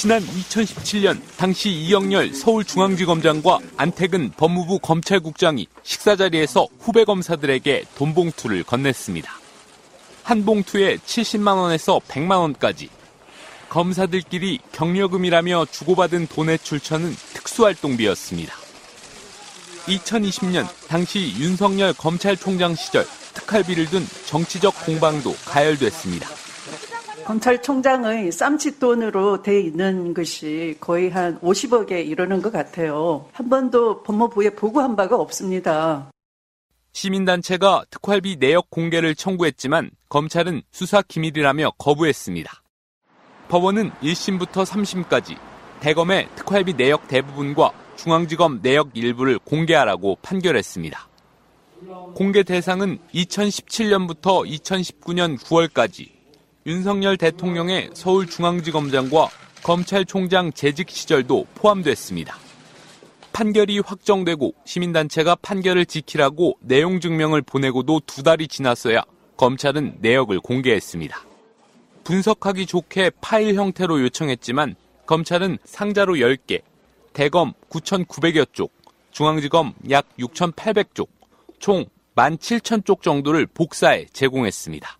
지난 2017년 당시 이영렬 서울중앙지검장과 안태근 법무부 검찰국장이 식사 자리에서 후배 검사들에게 돈 봉투를 건넸습니다. 한 봉투에 70만 원에서 100만 원까지 검사들끼리 경력금이라며 주고받은 돈의 출처는 특수활동비였습니다. 2020년 당시 윤석열 검찰총장 시절 특활비를 둔 정치적 공방도 가열됐습니다. 검찰총장의 쌈짓돈으로 돼 있는 것이 거의 한 50억에 이르는 것 같아요. 한 번도 법무부에 보고한 바가 없습니다. 시민단체가 특활비 내역 공개를 청구했지만 검찰은 수사 기밀이라며 거부했습니다. 법원은 1심부터 3심까지 대검의 특활비 내역 대부분과 중앙지검 내역 일부를 공개하라고 판결했습니다. 공개 대상은 2017년부터 2019년 9월까지 윤석열 대통령의 서울중앙지검장과 검찰총장 재직 시절도 포함됐습니다. 판결이 확정되고 시민단체가 판결을 지키라고 내용 증명을 보내고도 두 달이 지났어야 검찰은 내역을 공개했습니다. 분석하기 좋게 파일 형태로 요청했지만 검찰은 상자로 10개, 대검 9,900여 쪽, 중앙지검 약 6,800쪽, 총 17,000쪽 정도를 복사해 제공했습니다.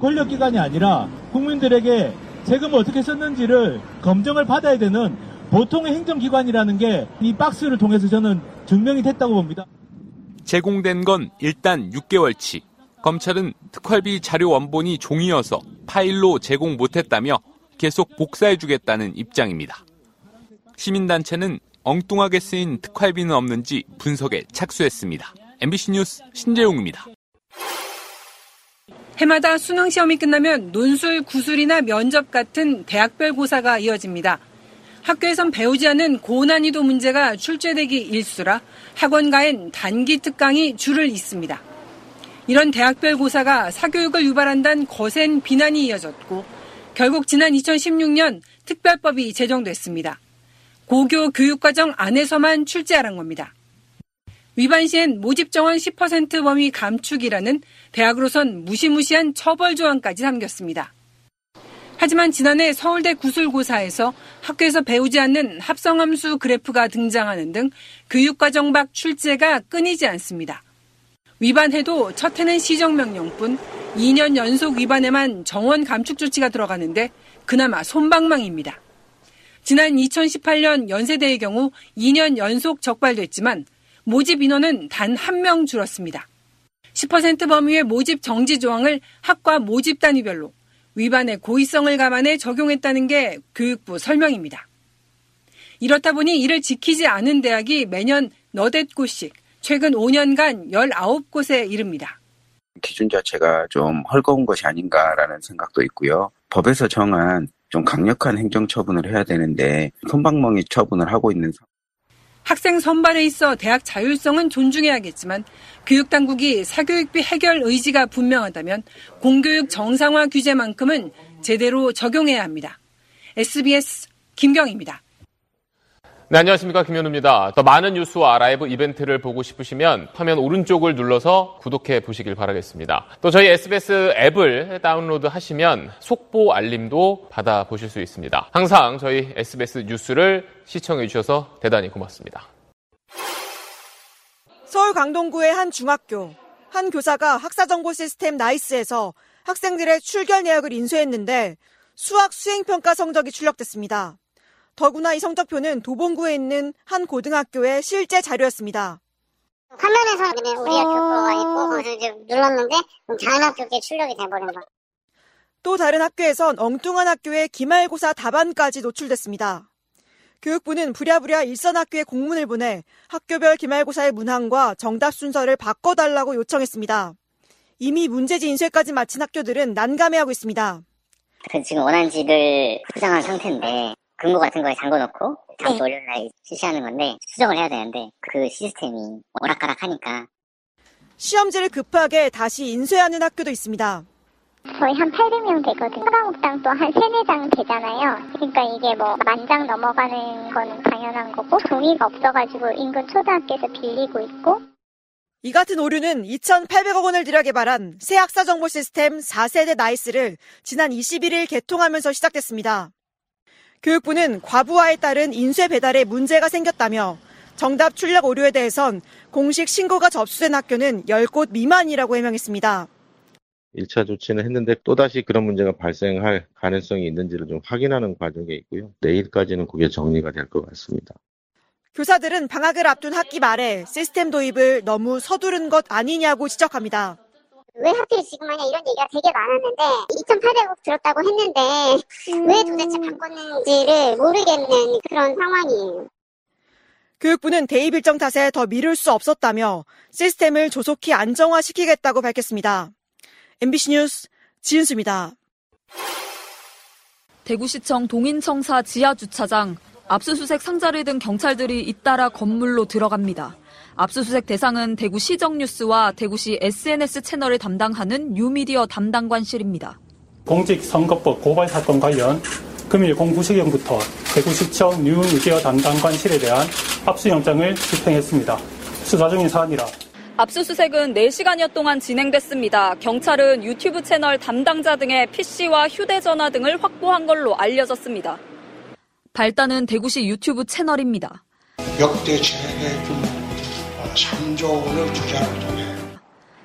권력기관이 아니라 국민들에게 세금을 어떻게 썼는지를 검증을 받아야 되는 보통의 행정기관이라는 게 이 박스를 통해서 저는 증명이 됐다고 봅니다. 제공된 건 일단 6개월치. 검찰은 특활비 자료 원본이 종이어서 파일로 제공 못했다며 계속 복사해주겠다는 입장입니다. 시민단체는 엉뚱하게 쓰인 특활비는 없는지 분석에 착수했습니다. MBC 뉴스 신재용입니다. 해마다 수능 시험이 끝나면 논술, 구술이나 면접 같은 대학별 고사가 이어집니다. 학교에선 배우지 않은 고난이도 문제가 출제되기 일수라 학원가엔 단기 특강이 줄을 잇습니다. 이런 대학별 고사가 사교육을 유발한다는 거센 비난이 이어졌고 결국 지난 2016년 특별법이 제정됐습니다. 고교 교육과정 안에서만 출제하란 겁니다. 위반 시엔 모집 정원 10% 범위 감축이라는 대학으로선 무시무시한 처벌 조항까지 담겼습니다. 하지만 지난해 서울대 구술고사에서 학교에서 배우지 않는 합성함수 그래프가 등장하는 등 교육과정 밖 출제가 끊이지 않습니다. 위반해도 첫 해는 시정명령뿐 2년 연속 위반에만 정원 감축 조치가 들어가는데 그나마 손방망입니다. 지난 2018년 연세대의 경우 2년 연속 적발됐지만 모집 인원은 단 한 명 줄었습니다. 10% 범위의 모집 정지 조항을 학과 모집 단위별로 위반의 고의성을 감안해 적용했다는 게 교육부 설명입니다. 이렇다 보니 이를 지키지 않은 대학이 매년 너댓 곳씩 최근 5년간 19곳에 이릅니다. 기준 자체가 좀 헐거운 것이 아닌가라는 생각도 있고요. 법에서 정한 좀 강력한 행정 처분을 해야 되는데 손방망이 처분을 하고 있는 학생 선발에 있어 대학 자율성은 존중해야겠지만 교육당국이 사교육비 해결 의지가 분명하다면 공교육 정상화 규제만큼은 제대로 적용해야 합니다. SBS 김경입니다. 네, 안녕하십니까. 김현우입니다. 더 많은 뉴스와 라이브 이벤트를 보고 싶으시면 화면 오른쪽을 눌러서 구독해 보시길 바라겠습니다. 또 저희 SBS 앱을 다운로드 하시면 속보 알림도 받아보실 수 있습니다. 항상 저희 SBS 뉴스를 시청해 주셔서 대단히 고맙습니다. 서울 강동구의 한 중학교. 한 교사가 학사정보 시스템 나이스에서 학생들의 출결 내역을 인쇄했는데 수학 수행평가 성적이 출력됐습니다. 더구나 이 성적표는 도봉구에 있는 한 고등학교의 실제 자료였습니다. 화면에서 그냥 우리 학교가 있고 거기서 이제 눌렀는데 다른 학교 에 출력이 돼버린 거. 또 다른 학교에선 엉뚱한 학교의 기말고사 답안까지 노출됐습니다. 교육부는 부랴부랴 일선 학교에 공문을 보내 학교별 기말고사의 문항과 정답 순서를 바꿔달라고 요청했습니다. 이미 문제지 인쇄까지 마친 학교들은 난감해하고 있습니다. 그 지금 원안지를 수정한 상태인데 근거 같은 거에 잠궈놓고 다음 주 월요일 날 실시하는 건데 수정을 해야 되는데 그 시스템이 오락가락하니까 시험지를 급하게 다시 인쇄하는 학교도 있습니다. 거의 한 800명 되거든요. 사과목당 또 한 3, 4장 되잖아요. 그러니까 이게 뭐 만장 넘어가는 건 당연한 거고 종이가 없어가지고 인근 초등학교에서 빌리고 있고 이 같은 오류는 2,800억 원을 들여 개발한 새 학사 정보 시스템 4세대 나이스를 지난 21일 개통하면서 시작됐습니다. 교육부는 과부하에 따른 인쇄 배달에 문제가 생겼다며 정답 출력 오류에 대해선 공식 신고가 접수된 학교는 10곳 미만이라고 해명했습니다. 1차 조치는 했는데 또다시 그런 문제가 발생할 가능성이 있는지를 좀 확인하는 과정에 있고요. 내일까지는 그게 정리가 될 것 같습니다. 교사들은 방학을 앞둔 학기 말에 시스템 도입을 너무 서두른 것 아니냐고 지적합니다. 왜 하필 지금 하냐 이런 얘기가 되게 많았는데 2,800억 들었다고 했는데 왜 도대체 바꿨는지를 모르겠는 그런 상황이에요. 교육부는 대입 일정 탓에 더 미룰 수 없었다며 시스템을 조속히 안정화시키겠다고 밝혔습니다. MBC 뉴스 지은수입니다. 대구시청 동인청사 지하주차장 압수수색 상자를 든 경찰들이 잇따라 건물로 들어갑니다. 압수수색 대상은 대구시 정뉴스와 대구시 SNS 채널을 담당하는 뉴미디어 담당관실입니다. 공직선거법 고발 사건 관련 금일 09시경부터 대구시청 뉴미디어 담당관실에 대한 압수영장을 집행했습니다. 수사 중인 사안이라 압수수색은 4시간여 동안 진행됐습니다. 경찰은 유튜브 채널 담당자 등의 PC와 휴대전화 등을 확보한 걸로 알려졌습니다. 발단은 대구시 유튜브 채널입니다. 역대 최대 규모 3조 원을 투자를 통해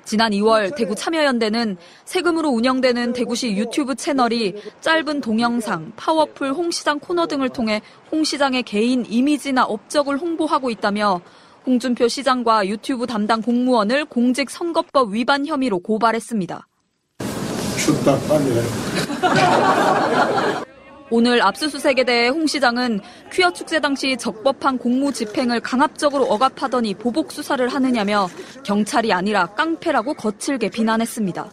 지난 2월 대구 참여연대는 세금으로 운영되는 대구시 유튜브 채널이 짧은 동영상, 파워풀 홍시장 코너 등을 통해 홍 시장의 개인 이미지나 업적을 홍보하고 있다며 홍준표 시장과 유튜브 담당 공무원을 공직선거법 위반 혐의로 고발했습니다. 춥다 빨리 오늘 압수수색에 대해 홍 시장은 퀴어 축제 당시 적법한 공무 집행을 강압적으로 억압하더니 보복 수사를 하느냐며 경찰이 아니라 깡패라고 거칠게 비난했습니다.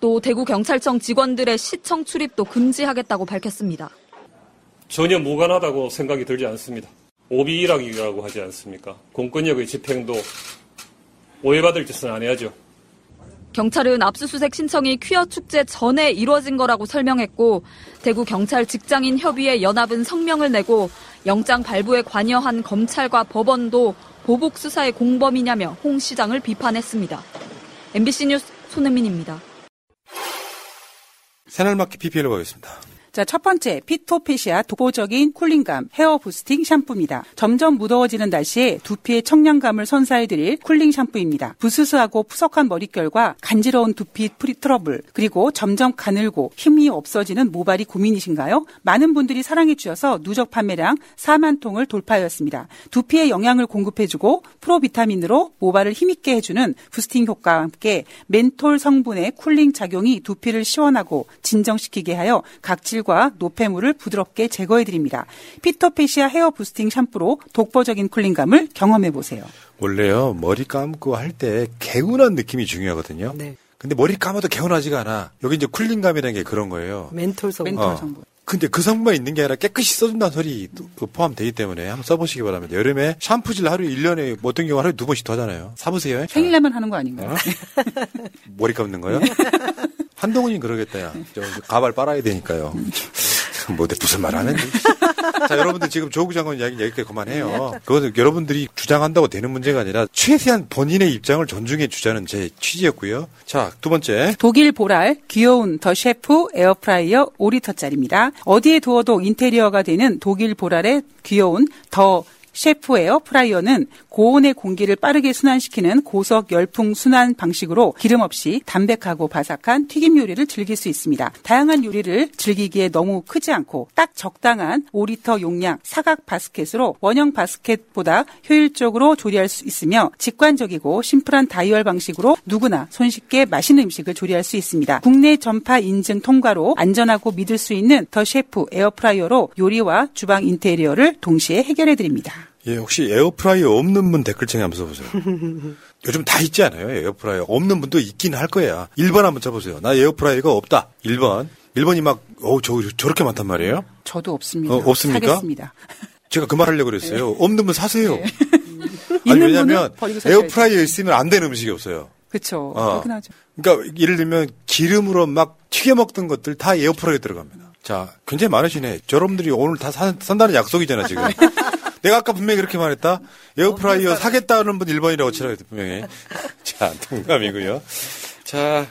또 대구 경찰청 직원들의 시청 출입도 금지하겠다고 밝혔습니다. 전혀 무관하다고 생각이 들지 않습니다. 오비일학이라고 하지 않습니까? 공권력의 집행도 오해받을 짓은 안 해야죠. 경찰은 압수수색 신청이 퀴어 축제 전에 이루어진 거라고 설명했고 대구 경찰 직장인 협의회 연합은 성명을 내고 영장 발부에 관여한 검찰과 법원도 보복 수사의 공범이냐며 홍 시장을 비판했습니다. MBC 뉴스 손은민입니다. 새날맞기 PPL로 가겠습니다. 자, 첫 번째, 피토페시아 독보적인 cooling감 헤어 boosting 샴푸입니다. 점점 무더워지는 날씨에 두피의 청량감을 선사해드릴 cooling 샴푸입니다. 부스스하고 푸석한 머릿결과 간지러운 두피 피부 트러블, 그리고 점점 가늘고 힘이 없어지는 모발이 고민이신가요? 많은 분들이 사랑해 주셔서 누적 판매량 4만 통을 돌파하였습니다. 두피에 영양을 공급해주고 프로비타민으로 모발을 힘있게 해주는 boosting 효과와 함께 멘톨 성분의 cooling 작용이 두피를 시원하고 진정시키게 하여 각질 과 노폐물을 부드럽게 제거해 드립니다. 피터페시아 헤어 부스팅 샴푸로 독보적인 쿨링감을 경험해 보세요. 원래요 머리 감고 할 때 개운한 느낌이 중요하거든요. 네. 근데 머리 감아도 개운하지가 않아. 여기 이제 쿨링감이라는 게 그런 거예요. 멘톨 성분. 멘톨 성분. 근데 그 성분만 있는 게 아니라 깨끗이 써준다는 소리 포함되기 때문에 한번 써보시기 바랍니다. 여름에 샴푸질 하루 1년에 뭐 어떤 경우 하루에 두 번씩 더 하잖아요. 사보세요. 생일날만 하는 거 아닌가요? 어? 머리 감는 거요? 한동훈이 그러겠다, 야. 저 가발 빨아야 되니까요. 뭐, 내 무슨 말 하는지. 자, 여러분들 지금 조국 장관 이야기 여기까지 그만해요. 그것은 여러분들이 주장한다고 되는 문제가 아니라 최대한 본인의 입장을 존중해 주자는 제 취지였고요. 자, 두 번째. 독일 보랄 귀여운 더 셰프 에어프라이어 5리터짜리입니다. 어디에 두어도 인테리어가 되는 독일 보랄의 귀여운 더 셰프 에어 프라이어는 고온의 공기를 빠르게 순환시키는 고속 열풍 순환 방식으로 기름 없이 담백하고 바삭한 튀김 요리를 즐길 수 있습니다. 다양한 요리를 즐기기에 너무 크지 않고 딱 적당한 5리터 용량 사각 바스켓으로 원형 바스켓보다 효율적으로 조리할 수 있으며 직관적이고 심플한 다이얼 방식으로 누구나 손쉽게 맛있는 음식을 조리할 수 있습니다. 국내 전파 인증 통과로 안전하고 믿을 수 있는 더 셰프 에어프라이어로 요리와 주방 인테리어를 동시에 해결해 드립니다. 예, 혹시 에어프라이어 없는 분 댓글창에 한번 써보세요. 요즘 다 있지 않아요? 에어프라이어. 없는 분도 있긴 할 거야. 1번 한번 쳐보세요. 나 에어프라이어가 없다. 1번. 1번이 막, 어, 저, 저렇게 많단 말이에요? 저도 없습니다. 어, 없습니까? 사겠습니다. 제가 그 말 하려고 그랬어요. 없는 분 사세요. 아니, 있는 왜냐면. 에어프라이어 있으면 안 되는 음식이 없어요. 그렇죠. 어. 그러니까 예를 들면 기름으로 막 튀겨 먹던 것들 다 에어프라이어 들어갑니다. 자, 굉장히 많으시네. 여러분들이 오늘 다 산, 산다는 약속이잖아, 지금. 내가 아까 분명히 그렇게 말했다. 에어프라이어 사겠다는 분 1번이라고 치라고 했다, 분명히. 자, 동감이고요. 자,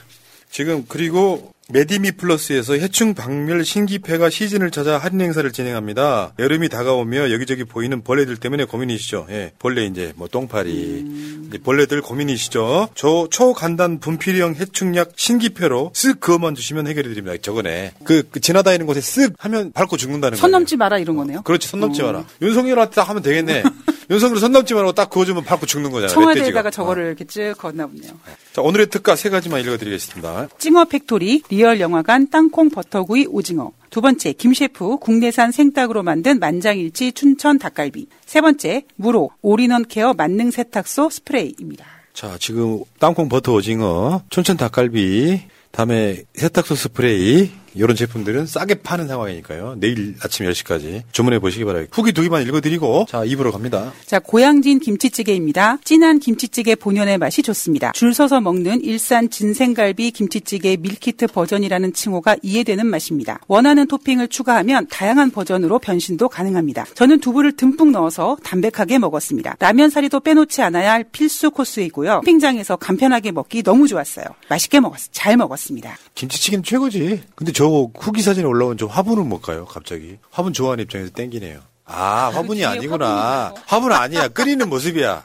지금 그리고 메디미 플러스에서 해충 박멸 신기패가 시즌을 맞아 할인 행사를 진행합니다. 여름이 다가오며 여기저기 보이는 벌레들 때문에 고민이시죠. 예, 벌레 이제 뭐 똥파리, 이제 벌레들 고민이시죠. 저 초간단 분필형 해충약 신기패로 쓱 그어만 주시면 해결해 드립니다. 저거네. 그, 그 지나다니는 곳에 쓱 하면 밟고 죽는다는 선 거예요. 넘지 마라 이런 거네요. 그렇지, 선 넘지 어. 마라. 윤석열한테 딱 하면 되겠네. 윤석열 선 넘지 말고 딱 그어주면 밟고 죽는 거잖아요. 청와대에다가. 저거를 이렇게 쭉 긋나 보네요. 자, 오늘의 특가 세 가지만 읽어드리겠습니다. 찡어 팩토리 real 영화관 땅콩 버터구이 오징어. 두 번째 김 셰프 국내산 생닭으로 만든 만장일치 춘천 닭갈비. 세 번째 무로 all-in-one care 만능 세탁소 스프레이입니다. 자, 지금 땅콩 버터 오징어, 춘천 닭갈비, 다음에 세탁소 스프레이 이런 제품들은 싸게 파는 상황이니까요. 내일 아침 10시까지 주문해 보시기 바랍니다. 후기 두 개만 읽어드리고 자, 2부로 갑니다. 자, 고향진 김치찌개입니다. 진한 김치찌개 본연의 맛이 좋습니다. 줄 서서 먹는 일산 진생갈비 김치찌개 밀키트 버전이라는 칭호가 이해되는 맛입니다. 원하는 토핑을 추가하면 다양한 버전으로 변신도 가능합니다. 저는 두부를 듬뿍 넣어서 담백하게 먹었습니다. 라면 사리도 빼놓지 않아야 할 필수 코스이고요. 캠핑장에서 간편하게 먹기 너무 좋았어요. 맛있게 먹었, 잘 먹었습니다. 김치찌개는 최고지. 근데 저 후기 사진에 올라온 저 화분은 뭘까요? 갑자기 화분 좋아하는 입장에서 땡기네요. 아, 화분이 아니구나. 화분 아니야. 끓이는 모습이야.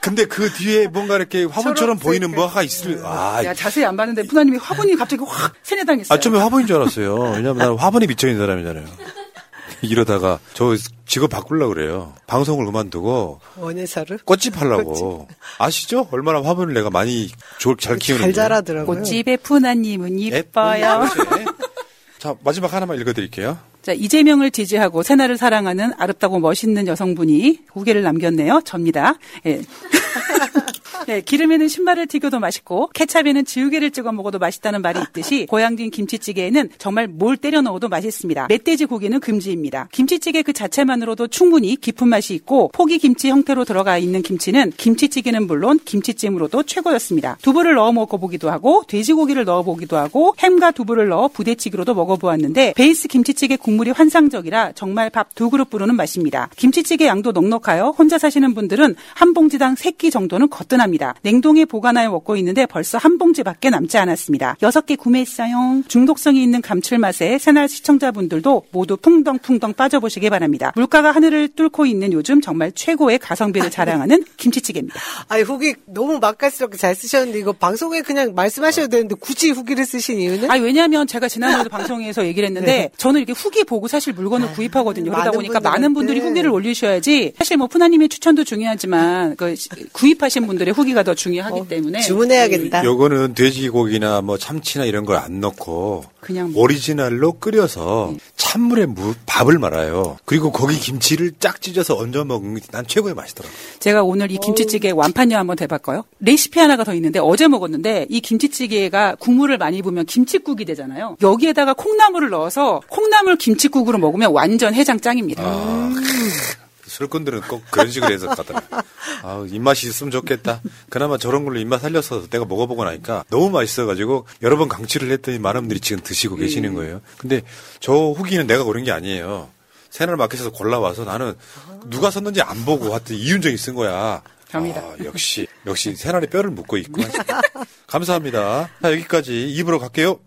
근데 그 뒤에 뭔가 이렇게 화분처럼 보이는 뭐가 있을, 아, 야, 자세히 안 봤는데 푸나님이 화분이 갑자기 확 세뇌당했어요. 아, 처음에 화분인 줄 알았어요. 왜냐면 나는 화분에 미쳐있는 사람이잖아요. 이러다가 저 직업 바꾸려고 그래요. 방송을 그만두고 원예사를 꽃집 하려고. 아시죠? 얼마나 화분을 내가 많이 좋- 잘 키우는지. 잘 자라더라고요. 꽃집의 푸나님은 이뻐요. 자, 마지막 하나만 읽어드릴게요. 자, 이재명을 지지하고 새날을 사랑하는 아름다고 멋있는 여성분이 후기를 남겼네요. 접니다. 예. 네, 기름에는 신발을 튀겨도 맛있고 케찹에는 지우개를 찍어 먹어도 맛있다는 말이 있듯이 고향진 김치찌개에는 정말 뭘 때려 넣어도 맛있습니다. 멧돼지 고기는 금지입니다. 김치찌개 그 자체만으로도 충분히 깊은 맛이 있고 포기 김치 형태로 들어가 있는 김치는 김치찌개는 물론 김치찜으로도 최고였습니다. 두부를 넣어 먹어보기도 하고 돼지고기를 넣어보기도 하고 햄과 두부를 넣어 부대찌개로도 먹어보았는데 베이스 김치찌개 국물이 환상적이라 정말 밥 두 그릇 부르는 맛입니다. 김치찌개 양도 넉넉하여 혼자 사시는 분들은 한 봉지당 세끼 정도는 거뜬합니다. 냉동에 보관하여 먹고 있는데 벌써 한 봉지밖에 남지 않았습니다. 여섯 개 구매했어요. 중독성이 있는 감칠맛에 새날 시청자분들도 모두 풍덩풍덩 빠져보시기 바랍니다. 물가가 하늘을 뚫고 있는 요즘 정말 최고의 가성비를 자랑하는 김치찌개입니다. 아니 후기 너무 맛깔스럽게 잘 쓰셨는데 이거 방송에 그냥 말씀하셔야 되는데 굳이 후기를 쓰신 이유는? 아니 왜냐하면 제가 지난번에도 방송에서 얘기를 했는데 네. 저는 이렇게 후기 보고 사실 물건을 구입하거든요. 그러다 보니까. 많은 분들이 후기를 올리셔야지 사실 뭐 푸나님의 추천도 중요하지만 그 시- 구입하신 분들의 후 기가 더 중요하기 때문에 주문해야겠다. 요거는 돼지고기나 뭐 참치나 이런 걸 안 넣고 그냥 오리지널로 끓여서 찬물에 무, 밥을 말아요. 그리고 거기 김치를 쫙 찢어서 얹어 먹는 게 난 최고의 맛이더라고. 제가 오늘 이 김치찌개 완판녀 한번 대볼까요? 레시피 하나가 더 있는데 어제 먹었는데 이 김치찌개가 국물을 많이 부으면 김치국이 되잖아요. 여기에다가 콩나물을 넣어서 콩나물 김치국으로 먹으면 완전 해장 짱입니다. 술꾼들은 꼭 그런 식으로 해서 가더라. 아 입맛이 있으면 좋겠다. 그나마 저런 걸로 입맛 살려서 내가 먹어보고 나니까 너무 맛있어가지고 여러 번 강추를 했더니 많은 분들이 지금 드시고 계시는 거예요. 근데 저 후기는 내가 고른 게 아니에요. 새날 마켓에서 골라와서 나는 누가 썼는지 안 보고 하여튼 이윤정이 쓴 거야. 갑니다. 아, 역시 역시 새날에 뼈를 묻고 있고 감사합니다. 자, 여기까지 입으로 갈게요.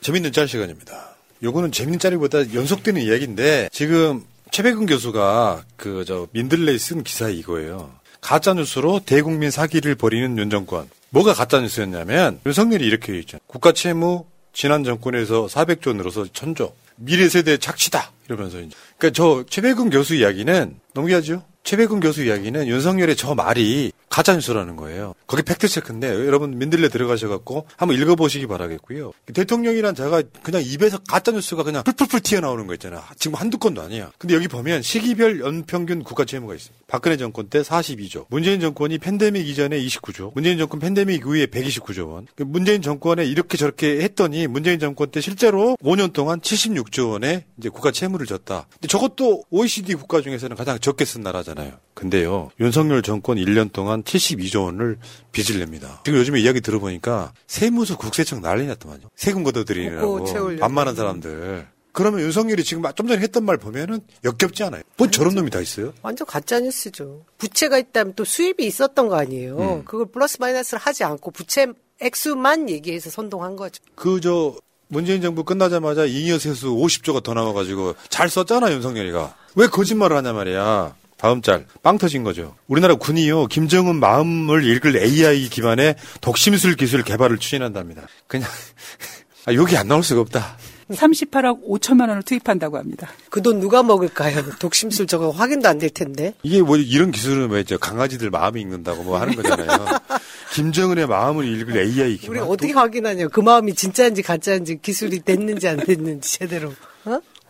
재밌는 짤 시간입니다. 요거는 재밌는 짤이보다 연속되는 이야기인데 지금 최배근 교수가 그 저 민들레에 쓴 기사 이거예요. 가짜 뉴스로 대국민 사기를 벌이는 윤 정권. 뭐가 가짜 뉴스였냐면 윤석열이 이렇게 얘기했죠. 국가 채무 지난 정권에서 400조 늘어서 1000조. 미래 세대 착취다 이러면서 이제. 그러니까 저 최배근 교수 이야기는 넘겨야죠. 최배근 교수 이야기는 윤석열의 저 말이 가짜 뉴스라는 거예요. 거기 팩트 체크인데 여러분 민들레 들어가셔 갖고 한번 읽어 보시기 바라겠고요. 대통령이란 자가 그냥 입에서 가짜 뉴스가 그냥 풀풀풀 튀어나오는 거 있잖아. 지금 한두 건도 아니야. 근데 여기 보면 시기별 연평균 국가 채무가 있어요. 박근혜 정권 때 42조. 문재인 정권이 팬데믹 이전에 29조. 문재인 정권 팬데믹 이후에 129조 원. 문재인 정권에 이렇게 저렇게 했더니 문재인 정권 때 실제로 5년 동안 76조 원의 이제 국가 채무를 졌다. 근데 저것도 OECD 국가 중에서는 가장 적게 쓴 나라잖아요. 근데요, 윤석열 정권 1년 동안 72조 원을 빚을 냅니다. 지금 요즘에 이야기 들어보니까 세무서 국세청 난리 났더만요. 세금 걷어들이느라고. 만만한 사람들. 그러면 윤석열이 지금 좀 전에 했던 말 보면은 역겹지 않아요? 뭐 저런 놈이 다 있어요? 완전 가짜 뉴스죠. 부채가 있다면 또 수입이 있었던 거 아니에요. 음. 그걸 플러스 마이너스를 하지 않고 부채 액수만 얘기해서 선동한 거죠. 그 저 문재인 정부 끝나자마자 잉여 세수 50조가 더 나와가지고 잘 썼잖아 윤석열이가. 왜 거짓말을 하냐 말이야. 다음 짤, 빵 터진 거죠. 우리나라 군이요, 김정은 마음을 읽을 AI 기반의 독심술 기술 개발을 추진한답니다. 그냥, 아, 여기 안 나올 수가 없다. 38억 5천만 원을 투입한다고 합니다. 그 돈 누가 먹을까요? 독심술 저거 확인도 안 될 텐데. 이게 뭐 이런 기술은 왜 저 강아지들 마음이 읽는다고 뭐 하는 거잖아요. 김정은의 마음을 읽을 AI 기반. 우리 어떻게 확인하냐? 그 마음이 진짜인지 가짜인지 기술이 됐는지 안 됐는지 제대로.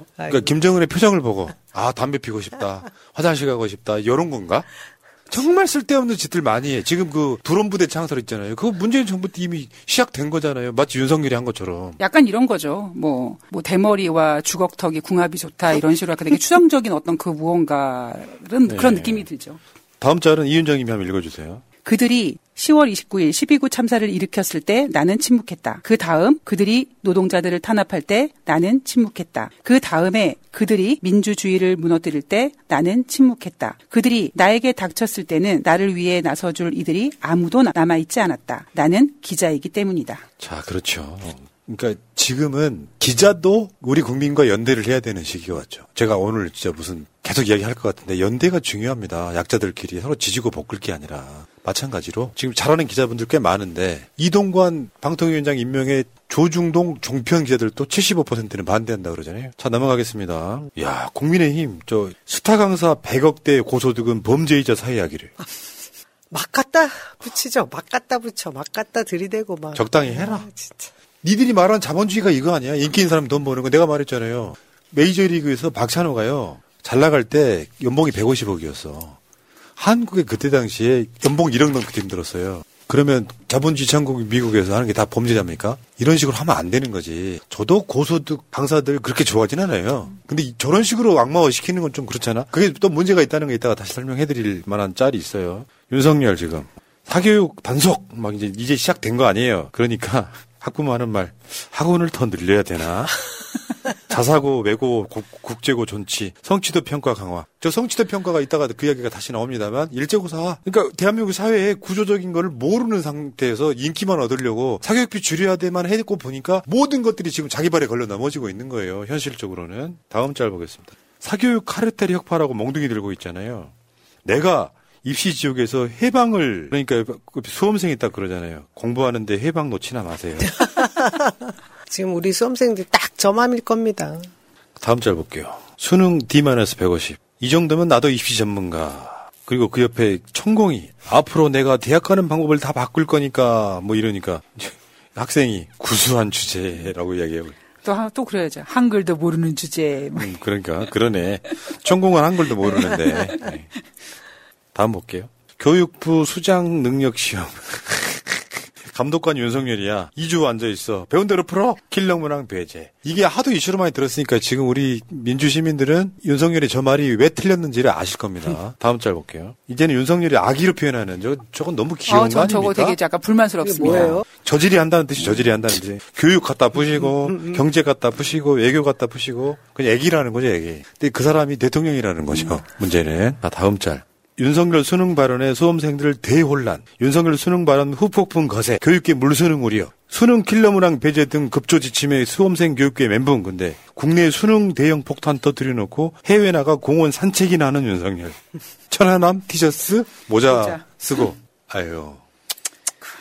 어? 그러니까 김정은의 표정을 보고 아 담배 피고 싶다, 화장실 가고 싶다 이런 건가? 정말 쓸데없는 짓들 많이 해. 지금 그 드론 부대 창설 있잖아요. 그거 문재인 정부 때 이미 시작된 거잖아요. 마치 윤석열이 한 것처럼. 약간 이런 거죠. 뭐, 뭐 대머리와 주걱턱이 궁합이 좋다 이런 식으로 약간 되게 추상적인 어떤 그 무언가는 네. 그런 느낌이 들죠. 다음 짤은 이윤정 님이 한번 읽어주세요. 그들이 10월 29일 12구 참사를 일으켰을 때 나는 침묵했다. 그 다음 그들이 노동자들을 탄압할 때 나는 침묵했다. 그 다음에 그들이 민주주의를 무너뜨릴 때 나는 침묵했다. 그들이 나에게 닥쳤을 때는 나를 위해 나서줄 이들이 아무도 남아있지 않았다. 나는 기자이기 때문이다. 자, 그렇죠. 그러니까 지금은 기자도 우리 국민과 연대를 해야 되는 시기가 왔죠. 제가 오늘 진짜 무슨 계속 이야기할 것 같은데 연대가 중요합니다. 약자들끼리 서로 지지고 볶을 게 아니라 마찬가지로 지금 잘하는 기자분들 꽤 많은데 이동관 방통위원장 임명에 조중동 종편 기자들도 75%는 반대한다 그러잖아요. 자 넘어가겠습니다. 야 국민의힘 저 스타 강사 100억대 고소득은 범죄이자 사회하기를 막 갖다 붙이죠. 막 갖다 붙여. 막 갖다 들이대고 막. 적당히 해라. 아, 진짜. 니들이 말한 자본주의가 이거 아니야? 인기 있는 사람 돈 버는 거 내가 말했잖아요. 메이저리그에서 박찬호가요. 잘 나갈 때 연봉이 150억이었어. 한국에 그때 당시에 연봉 1억 넘게 힘들었어요. 그러면 자본주의 천국 미국에서 하는 게 다 범죄자입니까? 이런 식으로 하면 안 되는 거지. 저도 고소득 강사들 그렇게 좋아하진 않아요. 근데 이- 저런 식으로 악마화 시키는 건 좀 그렇잖아. 그게 또 문제가 있다는 거 이따가 다시 설명해 드릴 만한 짤이 있어요. 윤석열 지금 사교육 단속 막 이제 이제 시작된 거 아니에요. 그러니까 학부모 하는 말 학원을 더 늘려야 되나? 자사고, 외고, 국- 국제고 존치, 성취도 평가 강화. 저 성취도 평가가 있다가 그 이야기가 다시 나옵니다만 일제고사. 그러니까 대한민국 사회의 구조적인 거를 모르는 상태에서 인기만 얻으려고 사교육비 줄여야 돼만 해고 보니까 모든 것들이 지금 자기 발에 걸려 넘어지고 있는 거예요. 현실적으로는. 다음 짤 보겠습니다. 사교육 카르텔 혁파라고 몽둥이 들고 있잖아요. 내가 입시 지옥에서 해방을 그러니까 수험생이 딱 그러잖아요. 공부하는데 해방 놓치나 마세요. 지금 우리 수험생들 딱 저맘일 겁니다. 다음 짤 볼게요. 수능 D-150. 이 정도면 나도 입시 전문가. 그리고 그 옆에 천공이 앞으로 내가 대학 가는 방법을 다 바꿀 거니까 뭐 이러니까 학생이 구수한 주제라고 이야기하고 또, 하- 또 그래야죠. 한글도 모르는 주제. 음, 그러니까 그러네. 천공은 한글도 모르는데. 네. 다음 볼게요. 교육부 수장 능력 시험. 감독관 윤석열이야. 2주 앉아 있어. 배운 대로 풀어. 킬러 문항 배제. 이게 하도 이슈로 많이 들었으니까 지금 우리 민주 시민들은 윤석열이 저 말이 왜 틀렸는지를 아실 겁니다. 다음 짤 볼게요. 이제는 윤석열이 악의로 표현하는 저 저건 너무 귀여운 아, 거전 아닙니까? 저거 되게 약간 불만스럽습니다. 저질이 한다는 뜻이 저질이 한다는 뜻이 교육 갖다 푸시고 경제 갖다 푸시고 외교 갖다 푸시고 그냥 애기라는 거죠 애기. 근데 그 사람이 대통령이라는 거죠. 문제는 아 다음 짤 윤석열 수능 발언에 수험생들 대혼란, 윤석열 수능 발언 후폭풍 거세, 교육계 물수능 우려, 수능 킬러 문항 배제 등 급조 지침에 수험생 교육계 멘붕 근데 국내 수능 대형 폭탄 터뜨려 놓고 해외 나가 공원 산책이나 하는 윤석열. 천하남 티셔츠 모자. 쓰고 아유.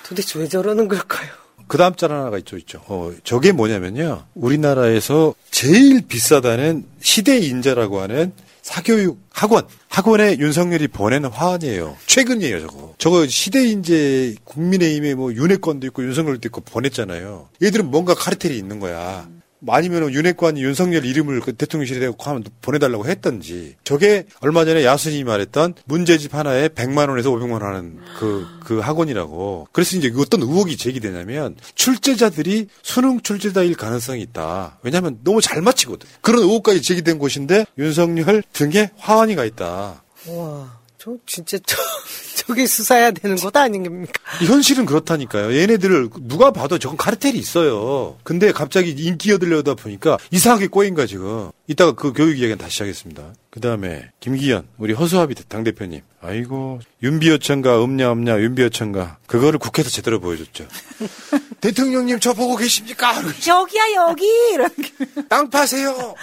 도대체 왜 저러는 걸까요? 그 다음 짤 하나가 있죠, 있죠. 어, 저게 뭐냐면요. 우리나라에서 제일 비싸다는 시대 인자라고 하는 사교육 학원. 학원에 윤석열이 보낸 화환이에요. 최근이에요, 저거. 저거 시대인재 국민의힘에 뭐 윤회권도 있고 윤석열도 있고 보냈잖아요. 얘들은 뭔가 카르텔이 있는 거야. 뭐 아니면 윤회관이 윤석열 이름을 그 대통령실에 대고 하면 보내달라고 했던지. 저게 얼마 전에 야순이 말했던 문제집 하나에 100만 원에서 500만 원 하는 그, 그 학원이라고. 그래서 이제 어떤 의혹이 제기되냐면 출제자들이 수능 출제자일 가능성이 있다. 왜냐하면 너무 잘 맞히거든. 그런 의혹까지 제기된 곳인데 윤석열 등에 화환이가 있다. 와, 저 진짜 저 저게 수사해야 되는 것 아닙니까? 현실은 그렇다니까요. 얘네들을 누가 봐도 저건 카르텔이 있어요. 근데 갑자기 인기 얻으려다 보니까 이상하게 꼬인 거야 지금. 이따가 그 교육 이야기는 다시 하겠습니다. 그 다음에 김기현 우리 허수아비 당대표님. 아이고 윤비어천가 없냐 없냐 윤비어천가 그거를 국회에서 제대로 보여줬죠. 대통령님 저 보고 계십니까? 여기야 여기 이렇게 땅 파세요.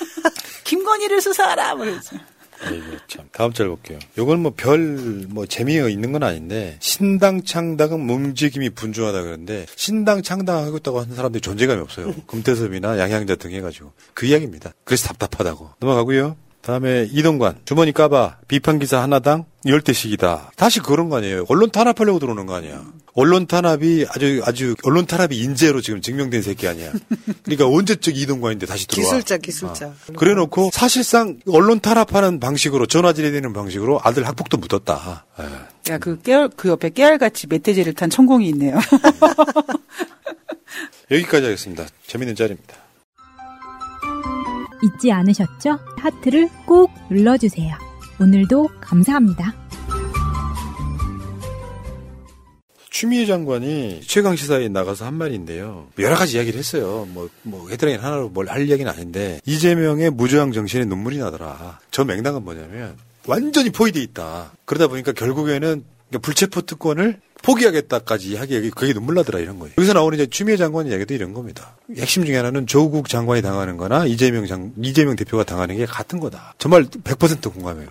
김건희를 수사하라 그러죠. 아이고 참. 다음 절 볼게요. 요건 뭐 별 뭐 재미가 있는 건 아닌데 신당 창당은 움직임이 분주하다 그러는데 신당 창당하고 있다고 하는 사람들이 존재감이 없어요. 금태섭이나 양양자 등 해가지고 그 이야기입니다. 그래서 답답하다고 넘어가고요. 다음에 이동관 주머니 까봐 비판 기사 하나당 10대씩이다. 다시 그런 거 아니에요. 언론 탄압하려고 들어오는 거 아니야. 언론 탄압이 아주 아주 언론 탄압이 인재로 지금 증명된 새끼 아니야. 그러니까 언제적 이동관인데 다시 들어와. 기술자, 기술자. 어. 그래놓고 사실상 언론 탄압하는 방식으로 전화질이 되는 방식으로 아들 학폭도 묻었다. 에. 야, 그 깨알, 그 옆에 깨알같이 멧돼지를 탄 천공이 있네요. 여기까지 하겠습니다. 재밌는 짤입니다. 잊지 않으셨죠? 하트를 꼭 눌러주세요. 오늘도 감사합니다. 추미애 장관이 최강 시사에 나가서 한 말인데요. 여러 가지 이야기를 했어요. 뭐, 뭐, 헤드라인 하나로 뭘 할 이야기는 아닌데, 이재명의 무저항 정신에 눈물이 나더라. 저 맥락은 뭐냐면, 완전히 포위돼 있다. 그러다 보니까 결국에는 불체포 특권을 포기하겠다까지 하기에 그게 눈물 나더라 이런 거예요. 여기서 나오는 이제 추미애 장관 이야기도 이런 겁니다. 핵심 중에 하나는 조국 장관이 당하는 거나 이재명 장, 이재명 대표가 당하는 게 같은 거다. 정말 100% 공감해요.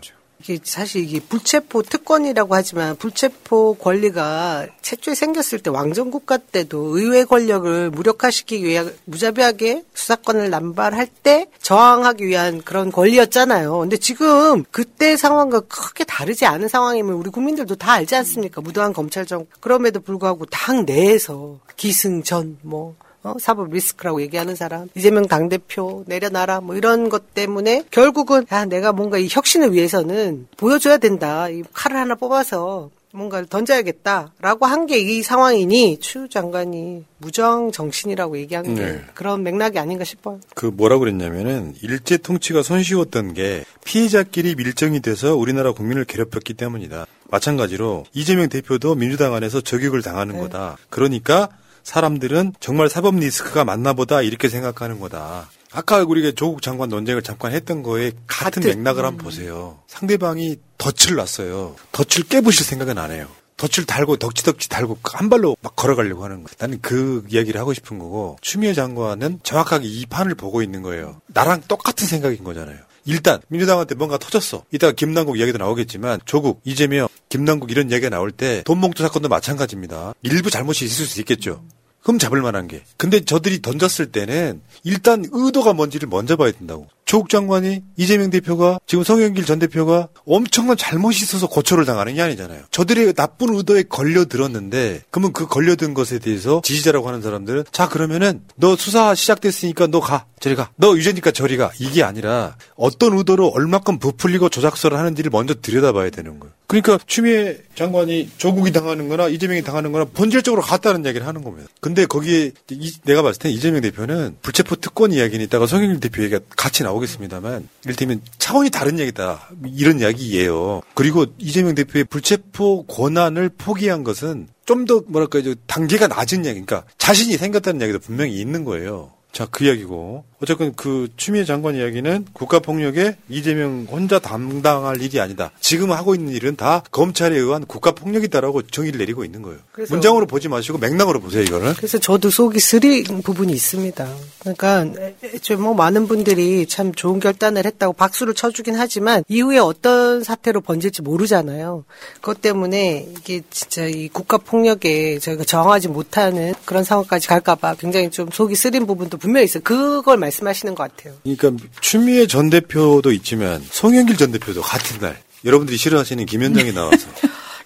이게 사실 이게 불체포 특권이라고 하지만 불체포 권리가 최초에 생겼을 때 왕정 국가 때도 의회 권력을 무력화시키기 위해 무자비하게 수사권을 남발할 때 저항하기 위한 그런 권리였잖아요. 근데 지금 그때 상황과 크게 다르지 않은 상황이면 우리 국민들도 다 알지 않습니까? 무도한 검찰 정 그럼에도 불구하고 당 내에서 기승전 뭐 어, 사법 리스크라고 얘기하는 사람, 이재명 당대표 내려놔라, 뭐 이런 것 때문에 결국은, 야, 내가 뭔가 이 혁신을 위해서는 보여줘야 된다. 이 칼을 하나 뽑아서 뭔가를 던져야겠다라고 한 게 이 상황이니 추 장관이 무정 정신이라고 얘기하는 게 네. 그런 맥락이 아닌가 싶어요. 그 뭐라 그랬냐면은 일제 통치가 손쉬웠던 게 피해자끼리 밀정이 돼서 우리나라 국민을 괴롭혔기 때문이다. 마찬가지로 이재명 대표도 민주당 안에서 저격을 당하는 거다. 그러니까 사람들은 정말 사법 리스크가 맞나 보다 이렇게 생각하는 거다. 아까 우리가 조국 장관 논쟁을 잠깐 했던 거에 같은 같은, 맥락을 한번 보세요. 상대방이 덫을 놨어요. 덫을 깨부실 생각은 안 해요. 덫을 달고 덕지덕지 달고 한 발로 막 걸어가려고 하는 거예요. 나는 그 이야기를 하고 싶은 거고 추미애 장관은 정확하게 이 판을 보고 있는 거예요. 나랑 똑같은 생각인 거잖아요. 일단 민주당한테 뭔가 터졌어. 이따가 김남국 이야기도 나오겠지만 조국, 이재명, 김남국 이런 이야기가 나올 때 돈봉투 사건도 마찬가지입니다. 일부 잘못이 있을 수 있겠죠. 흠 잡을 만한 게. 근데 저들이 던졌을 때는 일단 의도가 뭔지를 먼저 봐야 된다고. 조국 장관이 이재명 대표가 지금 성현길 전 대표가 엄청난 잘못이 있어서 고초를 당하는 게 아니잖아요. 저들의 나쁜 의도에 걸려들었는데 그러면 그 걸려든 것에 대해서 지지자라고 하는 사람들은 자 그러면은 너 수사 시작됐으니까 너 가. 저리 가. 너 유죄니까 저리 가. 이게 아니라 어떤 의도로 얼마큼 부풀리고 조작설을 하는지를 먼저 들여다봐야 되는 거예요. 그러니까 추미애 장관이 조국이 당하는 거나 이재명이 당하는 거나 본질적으로 같다는 이야기를 하는 겁니다. 근데 거기에 이- 내가 봤을 때 이재명 대표는 불체포 특권 이야기는 이따가 성현길 대표 얘기가 같이 나 오겠습니다만 이를테면 차원이 다른 얘기다. 이런 이야기예요. 그리고 이재명 대표의 불체포 권한을 포기한 것은 좀 더 뭐랄까 요 단계가 낮은 이야기, 그러니까 자신이 생겼다는 이야기도 분명히 있는 거예요. 자, 그 이야기고 어쨌든 그 추미애 장관 이야기는 국가폭력에 이재명 혼자 담당할 일이 아니다. 지금 하고 있는 일은 다 검찰에 의한 국가폭력이다라고 정의를 내리고 있는 거예요. 문장으로 보지 마시고 맥락으로 보세요, 이거는. 그래서 저도 속이 쓰린 부분이 있습니다. 그러니까 애초에 뭐 많은 분들이 참 좋은 결단을 했다고 박수를 쳐주긴 하지만 이후에 어떤 사태로 번질지 모르잖아요. 그것 때문에 이게 진짜 이 국가 폭력에 저희가 저항하지 못하는 그런 상황까지 갈까봐 굉장히 좀 속이 쓰린 부분도 분명히 있어요. 그걸 말씀하시는 것 같아요. 그러니까 추미애 전 대표도 있지만 송영길 전 대표도 같은 날 여러분들이 싫어하시는 김현정이 나와서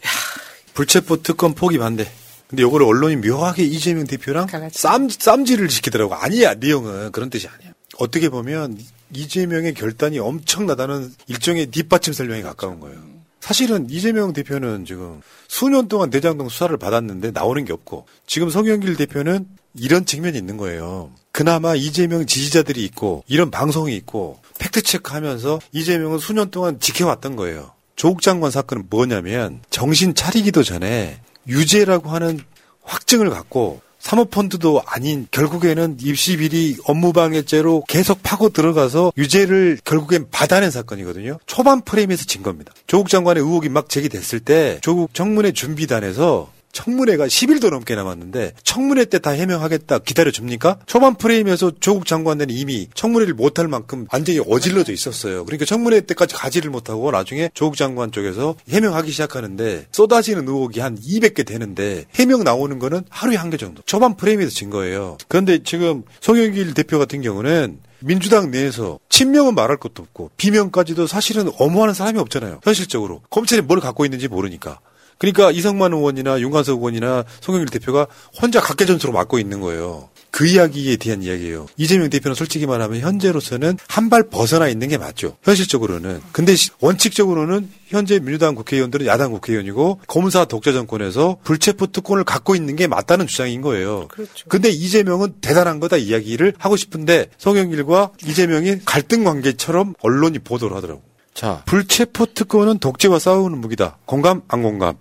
불체포 특권 포기 반대. 근데 요거를 언론이 묘하게 이재명 대표랑 쌈, 쌈질을 시키더라고. 아니야, 내용은 그런 뜻이 아니야. 어떻게 보면 이재명의 결단이 엄청나다는 일종의 뒷받침 설명에 가까운 거예요. 사실은 이재명 대표는 지금 수년 동안 대장동 수사를 받았는데 나오는 게 없고 지금 송영길 대표는 이런 측면이 있는 거예요. 그나마 이재명 지지자들이 있고 이런 방송이 있고 팩트 체크 하면서 이재명은 수년 동안 지켜왔던 거예요. 조국 장관 사건은 뭐냐면 정신 차리기도 전에 유죄라고 하는 확증을 갖고 사모펀드도 아닌 결국에는 입시 비리 업무방해죄로 계속 파고 들어가서 유죄를 결국엔 받아낸 사건이거든요. 초반 프레임에서 진 겁니다. 조국 장관의 의혹이 막 제기됐을 때 조국 청문회 준비단에서 청문회가 10일도 넘게 남았는데 청문회 때 다 해명하겠다 기다려 줍니까? 초반 프레임에서 조국 장관은 이미 청문회를 못할 만큼 완전히 어질러져 있었어요. 그러니까 청문회 때까지 가지를 못하고 나중에 조국 장관 쪽에서 해명하기 시작하는데 쏟아지는 의혹이 한 200개 되는데 해명 나오는 거는 하루에 한 개 정도. 초반 프레임에서 진 거예요. 그런데 지금 송영길 대표 같은 경우는 민주당 내에서 친명은 말할 것도 없고 비명까지도 사실은 엄호하는 사람이 없잖아요. 현실적으로 검찰이 뭘 갖고 있는지 모르니까. 그러니까 이성만 의원이나 윤관석 의원이나 송영길 대표가 혼자 각계전투로 맡고 있는 거예요. 그 이야기에 대한 이야기예요. 이재명 대표는 솔직히 말하면 현재로서는 한 발 벗어나 있는 게 맞죠. 현실적으로는. 근데 시- 원칙적으로는 현재 민주당 국회의원들은 야당 국회의원이고 검사 독재 정권에서 불체포 특권을 갖고 있는 게 맞다는 주장인 거예요. 그렇죠. 근데 이재명은 대단한 거다 이야기를 하고 싶은데 송영길과 이재명이 갈등 관계처럼 언론이 보도를 하더라고. 자, 불체포 특권은 독재와 싸우는 무기다. 공감 안 공감?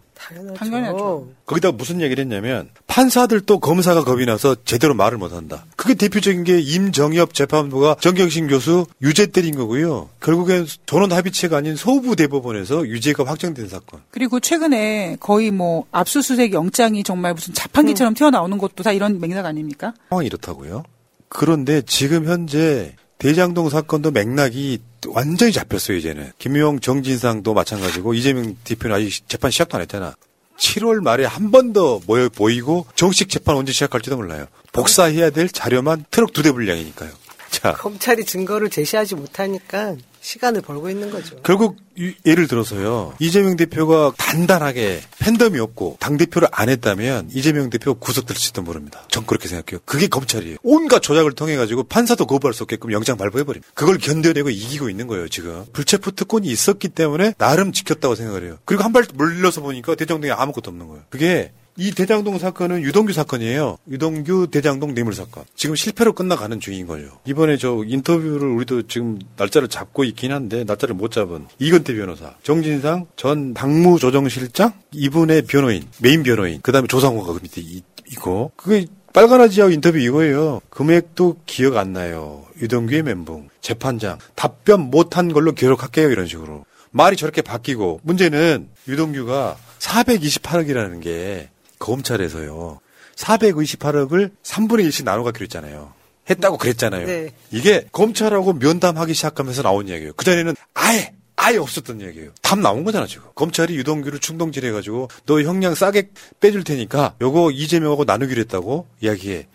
당연하죠. 거기다 무슨 얘기를 했냐면 판사들도 검사가 겁이 나서 제대로 말을 못한다. 그게 대표적인 게 임정엽 재판부가 정경심 교수 유죄 때린 거고요. 결국엔 전원 합의체가 아닌 소부 대법원에서 유죄가 확정된 사건. 그리고 최근에 거의 뭐 압수수색 영장이 정말 무슨 자판기처럼 튀어나오는 것도 다 이런 맥락 아닙니까? 상황이 이렇다고요. 그런데 지금 현재 대장동 사건도 맥락이 완전히 잡혔어요, 이제는. 김용 정진상도 마찬가지고 이재명 대표는 아직 재판 시작도 안 했잖아. 7월 말에 한 번 더 모여 보이고 정식 재판 언제 시작할지도 몰라요. 복사해야 될 자료만 트럭 두 대 분량이니까요. 자, 검찰이 증거를 제시하지 못하니까 시간을 벌고 있는 거죠. 결국 이- 예를 들어서요. 이재명 대표가 단단하게 팬덤이 없고 당대표를 안 했다면 이재명 대표 구속될지도 모릅니다. 전 그렇게 생각해요. 그게 검찰이에요. 온갖 조작을 통해 가지고 판사도 거부할 수 없게끔 영장 발부해버립니다. 그걸 견뎌내고 이기고 있는 거예요, 지금. 불체포 특권이 있었기 때문에 나름 지켰다고 생각을 해요. 그리고 한 발 물러서 보니까 대장동에 아무것도 없는 거예요. 그게 이 대장동 사건은 유동규 사건이에요. 유동규 대장동 뇌물 사건. 지금 실패로 끝나가는 중인 거죠. 이번에 저 인터뷰를 우리도 지금 날짜를 잡고 있긴 한데 날짜를 못 잡은 이건태 변호사, 정진상 전 당무조정실장 이분의 변호인, 메인 변호인, 그 다음에 조상호가 그 밑에 이- 있고 그게 빨간아지하고 인터뷰 이거예요. 금액도 기억 안 나요. 유동규의 멘붕, 재판장 답변 못한 걸로 기록할게요 이런 식으로 말이 저렇게 바뀌고 문제는 유동규가 428억이라는 게 검찰에서요. 428억을 3분의 1씩 나눠 갖기로 했잖아요. 했다고 그랬잖아요. 네. 이게 검찰하고 면담하기 시작하면서 나온 이야기예요. 그전에는 아예 아예 없었던 얘기예요. 답 나온 거잖아 지금. 검찰이 유동규를 충동질 해가지고 너 형량 싸게 빼줄 테니까 요거 이재명하고 나누기로 했다고 이야기해.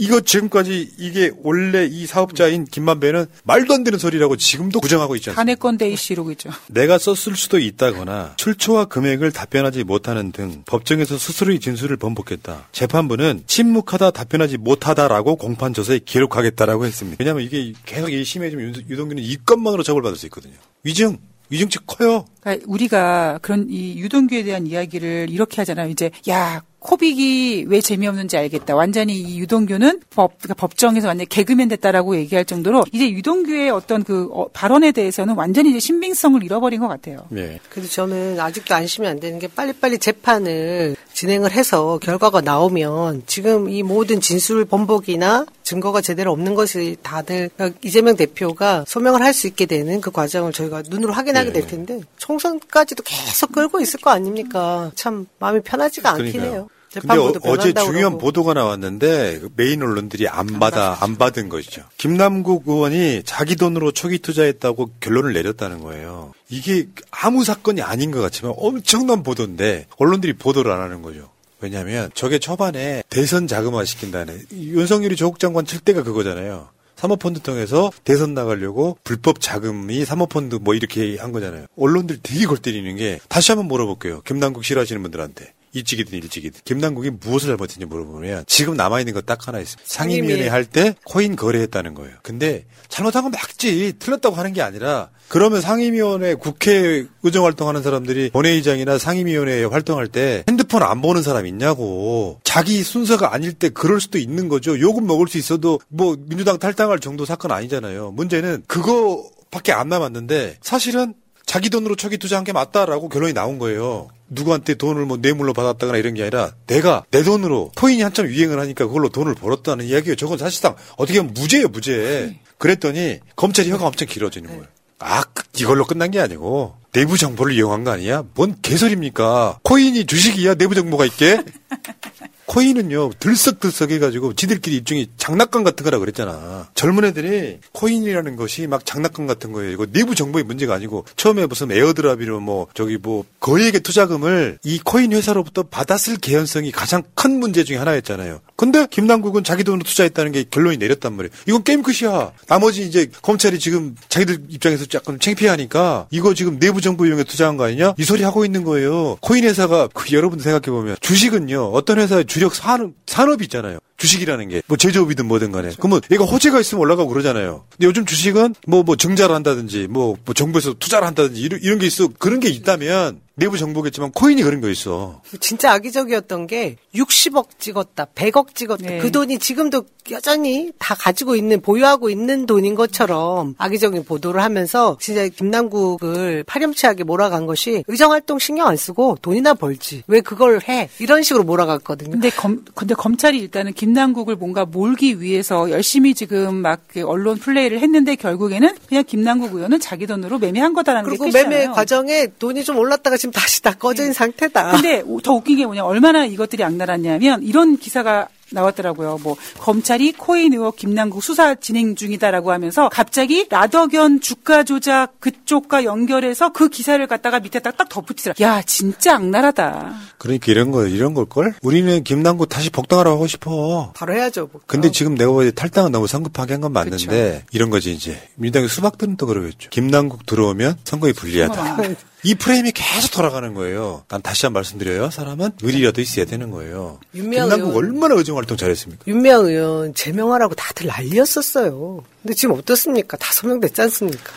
이거 지금까지 이게 원래 이 사업자인 김만배는 말도 안 되는 소리라고 지금도 부정하고 있지 않습니까? 간해건 데이씨 이러고 있죠. 내가 썼을 수도 있다거나 출처와 금액을 답변하지 못하는 등 법정에서 스스로의 진술을 번복했다. 재판부는 침묵하다 답변하지 못하다라고 공판 조서에 기록하겠다라고 했습니다. 왜냐하면 이게 계속 이 심해지면 윤- 유동규는 이 건만으로 처벌받을 수 있거든요. 위증, 위증치 커요. 그러니까 우리가 그런 이 유동규에 대한 이야기를 이렇게 하잖아요. 이제 야 코빅이 왜 재미없는지 알겠다. 완전히 이 유동규는 법 그러니까 법정에서 완전 히 개그맨 됐다라고 얘기할 정도로 이제 유동규의 어떤 그 어, 발언에 대해서는 완전히 이제 신빙성을 잃어버린 것 같아요. 네. 그래도 저는 아직도 안심이 안 되는 게 빨리빨리 재판을 진행을 해서 결과가 나오면 지금 이 모든 진술 번복이나 증거가 제대로 없는 것이 다들 그러니까 이재명 대표가 소명을 할 수 있게 되는 그 과정을 저희가 눈으로 확인하게 될 텐데 총선까지도 계속 끌고 있을 거 아닙니까? 참 마음이 편하지가 않긴 그러니까요. 해요. 근데 어, 제 변한다고 중요한 그러고. 보도가 나왔는데 그 메인 언론들이 안 받아 안 받은 것이죠. 김남국 의원이 자기 돈으로 초기 투자했다고 결론을 내렸다는 거예요. 이게 아무 사건이 아닌 것 같지만 엄청난 보도인데 언론들이 보도를 안 하는 거죠. 왜냐하면 저게 초반에 대선 자금화 시킨다는 윤석열이 조국 장관 칠 때가 그거잖아요. 사모펀드 통해서 대선 나가려고 불법 자금이 사모펀드 뭐 이렇게 한 거잖아요. 언론들 되게 골 때리는 게 다시 한번 물어볼게요. 김남국 싫어하시는 분들한테. 일찍이든 이찍이든 김남국이 무엇을 잘못했는지 물어보면 지금 남아있는 거딱 하나 있습니다. 상임위원회 할 때 코인 거래했다는 거예요. 근데 잘못한 건 맞지. 틀렸다고 하는 게 아니라 그러면 상임위원회 국회 의정 활동하는 사람들이 본회의장이나 상임위원회 활동할 때 핸드폰 안 보는 사람 있냐고. 자기 순서가 아닐 때 그럴 수도 있는 거죠. 욕은 먹을 수 있어도 뭐 민주당 탈당할 정도 사건 아니잖아요. 문제는 그거밖에 안 남았는데 사실은 자기 돈으로 초기 투자한 게 맞다라고 결론이 나온 거예요. 누구한테 돈을 뭐 뇌물로 받았다거나 이런 게 아니라 내가 내 돈으로 코인이 한참 유행을 하니까 그걸로 돈을 벌었다는 이야기예요. 저건 사실상 어떻게 보면 무죄예요, 무죄. 그랬더니 검찰이 혀가 엄청 길어지는 거예요. 아, 그- 이걸로 끝난 게 아니고 내부 정보를 이용한 거 아니야? 뭔 개소리입니까? 코인이 주식이야? 내부 정보가 있게? 코인은요 들썩들썩 해가지고 지들끼리 일종의 장난감 같은 거라 그랬잖아. 젊은 애들이 코인이라는 것이 막 장난감 같은 거예요. 이거 내부 정보의 문제가 아니고 처음에 무슨 airdrop이로 뭐 저기 뭐 거액의 투자금을 이 코인 회사로부터 받았을 개연성이 가장 큰 문제 중에 하나였잖아요. 근데 김남국은 자기 돈으로 투자했다는 게 결론이 내렸단 말이에요. 이건 게임 끝이야. 나머지 이제 검찰이 지금 자기들 입장에서 약간 창피하니까 이거 지금 내부 정보 이용해 투자한 거 아니냐? 이 소리 하고 있는 거예요. 코인 회사가 그 여러분들 생각해 보면 주식은요 어떤 회사의 주력 산업 산업이 있잖아요. 주식이라는 게 뭐 제조업이든 뭐든 간에 그러면 얘가 호재가 있으면 올라가고 그러잖아요. 근데 요즘 주식은 뭐뭐 증자를 한다든지 뭐, 뭐 정부에서 투자를 한다든지 이런, 이런 게 있어 그런 게 있다면 내부 정보겠지만 코인이 그런 거 있어. 진짜 악의적이었던 게 60억 찍었다, 100억 찍었다. 네. 그 돈이 지금도 여전히 다 가지고 있는, 보유하고 있는 돈인 것처럼 악의적인 보도를 하면서 진짜 김남국을 파렴치하게 몰아간 것이 의정 활동 신경 안 쓰고 돈이나 벌지. 왜 그걸 해? 이런 식으로 몰아갔거든요. 근데 검, 근데 검찰이 일단은 김남국을 뭔가 몰기 위해서 열심히 지금 막그 언론 플레이를 했는데 결국에는 그냥 김남국 의원은 자기 돈으로 매매한 거다라는 게 그리고 끝이잖아요. 매매 과정에 돈이 좀 올랐다가 지금 다시 다 꺼진 상태다. 근데 더 웃긴 게 뭐냐 얼마나 이것들이 악랄하냐면 이런 기사가 나왔더라고요. 뭐 검찰이 코인 의혹 김남국 수사 진행 중이다라고 하면서 갑자기 라더견 주가 조작 그쪽과 연결해서 그 기사를 갖다가 밑에다 딱 덧붙이더라. 야 진짜 악랄하다. 그러니까 이런 거 이런 걸 걸? 우리는 김남국 다시 복당하라고 하고 싶어. 바로 해야죠. 뭐. 근데 지금 내가 보기에 탈당은 너무 성급하게 한 건 맞는데 이런 거지 이제 민주당의 수박들은 또 그러겠죠. 김남국 들어오면 선거에 불리하다. 이 프레임이 계속 돌아가는 거예요. 난 다시 한 번 말씀드려요. 사람은 의리라도 있어야 되는 거예요. 김남국. 얼마나 의정 활동 잘했습니까? 윤미향 의원 제명하라고 다들 난리였었어요. 근데 지금 어떻습니까? 다 소명됐지 않습니까?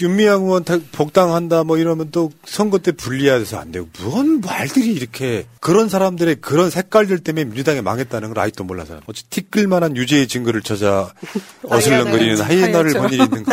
윤미향 의원 다- 복당한다 뭐 이러면 또 선거 때 불리해서 안 되고 뭔 말들이 이렇게 그런 사람들의 그런 색깔들 때문에 민주당이 망했다는 걸 아직도 몰라서 어찌 티끌만한 유죄의 증거를 찾아 어슬렁거리는 하이에나를 본 일이 있는 거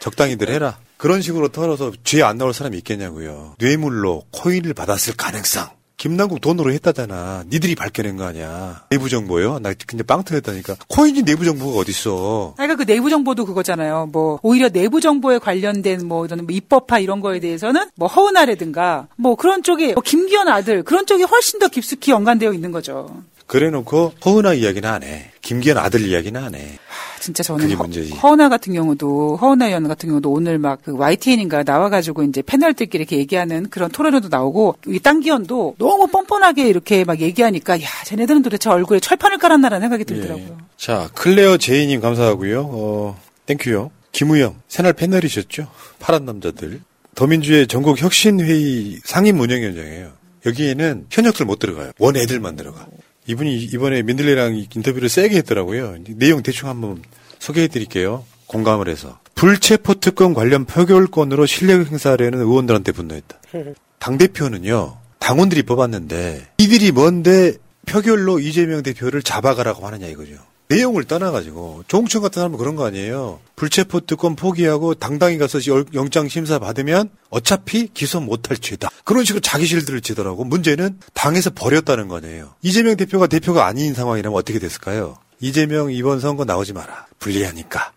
적당히들 해라 그런 식으로 털어서 죄 안 나올 사람이 있겠냐고요 뇌물로 코인을 받았을 가능성 김남국 돈으로 했다잖아. 니들이 밝혀낸 거 아니야. 내부 정보요? 나 근데 빵 터졌다니까. 코인이 내부 정보가 어딨어. 그러니까 그 내부 정보도 그거잖아요. 뭐 오히려 내부 정보에 관련된 뭐 이런 뭐 입법화 이런 거에 대해서는 뭐 허은아라든가 뭐 그런 쪽에 뭐 김기현 아들 그런 쪽이 훨씬 더 깊숙이 연관되어 있는 거죠. 그래 놓고 허은아 이야기는 안 해. 김기현 아들 이야기는 안 해. 진짜 저는 허. 허은아 같은 경우도 허은아 의원 같은 경우도 오늘 막 그 YTN인가 나와가지고 이제 패널들끼리 이렇게 얘기하는 그런 토론회도 나오고 이 땅기현도 너무 뻔뻔하게 이렇게 막 얘기하니까 야 쟤네들은 도대체 얼굴에 철판을 깔았나라는 생각이 들더라고요. 자, 클레어 제이님 감사하고요. 어, 땡큐요. 김우영, 새날 패널이셨죠? 파란 남자들. 더민주의 전국 혁신회의 상임 운영위원장이에요. 여기에는 현역들 못 들어가요. 원 애들만 들어가. 이분이 이번에 민들레랑 인터뷰를 세게 했더라고요. 내용 대충 한번 소개해 드릴게요. 공감을 해서. 불체포 특권 관련 표결권으로 실력 행사하려는 의원들한테 분노했다. 당대표는요, 당원들이 뽑았는데, 이들이 뭔데 표결로 이재명 대표를 잡아가라고 하느냐 이거죠. 내용을 떠나가지고 조홍천 같은 사람은 그런 거 아니에요. 불체포 특권 포기하고 당당히 가서 영장 심사 받으면 어차피 기소 못할 죄다. 그런 식으로 자기 실드를 치더라고. 문제는 당에서 버렸다는 거네요. 이재명 대표가 대표가 아닌 상황이라면 어떻게 됐을까요? 이재명 이번 선거 나오지 마라. 불리하니까.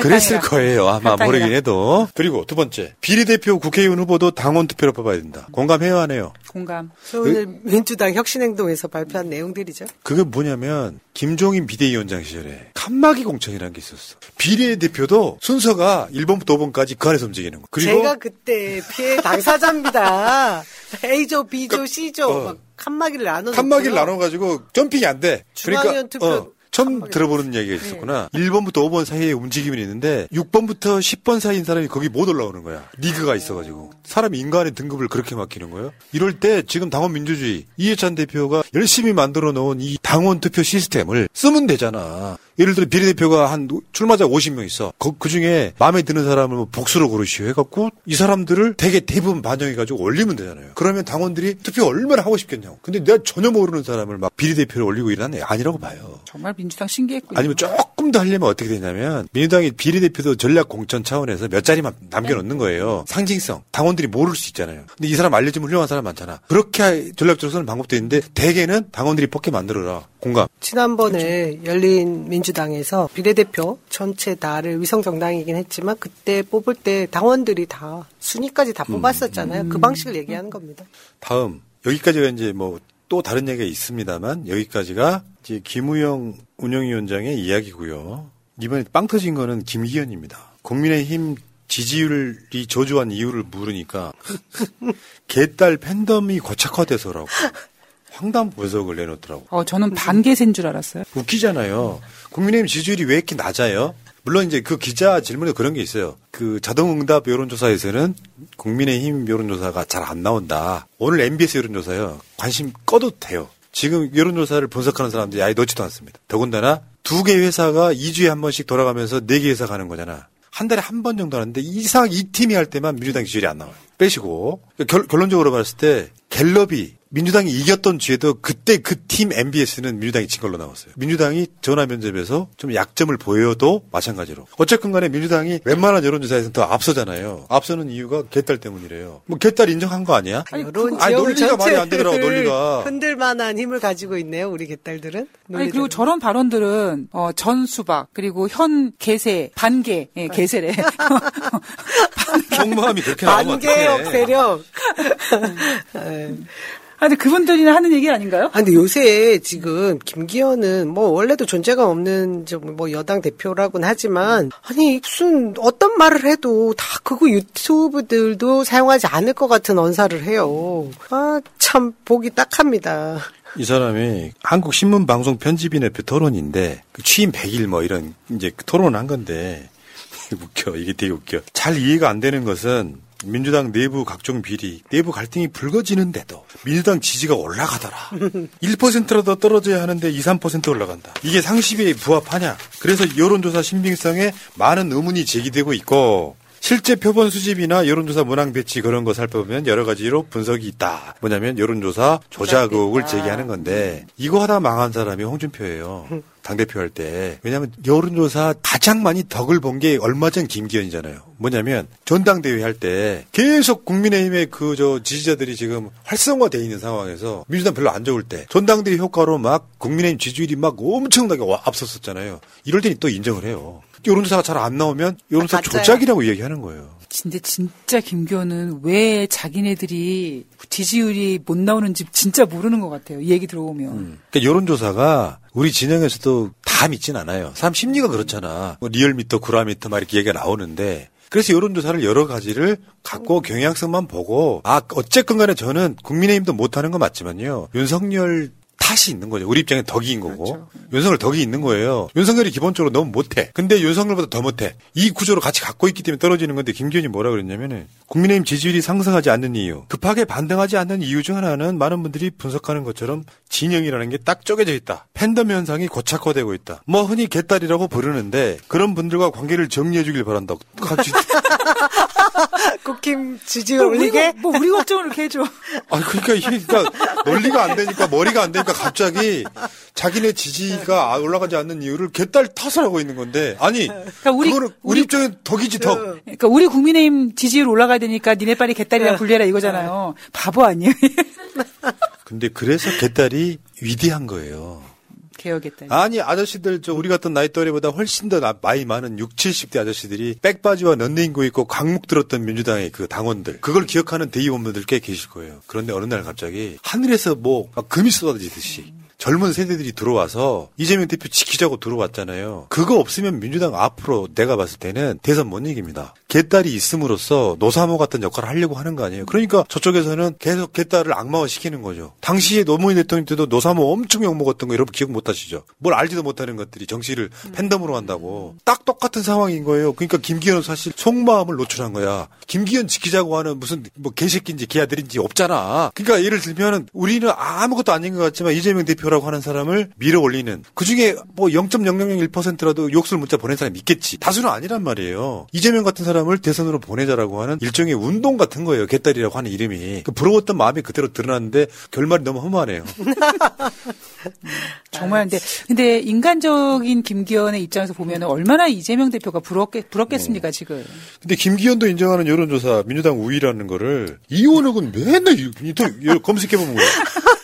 그랬을 거예요. 아마. 모르긴 해도. 그리고 두 번째. 비례대표 국회의원 후보도 당원 투표로 뽑아야 된다. 공감해요, 안 해요? 공감. 오늘 민주당 혁신행동에서 발표한 내용들이죠. 그게 뭐냐면 김종인 비대위원장 시절에 칸막이 공천이라는 게 있었어. 비례대표도 순서가 1번부터 5번까지 그 안에서 움직이는 거. 그리고 제가 그때 피해 당사자입니다. A조, B조, C조 어. 막 칸막이를 나눠 칸막이를 나눠 가지고 점핑이 안 돼. 중앙위원 투표 어, 처음 들어보는 얘기가 있었구나. 1번부터 5번 사이에 움직임이 있는데 6번부터 10번 사이인 사람이 거기 못 올라오는 거야. 리그가 있어가지고. 사람이 인간의 등급을 그렇게 맡기는 거예요. 이럴 때 지금 당원 민주주의 이해찬 대표가 열심히 만들어 놓은 이 당원 투표 시스템을 쓰면 되잖아. 예를 들어 비례대표가 한 출마자 50명 있어. 그, 중에 마음에 드는 사람을 뭐 복수로 고르시오 해갖고 이 사람들을 되게 대부분 반영해가지고 올리면 되잖아요. 그러면 당원들이 투표 얼마나 하고 싶겠냐고. 근데 내가 전혀 모르는 사람을 막 비례대표를 올리고 이러는 애 아니라고 봐요. 정말 민주당 신기했군요. 아니면 조금 더 하려면 어떻게 되냐면 민주당이 비례대표도 전략 공천 차원에서 몇 자리만 남겨놓는 거예요. 상징성. 당원들이 모를 수 있잖아요. 근데 이 사람 알려주면 훌륭한 사람 많잖아. 그렇게 전략적으로 쓰는 방법도 있는데 대개는 당원들이 뽑게 만들어라. 공감. 지난번에 열린 민주당에서 비례대표 전체 다를 위성 정당이긴 했지만 그때 뽑을 때 당원들이 다 순위까지 다 뽑았었잖아요. 그 방식을 얘기하는 겁니다. 다음 여기까지가 이제 뭐 또 다른 얘기가 있습니다만 여기까지가 이제 김우영 운영위원장의 이야기고요. 이번에 빵 터진 거는 김기현입니다. 국민의힘 지지율이 저조한 이유를 물으니까 개딸 팬덤이 고착화돼서라고 황당 분석을 내놓더라고. 어, 저는 반개세인 줄 알았어요. 웃기잖아요. 국민의힘 지지율이 왜 이렇게 낮아요? 물론 이제 그 기자 질문에 그런 게 있어요. 그 자동응답 여론조사에서는 국민의힘 여론조사가 잘 안 나온다. 오늘 MBS 여론조사요. 관심 꺼도 돼요. 지금 여론조사를 분석하는 사람들이 아예 넣지도 않습니다. 더군다나 두 개 회사가 2주에 한 번씩 돌아가면서 네 개 회사 가는 거잖아. 한 달에 한 번 정도 하는데 이상 이 팀이 할 때만 민주당 지지율이 안 나와요. 빼시고 결, 결론적으로 봤을 때 갤럽이 민주당이 이겼던 주에도 그때 그 팀 MBS는 민주당이 진 걸로 나왔어요. 민주당이 전화 면접에서 좀 약점을 보여도 마찬가지로. 어쨌건 간에 민주당이 웬만한 여론조사에서는 더 앞서잖아요. 앞서는 이유가 개딸 때문이래요. 뭐 개딸 인정한 거 아니야? 아니, 지역을 논리가 말이 안 되더라고, 논리가. 흔들 만한 힘을 가지고 있네요, 우리 개딸들은. 아니 그리고 저런 발언들은 어, 전 수박 그리고 현 개세 반개 예, 개세래 속마음이 그렇게 나오면 어떡해. 세력. 아, 근데 그분들이나 하는 얘기 아닌가요? 아, 근데 요새 지금 김기현은 뭐 원래도 존재감 없는 좀뭐 여당 대표라고는 하지만 아니 무슨 어떤 말을 해도 다 그거 유튜브들도 사용하지 않을 것 같은 언사를 해요. 아, 참 보기 딱합니다. 이 사람이 한국 신문 방송 편집인협회 토론인데 그 취임 100일 뭐 이런 이제 그 토론을 한 건데 웃겨. 이게 되게 웃겨. 잘 이해가 안 되는 것은 민주당 내부 각종 비리 내부 갈등이 불거지는데도 민주당 지지가 올라가더라. 1%라도 떨어져야 하는데 2, 3% 올라간다. 이게 상식에 부합하냐? 그래서 여론조사 신빙성에 많은 의문이 제기되고 있고 실제 표본 수집이나 여론조사 문항 배치 그런 거 살펴보면 여러 가지로 분석이 있다. 뭐냐면 여론조사 조작 의혹을 제기하는 건데 이거 하다 망한 사람이 홍준표예요. 당대표 할 때. 왜냐하면 여론조사 가장 많이 덕을 본 게 얼마 전 김기현이잖아요. 뭐냐면 전당대회 할 때 계속 국민의힘의 그 저 지지자들이 지금 활성화돼 있는 상황에서 민주당 별로 안 좋을 때 전당대회 효과로 막 국민의힘 지지율이 막 엄청나게 와- 앞섰었잖아요. 이럴 때는 또 인정을 해요. 여론조사가 잘 안 나오면 여론조사 아. 조작이라고 얘기하는 거예요. 근데 진짜 김기현은 왜 자기네들이 지지율이 못 나오는지 진짜 모르는 것 같아요. 이 얘기 들어보면. 그러니까 여론조사가 우리 진영에서도 다 믿진 않아요. 사람 심리가 그렇잖아. 뭐 리얼미터, 구라미터 막 이렇게 얘기가 나오는데 그래서 여론조사를 여러 가지를 갖고 경향성만 보고 아 어쨌건 간에 저는 국민의힘도 못하는 건 맞지만요. 윤석열 탓이 있는 거죠. 우리 입장에 덕이인 거고. 윤석열 덕이 있는 거예요. 윤석열이 기본적으로 너무 못해. 근데 윤석열보다 더 못해. 이 구조를 같이 갖고 있기 때문에 떨어지는 건데 김기현이 뭐라 그랬냐면은 국민의힘 지지율이 상승하지 않는 이유, 급하게 반등하지 않는 이유 중 하나는 많은 분들이 분석하는 것처럼 진영이라는 게 딱 쪼개져 있다. 팬덤 현상이 고착화되고 있다. 뭐 흔히 개딸이라고 부르는데 그런 분들과 관계를 정리해 주길 바란다고. 같이 국힘 지지율 올리게? 뭐 우리 걱정을 이렇게 해줘. 아, 그러니까 이게 그러니까 논리가 안 되니까 머리가 안 되니까 그러니까 갑자기 자기네 지지가 올라가지 않는 이유를 개딸 탓을 하고 있는 건데 아니 그러니까 우리 그거는 우리 입장에 덕이지 덕. 그러니까 우리 국민의힘 지지율 올라가야 되니까 니네 빨리 개딸이랑 분리해라 이거잖아요. 바보 아니에요? 근데 그래서 개딸이 위대한 거예요. 개혁했다. 아니 아저씨들 저 우리 같은 나이 또래보다 훨씬 더 나- 나이 많은 6, 70대 아저씨들이 백바지와 넌닝구 입고 강목 들었던 민주당의 그 당원들 그걸 기억하는 대의원분들 꽤 계실 거예요. 그런데 어느 날 갑자기 하늘에서 뭐막 금이 쏟아지듯이 젊은 세대들이 들어와서 이재명 대표 지키자고 들어왔잖아요. 그거 없으면 민주당 앞으로 내가 봤을 때는 대선 못 이깁니다. 개딸이 있음으로써 노사모 같은 역할을 하려고 하는 거 아니에요. 그러니까 저쪽에서는 계속 개딸을 악마화 시키는 거죠. 당시에 노무현 대통령 때도 노사모 엄청 욕먹었던 거 여러분 기억 못 하시죠? 뭘 알지도 못하는 것들이 정치를 팬덤으로 한다고. 딱 똑같은 상황인 거예요. 그러니까 김기현은 사실 속마음을 노출한 거야. 김기현 지키자고 하는 무슨 뭐 개새끼인지 개아들인지 없잖아. 그러니까 예를 들면 우리는 아무것도 아닌 것 같지만 이재명 대표 라고 하는 사람을 밀어 올리는 그 중에 뭐 0.0001%라도 욕설 문자 보낸 사람이 있겠지. 다수는 아니란 말이에요. 이재명 같은 사람을 대선으로 보내자라고 하는 일종의 운동 같은 거예요. 개딸이라고 하는 이름이. 그 부러웠던 마음이 그대로 드러났는데 결말이 너무 험하네요. 정말 근데 근데 인간적인 김기현의 입장에서 보면 얼마나 이재명 대표가 부럽겠 부럽겠습니까 지금. 근데 김기현도 인정하는 여론조사 민주당 우위라는 거를 이원욱은 맨날 유- 인터- 검색해보면 뭐야.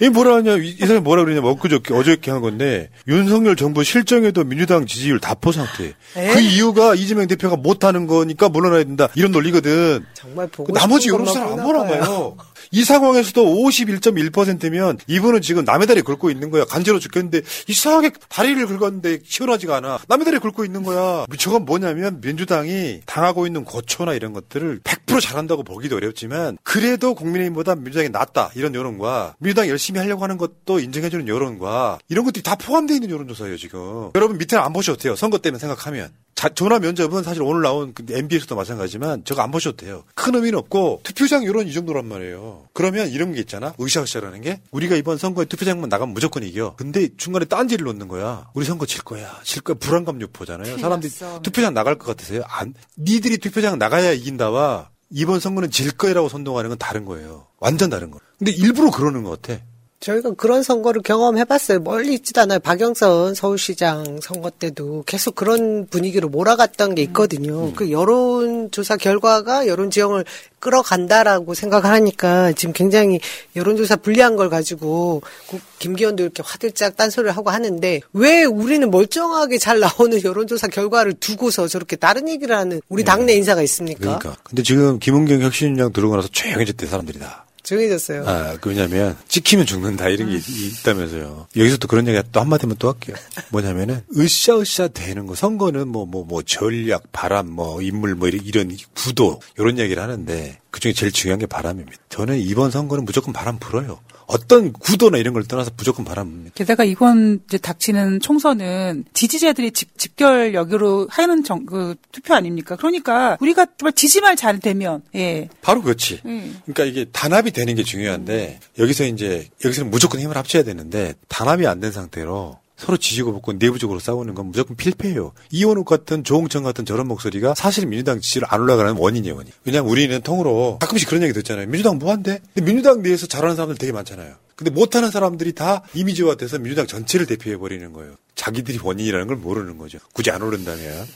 이 뭐라 하냐, 이, 이 사람이 뭐라 그러냐, 엊그저께, 어저께 한 건데, 윤석열 정부 실정에도 민주당 지지율 다포 상태. 그 이유가 이재명 대표가 못하는 거니까 물러나야 된다. 이런 논리거든. 정말 보고 그 나머지 싶은 여론조사는 안 보나 봐요. 이 상황에서도 51.1%면 이분은 지금 남의 다리 긁고 있는 거야. 간지러 죽겠는데 이상하게 다리를 긁었는데 시원하지가 않아. 남의 다리 긁고 있는 거야. 저건 뭐냐면 민주당이 당하고 있는 고초나 이런 것들을 100% 잘한다고 보기도 어렵지만 그래도 국민의힘보다 민주당이 낫다. 이런 여론과 민주당 열심히 하려고 하는 것도 인정해주는 여론과 이런 것들이 다 포함되어 있는 여론조사예요, 지금. 여러분 밑에는 안 보셔도 돼요. 선거 때문에 생각하면. 자, 전화 면접은 사실 오늘 나온 그 MB에서도 마찬가지지만 저거 안 보셔도 돼요. 큰 의미는 없고 투표장 여론 이 정도란 말이에요. 그러면 이런 게 있잖아. 의샤의샤라는 게 우리가 이번 선거에 투표장만 나가면 무조건 이겨. 근데 중간에 딴지를 놓는 거야. 우리 선거 질 거야. 질 거야. 불안감 유포잖아요. 사람들이 투표장 나갈 것 같으세요? 안. 니들이 투표장 나가야 이긴다와 이번 선거는 질 거라고 선동하는 건 다른 거예요. 완전 다른 거. 근데 일부러 그러는 것 같아. 저희가 그런 선거를 경험해봤어요. 멀리 있지도 않아요. 박영선 서울시장 선거 때도 계속 그런 분위기로 몰아갔던 게 있거든요. 그 여론조사 결과가 여론 지형을 끌어간다라고 생각을 하니까 지금 굉장히 여론조사 불리한 걸 가지고 국- 김기현도 이렇게 화들짝 딴소리를 하고 하는데 왜 우리는 멀쩡하게 잘 나오는 여론조사 결과를 두고서 저렇게 다른 얘기를 하는 우리 당내 인사가 있습니까? 그러니까. 근데 지금 김은경 혁신위원장 들어오고 나서 조용해졌대, 사람들이 다. 조용해졌어요. 아, 그 왜냐면 찍히면 죽는다 이런 게 있- 있다면서요. 여기서 또 그런 얘기 또 한마디만 또 할게요. 뭐냐면은 으쌰으쌰 되는 거 선거는 뭐뭐 뭐 전략, 바람, 뭐 인물 뭐 이런, 이런 구도 이런 얘기를 하는데 그중에 제일 중요한 게 바람입니다. 저는 이번 선거는 무조건 바람 불어요. 어떤 구도나 이런 걸 떠나서 무조건 바람 붑니다. 게다가 이번 이제 닥치는 총선은 지지자들이 집, 집결력으로 하는 정, 그 투표 아닙니까? 그러니까 우리가 정말 지지만 잘 되면 예. 바로 그렇지. 음. 그러니까 이게 단합이 되는 게 중요한데 여기서 이제 여기서는 무조건 힘을 합쳐야 되는데 단합이 안 된 상태로 서로 지지고 볶고 내부적으로 싸우는 건 무조건 필패예요. 이원욱 같은 조홍천 같은 저런 목소리가 사실 민주당 지지를 안 올라가는 원인이에요, 원인. 왜냐면 우리는 통으로 가끔씩 그런 얘기 듣잖아요. 민주당 뭐 한대? 근데 민주당 내에서 잘하는 사람들 되게 많잖아요. 근데 못하는 사람들이 다 이미지화 돼서 민주당 전체를 대표해버리는 거예요. 자기들이 원인이라는 걸 모르는 거죠. 굳이 안 오른다면.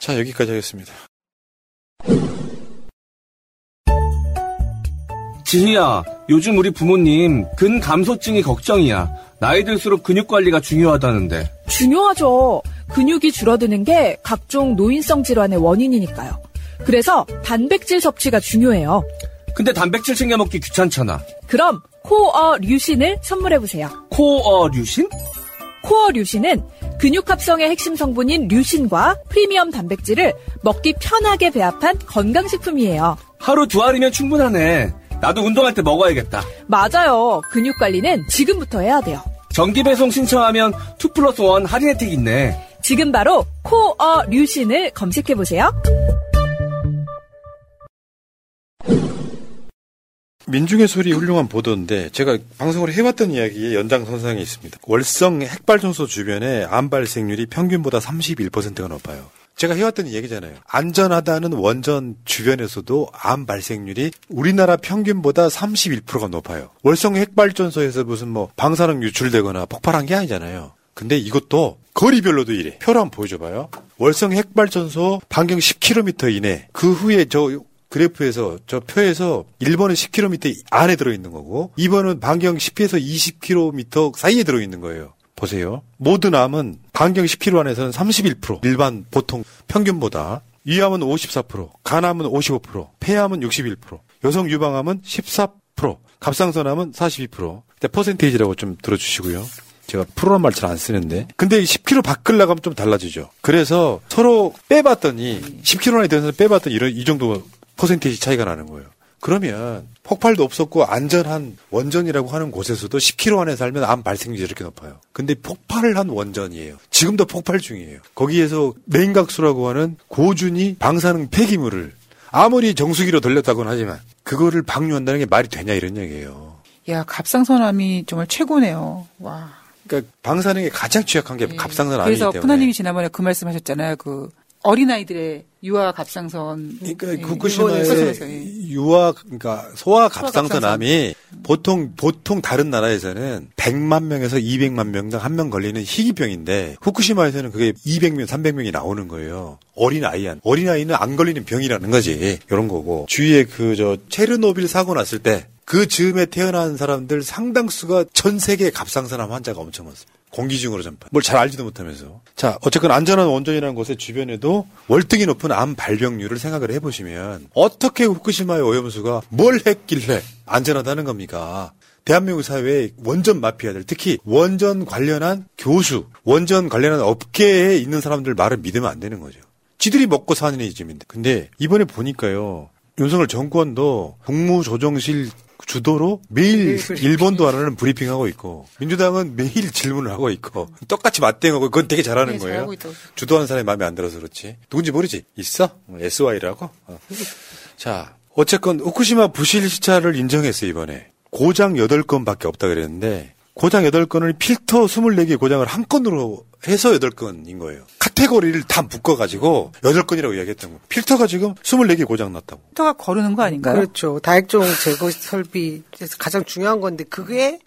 자, 여기까지 하겠습니다. 지희야, 요즘 우리 부모님 근감소증이 걱정이야. 나이 들수록 근육 관리가 중요하다는데. 중요하죠. 근육이 줄어드는 게 각종 노인성 질환의 원인이니까요. 그래서 단백질 섭취가 중요해요. 근데 단백질 챙겨 먹기 귀찮잖아. 그럼 코어 류신을 선물해 보세요. 코어 류신? 코어 류신은 근육 합성의 핵심 성분인 류신과 프리미엄 단백질을 먹기 편하게 배합한 건강식품이에요. 하루 두 알이면 충분하네. 나도 운동할 때 먹어야겠다. 맞아요. 근육 관리는 지금부터 해야 돼요. 정기 배송 신청하면 2 플러스 1 할인 혜택 있네. 지금 바로 코어 류신을 검색해보세요. 민중의 소리 훌륭한 보도인데 제가 방송을 해왔던 이야기의 연장선상에 있습니다. 월성 핵발전소 주변에 암 발생률이 평균보다 31%가 높아요. 제가 해왔던 얘기잖아요. 안전하다는 원전 주변에서도 암 발생률이 우리나라 평균보다 31%가 높아요. 월성 핵발전소에서 무슨 뭐 방사능 유출되거나 폭발한 게 아니잖아요. 근데 이것도 거리별로도 이래. 표로 한번 보여줘봐요. 월성 핵발전소 반경 10km 이내. 그 후에 저 그래프에서 저 표에서 1번은 10km 안에 들어있는 거고 2번은 반경 10에서 20km 사이에 들어있는 거예요. 보세요. 모든 암은 반경 10km 안에서는 31% 일반 보통 평균보다 위암은 54%, 간암은 55%, 폐암은 61%, 여성 유방암은 14%, 갑상선암은 42%. 근데 퍼센테이지라고 좀 들어주시고요. 제가 프로란 말 잘 안 쓰는데. 근데 10kg 밖을 나가면 좀 달라지죠. 그래서 서로 빼봤더니 10kg 안에 들어서 빼봤더니 이런 이 정도 퍼센테이지 차이가 나는 거예요. 그러면 폭발도 없었고 안전한 원전이라고 하는 곳에서도 10km 안에 살면 암 발생률이 이렇게 높아요. 근데 폭발을 한 원전이에요. 지금도 폭발 중이에요. 거기에서 메인각수라고 하는 고준위 방사능 폐기물을 아무리 정수기로 돌렸다고는 하지만 그거를 방류한다는 게 말이 되냐 이런 얘기예요. 야, 갑상선암이 정말 최고네요. 와. 그러니까 방사능에 가장 취약한 게 갑상선 암이기 그래서 때문에. 푸나님이 지난번에 그 말씀하셨잖아요. 그 어린아이들의 유아 갑상선. 그러니까 예, 후쿠시마의 예. 유아 그러니까 소아 소아 갑상선암이 보통 보통 다른 나라에서는 100만 명에서 200만 명당 한 명 걸리는 희귀병인데 후쿠시마에서는 그게 200명, 300명이 나오는 거예요. 어린 아이한 어린 아이는 안 걸리는 병이라는 거지. 이런 거고 주위에 그 저 체르노빌 사고 났을 때 그 즈음에 태어난 사람들 상당수가 전 세계 갑상선암 환자가 엄청 많습니다. 공기중으로 전파. 뭘 잘 알지도 못하면서. 자, 어쨌건 안전한 원전이라는 곳의 주변에도 월등히 높은 암 발병률을 생각을 해보시면 어떻게 후쿠시마의 오염수가 뭘 했길래 안전하다는 겁니까? 대한민국 사회의 원전 마피아들, 특히 원전 관련한 교수, 원전 관련한 업계에 있는 사람들 말을 믿으면 안 되는 거죠. 지들이 먹고 사는 이즘인데. 근데 이번에 보니까요. 윤석열 정권도 국무조정실 주도로 매일 일본도 하는 브리핑하고 있고 민주당은 매일 질문을 하고 있고 똑같이 맞대응하고 그건 되게 잘하는 네, 거예요. 주도하는 사람이 마음에 안 들어서 그렇지. 누군지 모르지? 있어? SY라고? 자, 어쨌건 후쿠시마 부실 시차를 인정했어요, 이번에. 고장 8건밖에 없다 그랬는데 고장 8건을 필터 24개 고장을 한 건으로 해서 8건인 거예요. 카테고리를 다 묶어가지고 8건이라고 이야기했던 거. 필터가 지금 24개 고장 났다고. 필터가 거르는 거 아닌가요? 그렇죠. 다액종 제거 설비에서 가장 중요한 건데 그게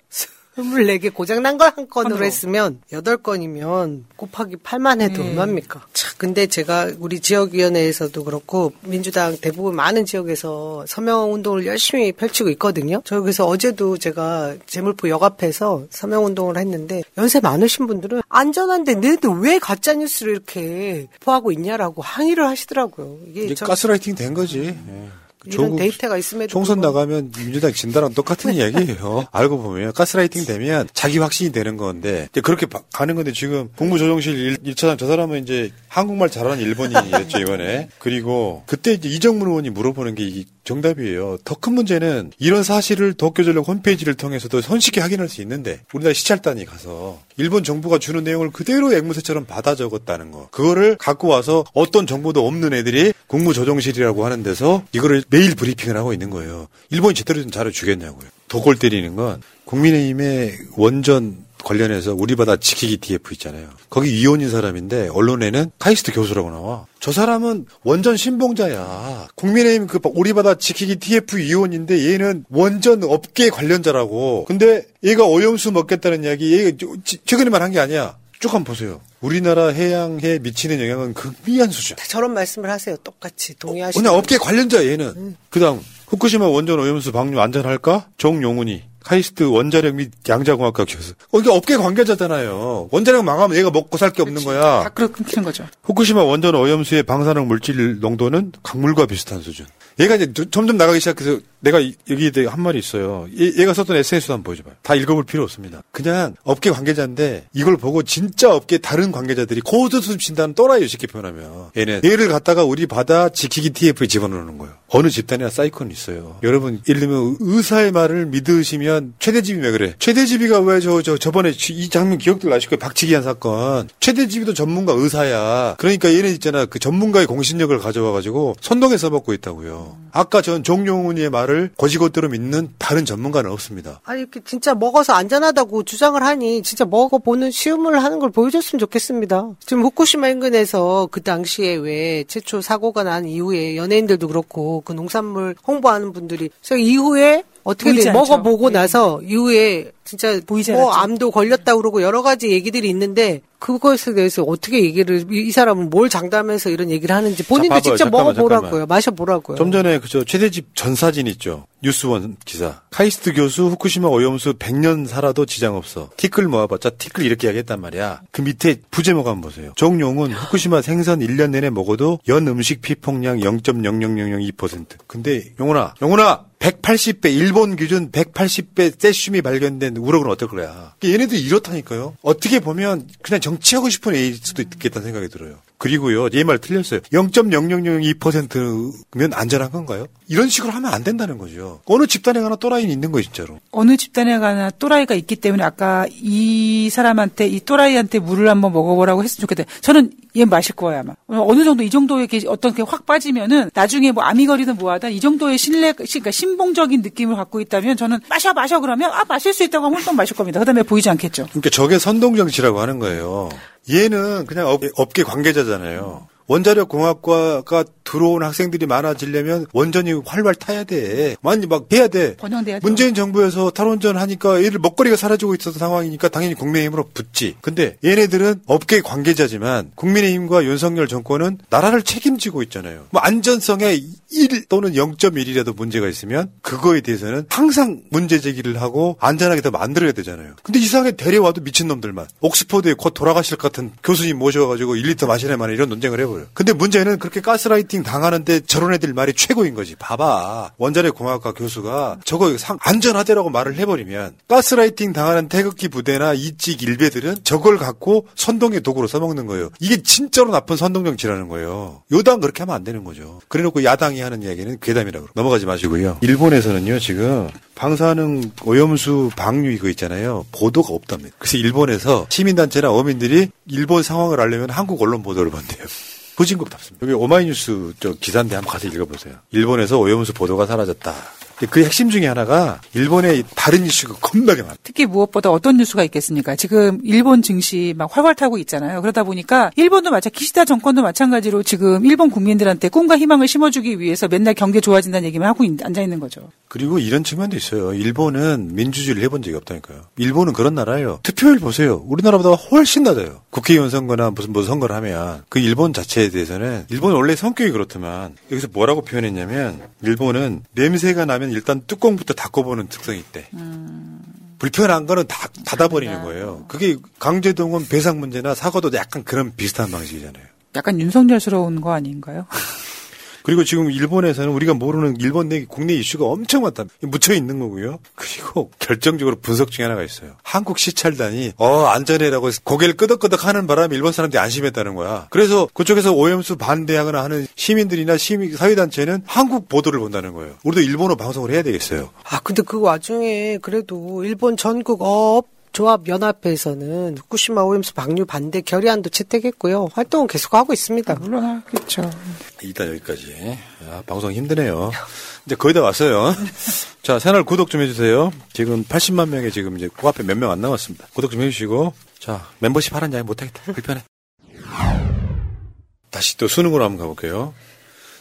24개 고장난 걸 한 건으로. 했으면 8건이면 곱하기 8만 해도 네. 얼마입니까? 자, 근데 제가 우리 지역위원회에서도 그렇고 민주당 대부분 많은 지역에서 서명 운동을 열심히 펼치고 있거든요. 저 그래서 어제도 제가 재물포 역 앞에서 서명 운동을 했는데 연세 많으신 분들은 안전한데 너희들 왜 가짜 뉴스를 이렇게 포하고 있냐라고 항의를 하시더라고요. 이게 가스라이팅 된 거지. 예. 조국 데이터가 있음에도 총선 불구하고 나가면 민주당 진다랑 똑같은 이야기예요. 알고 보면 가스라이팅 되면 자기 확신이 되는 건데 이제 그렇게 바- 가는 건데 지금 국무조정실 1, 차장저 사람은 이제 한국말 잘하는 일본인이었죠 이번에. 그리고 그때 이제 이정문 의원이 물어보는 게 이게 정답이에요. 더 큰 문제는 이런 사실을 도쿄전력 홈페이지를 통해서도 손쉽게 확인할 수 있는데 우리나라 시찰단이 가서 일본 정부가 주는 내용을 그대로 앵무새처럼 받아 적었다는 거. 그거를 갖고 와서 어떤 정보도 없는 애들이 국무조정실이라고 하는 데서 이거를 매일 브리핑을 하고 있는 거예요. 일본이 제대로 된 자료 주겠냐고요. 도골 때리는 건 국민의힘의 원전 관련해서 우리 바다 지키기 DF 있잖아요. 거기 위원인 사람인데 언론에는 카이스트 교수라고 나와. 저 사람은 원전 신봉자야. 국민의힘 그 우리 바다 지키기 TF 위원인데 얘는 원전 업계 관련자라고. 근데 얘가 오염수 먹겠다는 이야기 얘가 저- 지- 최근에만 한 게 아니야. 쭉 한번 보세요. 우리나라 해양에 미치는 영향은 극미한 수준. 다 저런 말씀을 하세요. 똑같이 동의하시는. 그냥 업계 관련자 얘는. 그다음 후쿠시마 원전 오염수 방류 안전할까? 정용훈이 카이스트 원자력 및 양자공학과 교수. 어, 이게 업계 관계자잖아요. 원자력 망하면 얘가 먹고 살 게 없는 거야. 다 그렇게 끊기는 거죠. 후쿠시마 원전 오염수의 방사능 물질 농도는 강물과 비슷한 수준. 얘가 이제 두- 점점 나가기 시작해서 내가 이- 여기에 대해 한 말이 있어요. 얘, 가 썼던 SNS도 한번 보여줘봐요. 다 읽어볼 필요 없습니다. 그냥 업계 관계자인데 이걸 보고 진짜 업계 다른 관계자들이 코웃음 친다는 또라이요 쉽게 표현하면 얘는 얘를 갖다가 우리 바다 지키기 TF에 집어넣는 거예요. 어느 집단이나 사이코는 있어요. 여러분 예를 들면 의사의 말을 믿으시면 최대집이 왜 그래? 최대집이가 왜 저 저 저 번에 이 장면 기억들 나실 거예요. 박치기한 사건. 최대집이도 전문가 의사야. 그러니까 얘는 있잖아 그 전문가의 공신력을 가져와가지고 선동해 써먹고 있다고요. 거예요. 아까 전 종용훈의 말을 거지것대로 믿는 다른 전문가는 없습니다. 아니 이렇게 진짜 먹어서 안전하다고 주장을 하니 진짜 먹어보는 시음을 하는 걸 보여줬으면 좋겠습니다. 지금 후쿠시마 인근에서 그 당시에 왜 최초 사고가 난 이후에 연예인들도 그렇고 그 농산물 홍보하는 분들이 그래서 이후에 어떻게 보이지 돼 않죠. 먹어보고 네. 나서 이후에 진짜 보이지 뭐 않았죠. 암도 걸렸다 그러고 여러 가지 얘기들이 있는데 그것에 대해서 어떻게 얘기를 이, 이 사람은 뭘 장담해서 이런 얘기를 하는지 본인도 봐봐요. 직접 잠깐만, 먹어보라고요. 잠깐만. 마셔보라고요. 좀 전에 그저 최대집 전 사진 있죠. 뉴스원 기사. 카이스트 교수 후쿠시마 오염수 100년 살아도 지장 없어. 티끌 모아봤자 티끌 이렇게 이야기했단 말이야. 그 밑에 부제목 한번 보세요. 정용은 후쿠시마 생선 1년 내내 먹어도 연 음식 피폭량 0.00002%. 근데 용훈아, 용훈아 180배 일본 기준 180배 세슘이 발견된 우럭은 어떨 거야. 얘네들 이렇다니까요. 어떻게 보면 그냥 정치하고 싶은 수도 있겠다는 생각이 들어요. 그리고요, 얘말 틀렸어요. 0.0002%면 안전한 건가요? 이런 식으로 하면 안 된다는 거죠. 어느 집단에 가나 또라이는 있는 거예요, 진짜로. 어느 집단에 가나 또라이가 있기 때문에 아까 이 사람한테 이 또라이한테 물을 한번 먹어보라고 했으면 좋겠다. 저는 얘 마실 거예요 아마. 어느 정도 이 정도의 게 어떤 게 확 빠지면은 나중에 뭐 암이 걸리든 뭐하든 이 정도의 신뢰, 그러니까 신봉적인 느낌을 갖고 있다면 저는 마셔 마셔 그러면 아 마실 수 있다고 하면 또 마실 겁니다. 그 다음에 보이지 않겠죠. 그러니까 저게 선동정치라고 하는 거예요. 얘는 그냥 업, 업계 관계자잖아요. 원자력 공학과가 들어온 학생들이 많아지려면 원전이 활발해야 돼. 많이 막 해야 돼. 번영돼야죠. 문재인 정부에서 탈원전 하니까 얘를 먹거리가 사라지고 있었던 상황이니까 당연히 국민의힘으로 붙지. 근데 얘네들은 업계 관계자지만 국민의힘과 윤석열 정권은 나라를 책임지고 있잖아요. 뭐 안전성에 1 또는 0.1이라도 문제가 있으면 그거에 대해서는 항상 문제 제기를 하고 안전하게 더 만들어야 되잖아요. 근데 이상하게 데려와도 미친놈들만 옥스퍼드에 곧 돌아가실 것 같은 교수님 모셔가지고 1리터 마시네 만에 이런 논쟁을 해버려 요. 근데 문제는 그렇게 가스라이팅 당하는데 저런 애들 말이 최고인 거지. 봐봐. 원자력 공학과 교수가 저거 상, 안전하대라고 말을 해버리면 가스라이팅 당하는 태극기 부대나 이직 일베들은 저걸 갖고 선동의 도구로 써먹는 거예요. 이게 진짜로 나쁜 선동 정치라는 거예요. 요당 그렇게 하면 안 되는 거죠. 그래 놓고 야당이 하는 이야기는 괴담이라고. 넘어가지 마시고요. 일본에서는요, 지금 방사능 오염수 방류 이거 있잖아요. 보도가 없답니다. 그래서 일본에서 시민단체나 어민들이 일본 상황을 알려면 한국 언론 보도를 본대요. 후진국답습니다. 여기 오마이뉴스 저 기사인데 한번 가서 읽어보세요. 일본에서 오염수 보도가 사라졌다. 그 핵심 중에 하나가 일본의 다른 이슈가 겁나게 많아. 특히 무엇보다 어떤 뉴스가 있겠습니까? 지금 일본 증시 막 활활 타고 있잖아요. 그러다 보니까 일본도 마찬 기시다 정권도 마찬가지로 지금 일본 국민들한테 꿈과 희망을 심어주기 위해서 맨날 경제 좋아진다는 얘기만 하고 있- 앉아 있는 거죠. 그리고 이런 측면도 있어요. 일본은 민주주의를 해본 적이 없다니까요. 일본은 그런 나라예요. 투표율 보세요. 우리나라보다 훨씬 낮아요. 국회의원 선거나 무슨 무슨 선거를 하면 그 일본 자체에 대해서는 일본은 원래 성격이 그렇지만 여기서 뭐라고 표현했냐면 일본은 냄새가 나면 일단 뚜껑부터 닫고보는 특성이 있대. 불편한 거는 다 닫아버리는 거예요. 그게 강제동원 배상 문제나 사고도 약간 그런 비슷한 방식이잖아요. 약간 윤석열스러운 거 아닌가요? 그리고 지금 일본에서는 우리가 모르는 일본 내 국내 이슈가 엄청 많다. 묻혀 있는 거고요. 그리고 결정적으로 분석 중에 하나가 있어요. 한국 시찰단이 어 안전해라고 고개를 끄덕끄덕 하는 바람에 일본 사람들이 안심했다는 거야. 그래서 그쪽에서 오염수 반대하거나 하는 시민들이나 시민 사회단체는 한국 보도를 본다는 거예요. 우리도 일본어 방송을 해야 되겠어요. 아, 근데 그 와중에 그래도 일본 전국 어업 조합 연합회에서는 후쿠시마 오염수 방류 반대 결의안도 채택했고요. 활동은 계속하고 있습니다. 물론 하겠죠. 일단 여기까지. 아, 방송 힘드네요. 이제 거의 다 왔어요. 자, 채널 구독 좀 해주세요. 지금 80만 명에 지금 이제 코앞에 몇 명 안 남았습니다. 구독 좀 해주시고. 자, 멤버십 하라는 이야기 못하겠다. 불편해. 다시 또 수능으로 한번 가볼게요.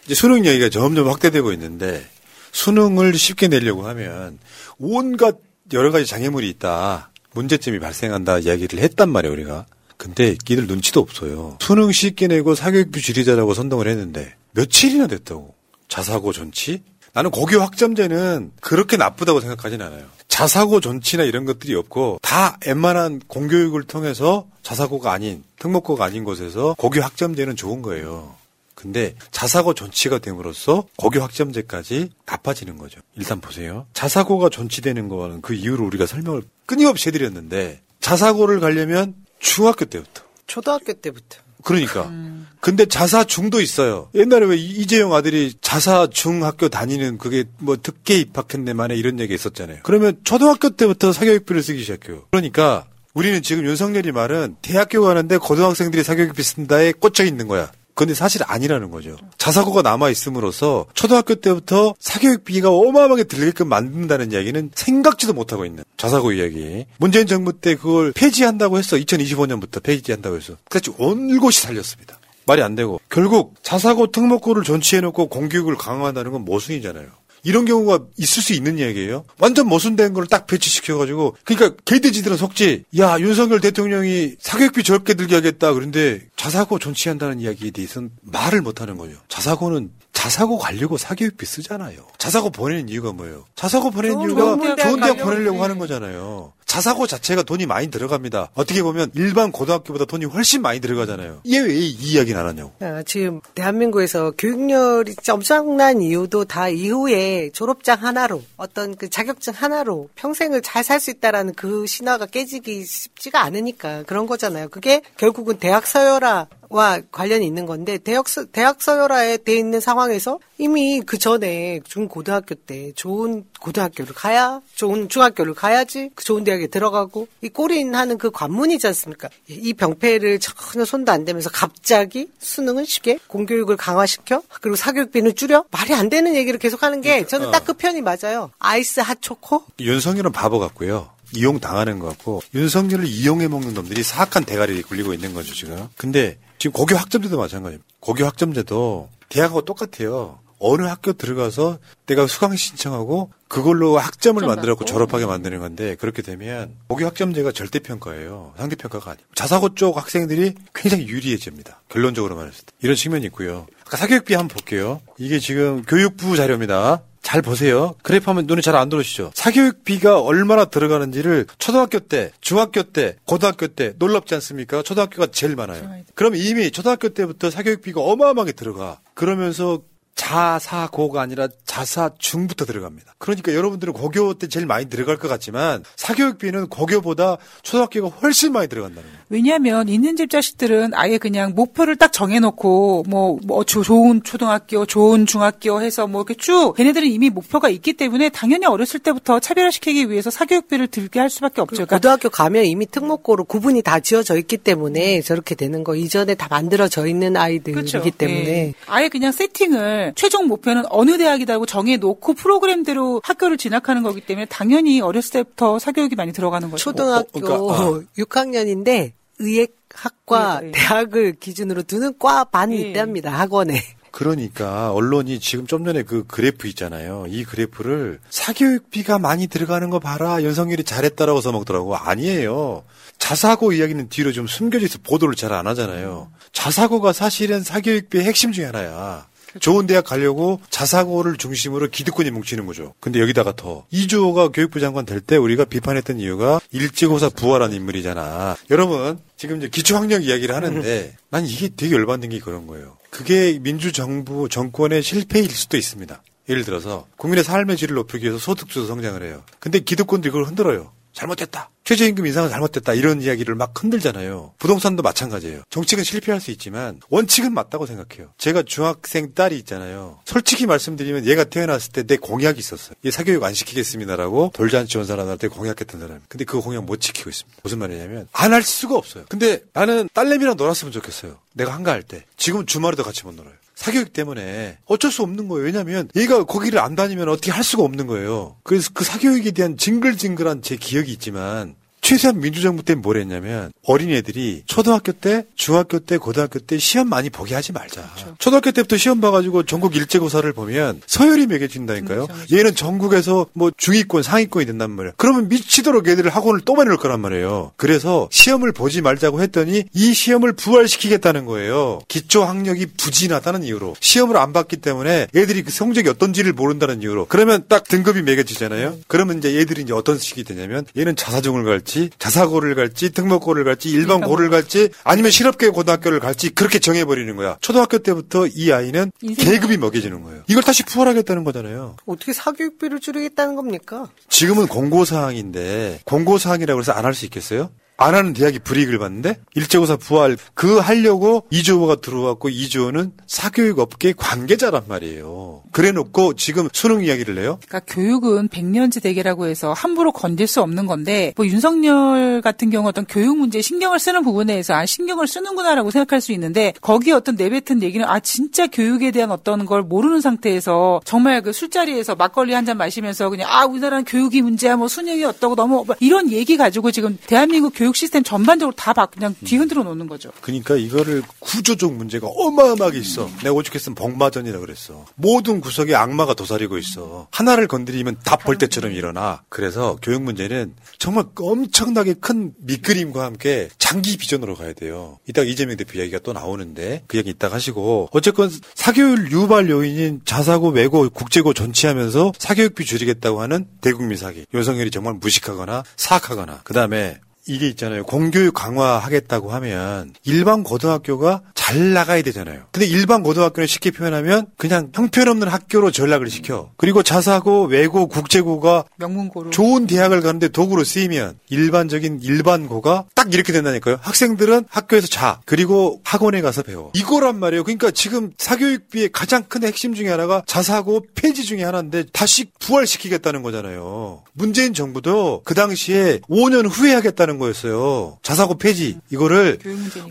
이제 수능 얘기가 점점 확대되고 있는데, 수능을 쉽게 내려고 하면, 온갖 여러 가지 장애물이 있다. 문제점이 발생한다 이야기를 했단 말이에요, 우리가. 근데 끼들 눈치도 없어요. 수능 쉽게 내고 사교육부 지리자라고 선동을 했는데 며칠이나 됐다고. 자사고 전치? 나는 고교 학점제는 그렇게 나쁘다고 생각하진 않아요. 자사고 전치나 이런 것들이 없고 다 웬만한 공교육을 통해서 자사고가 아닌 특목고가 아닌 곳에서 고교 학점제는 좋은 거예요. 근데 자사고 전치가 됨으로써 고교 학점제까지 나빠지는 거죠. 일단 보세요. 자사고가 전치되는 거는 그 이유를 우리가 설명을 끊임없이 해드렸는데 자사고를 가려면 중학교 때부터. 초등학교 때부터. 그러니까. 근데 자사중도 있어요. 옛날에 왜 이- 이재용 아들이 자사중 학교 다니는 그게 뭐 특계 입학했네 만에 이런 얘기 있었잖아요. 그러면 초등학교 때부터 사교육비를 쓰기 시작해요. 그러니까 우리는 지금 윤석열이 말은 대학교 가는데 고등학생들이 사교육비 쓴다에 꽂혀 있는 거야. 근데 사실 아니라는 거죠. 자사고가 남아 있음으로써 초등학교 때부터 사교육비가 어마어마하게 들게끔 만든다는 이야기는 생각지도 못하고 있는 자사고 이야기. 문재인 정부 때 그걸 폐지한다고 했어. 2025년부터 폐지한다고 했어. 그래서 온 곳이 살렸습니다. 말이 안 되고 결국 자사고 특목고를 존치해놓고 공교육을 강화한다는 건 모순이잖아요. 이런 경우가 있을 수 있는 이야기예요. 완전 모순된 걸 딱 배치시켜가지고 그러니까 개돼지들은 속지. 야 윤석열 대통령이 사교육비 적게 들게 하겠다. 그런데 자사고 존치한다는 이야기에 대해서는 말을 못하는 거죠. 자사고는 자사고 가려고 사교육비 쓰잖아요. 자사고 보내는 이유가 뭐예요? 자사고 보내는 이유가 대학 좋은 대학 가려고 보내려고 네. 하는 거잖아요. 자사고 자체가 돈이 많이 들어갑니다. 어떻게 보면 일반 고등학교보다 돈이 훨씬 많이 들어가잖아요. 이게 왜 이 이야기는 안 하냐고. 아, 지금 대한민국에서 교육열이 진짜 엄청난 이유도 다 이후에 졸업장 하나로 어떤 그 자격증 하나로 평생을 잘 살 수 있다라는 그 신화가 깨지기 쉽지가 않으니까 그런 거잖아요. 그게 결국은 대학 서열화 와 관련이 있는 건데 대학 서, 대학 서열화에 돼 있는 상황에서 이미 그 전에 중 고등학교 때 좋은 고등학교를 가야 좋은 중학교를 가야지 그 좋은 대학에 들어가고 이 꼬린 하는 그 관문이지 않습니까? 이 병폐를 전혀 손도 안 대면서 갑자기 수능은 쉽게 공교육을 강화시켜 그리고 사교육비는 줄여 말이 안 되는 얘기를 계속하는 게 저는 딱 그 편이 맞아요. 아이스 핫초코 윤석열은 바보 같고요. 이용 당하는 것 같고 윤석열을 이용해 먹는 놈들이 사악한 대가리에 굴리고 있는 거죠 지금. 근데 지금 고교 학점제도 마찬가지입니다. 고교 학점제도 대학하고 똑같아요. 어느 학교 들어가서 내가 수강 신청하고 그걸로 학점을 만들었고 졸업하게 만드는 건데 그렇게 되면 고교 학점제가 절대 평가예요. 상대 평가가 아니고 자사고 쪽 학생들이 굉장히 유리해집니다. 결론적으로 말했을 때 이런 측면이 있고요. 아까 사교육비 한번 볼게요. 이게 지금 교육부 자료입니다. 잘 보세요. 그래프 하면 눈에 잘 안 들어오시죠? 사교육비가 얼마나 들어가는지를 초등학교 때, 중학교 때, 고등학교 때 놀랍지 않습니까? 초등학교가 제일 많아요. 그럼 이미 초등학교 때부터 사교육비가 어마어마하게 들어가. 그러면서 자사고가 아니라 자사중부터 들어갑니다. 그러니까 여러분들은 고교 때 제일 많이 들어갈 것 같지만 사교육비는 고교보다 초등학교가 훨씬 많이 들어간다는 거예요. 왜냐하면 있는 집 자식들은 아예 그냥 목표를 딱 정해놓고 뭐, 뭐 조- 좋은 초등학교, 좋은 중학교 해서 뭐 이렇게 쭉 걔네들은 이미 목표가 있기 때문에 당연히 어렸을 때부터 차별화시키기 위해서 사교육비를 들게 할 수밖에 없죠. 그러니까 고등학교 가면 이미 특목고로 구분이 다 지어져 있기 때문에 저렇게 되는 거 이전에 다 만들어져 있는 아이들이기 그렇죠. 때문에 예. 아예 그냥 세팅을 최종 목표는 어느 대학이라고 정해놓고 프로그램대로 학교를 진학하는 거기 때문에 당연히 어렸을 때부터 사교육이 많이 들어가는 거죠. 초등학교 그러니까, 6학년인데 의예학과 예, 예. 대학을 기준으로 두는 과 반이 예. 있답니다 학원에. 그러니까 언론이 지금 좀 전에 그 그래프 있잖아요. 이 그래프를 사교육비가 많이 들어가는 거 봐라. 윤석열이 잘했다라고 써먹더라고. 아니에요. 자사고 이야기는 뒤로 좀 숨겨져 있어 보도를 잘 안 하잖아요. 자사고가 사실은 사교육비의 핵심 중에 하나야. 좋은 대학 가려고 자사고를 중심으로 기득권이 뭉치는 거죠. 근데 여기다가 더 이주호가 교육부 장관 될 때 우리가 비판했던 이유가 일찍고사 부활한 인물이잖아. 여러분 지금 이제 기초학력 이야기를 하는데 난 이게 되게 열받는 게 그런 거예요. 그게 민주정부 정권의 실패일 수도 있습니다. 예를 들어서 국민의 삶의 질을 높이기 위해서 소득주도 성장을 해요. 근데 기득권도 이걸 흔들어요. 잘못됐다. 최저임금 인상은 잘못됐다. 이런 이야기를 막 흔들잖아요. 부동산도 마찬가지예요. 정책은 실패할 수 있지만 원칙은 맞다고 생각해요. 제가 중학생 딸이 있잖아요. 솔직히 말씀드리면 얘가 태어났을 때 내 공약이 있었어요. 얘 사교육 안 시키겠습니다라고 돌잔치 온 사람한테 공약했던 사람. 근데 그 공약 못 지키고 있습니다. 무슨 말이냐면 안 할 수가 없어요. 근데 나는 딸내미랑 놀았으면 좋겠어요. 내가 한가할 때. 지금 주말에도 같이 못 놀아요. 사교육 때문에 어쩔 수 없는 거예요. 왜냐하면 얘가 거기를 안 다니면 어떻게 할 수가 없는 거예요. 그래서 그 사교육에 대한 징글징글한 제 기억이 있지만 최소한 민주정부 때는 뭘 했냐면 어린애들이 초등학교 때, 중학교 때, 고등학교 때 시험 많이 보게 하지 말자. 초등학교 때부터 시험 봐가지고 전국 일제고사를 보면 서열이 매겨진다니까요. 얘는 전국에서 뭐 중위권, 상위권이 된단 말이에요. 그러면 미치도록 애들을 학원을 또 보내놓을 거란 말이에요. 그래서 시험을 보지 말자고 했더니 이 시험을 부활시키겠다는 거예요. 기초 학력이 부진하다는 이유로 시험을 안 봤기 때문에 애들이 그 성적이 어떤지를 모른다는 이유로 그러면 딱 등급이 매겨지잖아요. 그러면 이제 얘들이 이제 어떤 식이 되냐면 얘는 자사중을 갈지 자사고를 갈지 특목고를 갈지 일반고를 갈지 아니면 실업계 고등학교를 갈지 그렇게 정해버리는 거야. 초등학교 때부터 이 아이는 계급이 먹여지는 거예요. 이걸 다시 부활하겠다는 거잖아요. 어떻게 사교육비를 줄이겠다는 겁니까? 지금은 공고사항인데 공고사항이라고 해서 안 할 수 있겠어요? 안 하는 대학이 불이익을 받는데 일제고사 부활 그 하려고 이주호가 들어왔고 이주호는 사교육 업계 관계자란 말이에요. 그래놓고 지금 수능 이야기를 해요. 그러니까 교육은 백년지 대계라고 해서 함부로 건들 수 없는 건데 뭐 윤석열 같은 경우 어떤 교육 문제에 신경을 쓰는 부분에 대해서 아 신경을 쓰는구나라고 생각할 수 있는데 거기에 어떤 내뱉은 얘기는 아 진짜 교육에 대한 어떤 걸 모르는 상태에서 정말 그 술자리에서 막걸리 한 잔 마시면서 그냥 아 우리나라는 교육이 문제야 뭐 수능이 어떠고 너무 뭐 이런 얘기 가지고 지금 대한민국 교육 시스템 전반적으로 다 바- 그냥 뒤흔들어 놓는 거죠. 그러니까 이거를 구조적 문제가 어마어마하게 있어. 내가 오죽했으면 복마전이라 그랬어. 모든 구석에 악마가 도사리고 있어. 하나를 건드리면 다 벌떼처럼 일어나. 그래서 교육 문제는 정말 엄청나게 큰 밑그림과 함께 장기 비전으로 가야 돼요. 이따가 이재명 대표 이야기가 또 나오는데 그 얘기 이따가 하시고 어쨌건 사교육 유발 요인인 자사고, 외고, 국제고 전치하면서 사교육비 줄이겠다고 하는 대국민 사기. 윤석열이 정말 무식하거나 사악하거나 그 다음에 이게 있잖아요. 공교육 강화하겠다고 하면 일반 고등학교가 잘 나가야 되잖아요. 근데 일반 고등학교는 쉽게 표현하면 그냥 형편없는 학교로 전락을 시켜. 그리고 자사고, 외고, 국제고가 명문고로 좋은 대학을 가는데 도구로 쓰이면 일반적인 일반고가 딱 이렇게 된다니까요. 학생들은 학교에서 자. 그리고 학원에 가서 배워. 이거란 말이에요. 그러니까 지금 사교육비의 가장 큰 핵심 중에 하나가 자사고 폐지 중에 하나인데 다시 부활시키겠다는 거잖아요. 문재인 정부도 그 당시에 5년 후에 하겠다는 거였어요. 자사고 폐지. 이거를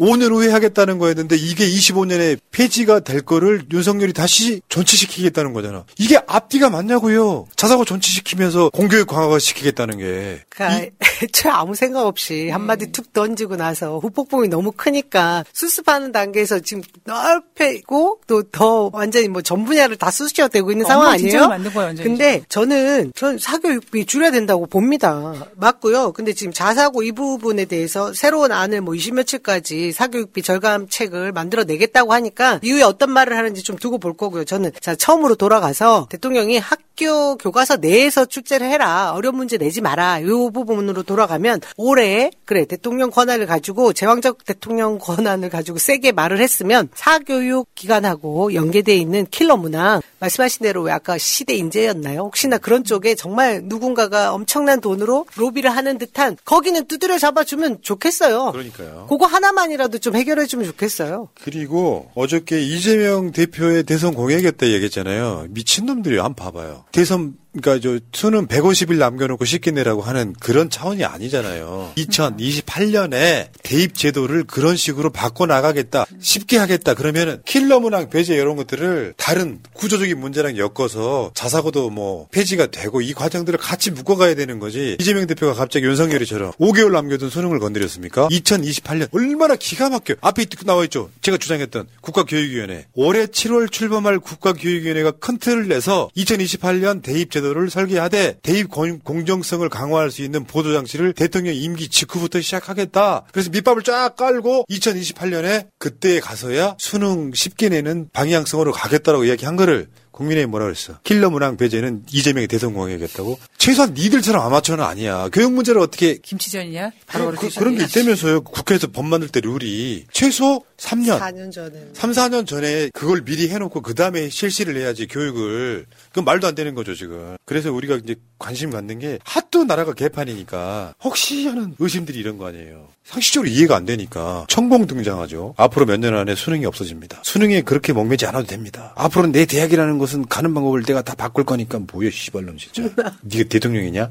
5년 후에 하겠다는 거였는데 이게 25년에 폐지가 될 거를 윤석열이 다시 존치시키겠다는 거잖아. 이게 앞뒤가 맞냐고요. 자사고 존치시키면서 공교육 강화가 시키겠다는 게. 그러니까 애초에 아무 생각 없이 한마디 툭 던지고 나서 후폭풍이 너무 크니까 수습하는 단계에서 지금 넓히고 또 더 완전히 뭐 전 분야를 다 수시화되고 있는 상황 엉망진창을 아니에요? 만든 거예요. 근데 저는 전 사교육비 줄여야 된다고 봅니다. 맞고요. 근데 지금 자사고 이 부분에 대해서 새로운 안을 뭐 20며칠까지 사교육비 절감책을 만들어 내겠다고 하니까 이후에 어떤 말을 하는지 좀 두고 볼 거고요. 저는 자 처음으로 돌아가서 대통령이 학교 교과서 내에서 출제를 해라. 어려운 문제 내지 마라. 이 부분으로 돌아가면 올해 그래 대통령 권한을 가지고 제왕적 대통령 권한을 가지고 세게 말을 했으면 사교육 기관하고 연계돼 있는 킬러 문항 말씀하신 대로 왜 아까 시대 인재였나요? 혹시나 그런 쪽에 정말 누군가가 엄청난 돈으로 로비를 하는 듯한 거기는 두드려 잡아주면 좋겠어요. 그러니까요. 그거 하나만이라도 좀 해결해주면 좋겠어요. 그리고 어저께 이재명 대표의 대선 공약이었다 얘기했잖아요. 미친놈들이 안 봐봐요. 대선 그러니까 저 수능 150일 남겨놓고 쉽게 내라고 하는 그런 차원이 아니잖아요. 2028년에 대입 제도를 그런 식으로 바꿔 나가겠다, 쉽게 하겠다. 그러면은 킬러 문항 배제 이런 것들을 다른 구조적인 문제랑 엮어서 자사고도 뭐 폐지가 되고 이 과정들을 같이 묶어가야 되는 거지. 이재명 대표가 갑자기 윤석열이처럼 5개월 남겨둔 수능을 건드렸습니까? 2028년 얼마나 기가 막혀. 앞에 나와 있죠. 제가 주장했던 국가교육위원회. 올해 7월 출범할 국가교육위원회가 큰 틀을 내서 2028년 대입 제도 를 설계하되 대입 공- 공정성을 강화할 수 있는 보도 장치를 대통령 임기 직후부터 시작하겠다. 그래서 밑밥을 쫙 깔고 2028년에 그때 가서야 수능 쉽게 내는 방향성으로 가겠다라고 이야기한 거를 국민의힘 뭐라 그랬어? 킬러 문항 배제는 이재명이 대선 공약이겠다고? 최소한 니들처럼 아마추어는 아니야. 교육 문제를 어떻게 김치전이냐? 바로 그, 그렇게 그런 게 있다면서요. 국회에서 법 만들 때 룰이 최소 3년. 4년 전에. 3, 4년 전에 그걸 미리 해놓고 그 다음에 실시를 해야지 교육을. 그건 말도 안 되는 거죠 지금. 그래서 우리가 이제 관심 갖는 게 하도 나라가 개판이니까 혹시 하는 의심들이 이런 거 아니에요. 상식적으로 이해가 안 되니까 천공 등장하죠. 앞으로 몇 년 안에 수능이 없어집니다. 수능에 그렇게 목매지 않아도 됩니다. 앞으로는 내 대학이라는 것은 가는 방법을 내가 다 바꿀 거니까 뭐야 씨발놈 진짜. 네가 대통령이냐?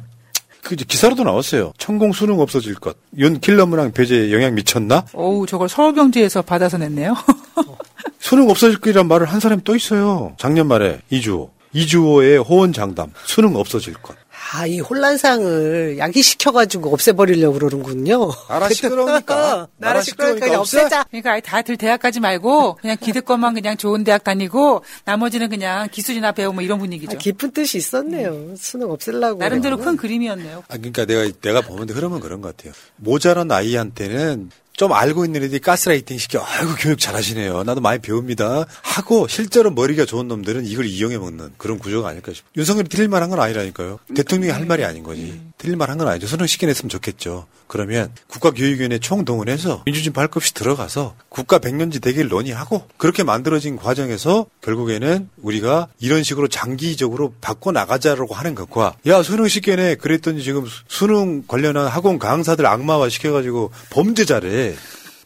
그 기사로도 나왔어요. 천공 수능 없어질 것. 윤 킬러 문항 배제에 영향 미쳤나? 어우, 저걸 서울경제에서 받아서 냈네요. 수능 없어질 거란 말을 한 사람이 또 있어요. 작년 말에 이주호. 이주호의 호언장담. 수능 없어질 것. 아, 이 혼란상을 야기시켜가지고 없애버리려고 그러는군요. 나라 시끄러우니까. 나라 시끄러우니까 그냥 없애자. 그러니까 아예 다들 대학 가지 말고 그냥 기득권만 그냥 좋은 대학 다니고 나머지는 그냥 기술이나 배우고 뭐 이런 분위기죠. 아, 깊은 뜻이 있었네요. 수능 없애려고. 나름대로 그래요. 큰 그림이었네요. 아, 그러니까 내가, 내가 보면 흐름은 그런 것 같아요. 모자란 아이한테는 좀 알고 있는 애들이 가스라이팅 시켜. 아이고, 교육 잘하시네요. 나도 많이 배웁니다. 하고, 실제로 머리가 좋은 놈들은 이걸 이용해 먹는 그런 구조가 아닐까 싶어요. 윤석열이 틀릴 만한 건 아니라니까요. 대통령이 할 말이 아닌 거지. 틀릴만 한건 아니죠. 시켜 냈으면 좋겠죠. 그러면 국가교육위원회 총동원해서 민주주의 발급시 들어가서 국가 백년지 대계를 논의하고 그렇게 만들어진 과정에서 결국에는 우리가 이런 식으로 장기적으로 바꿔 나가자라고 하는 것과 야 수능 시켜내 그랬더니 지금 수능 관련한 학원 강사들 악마화 시켜가지고 범죄자래.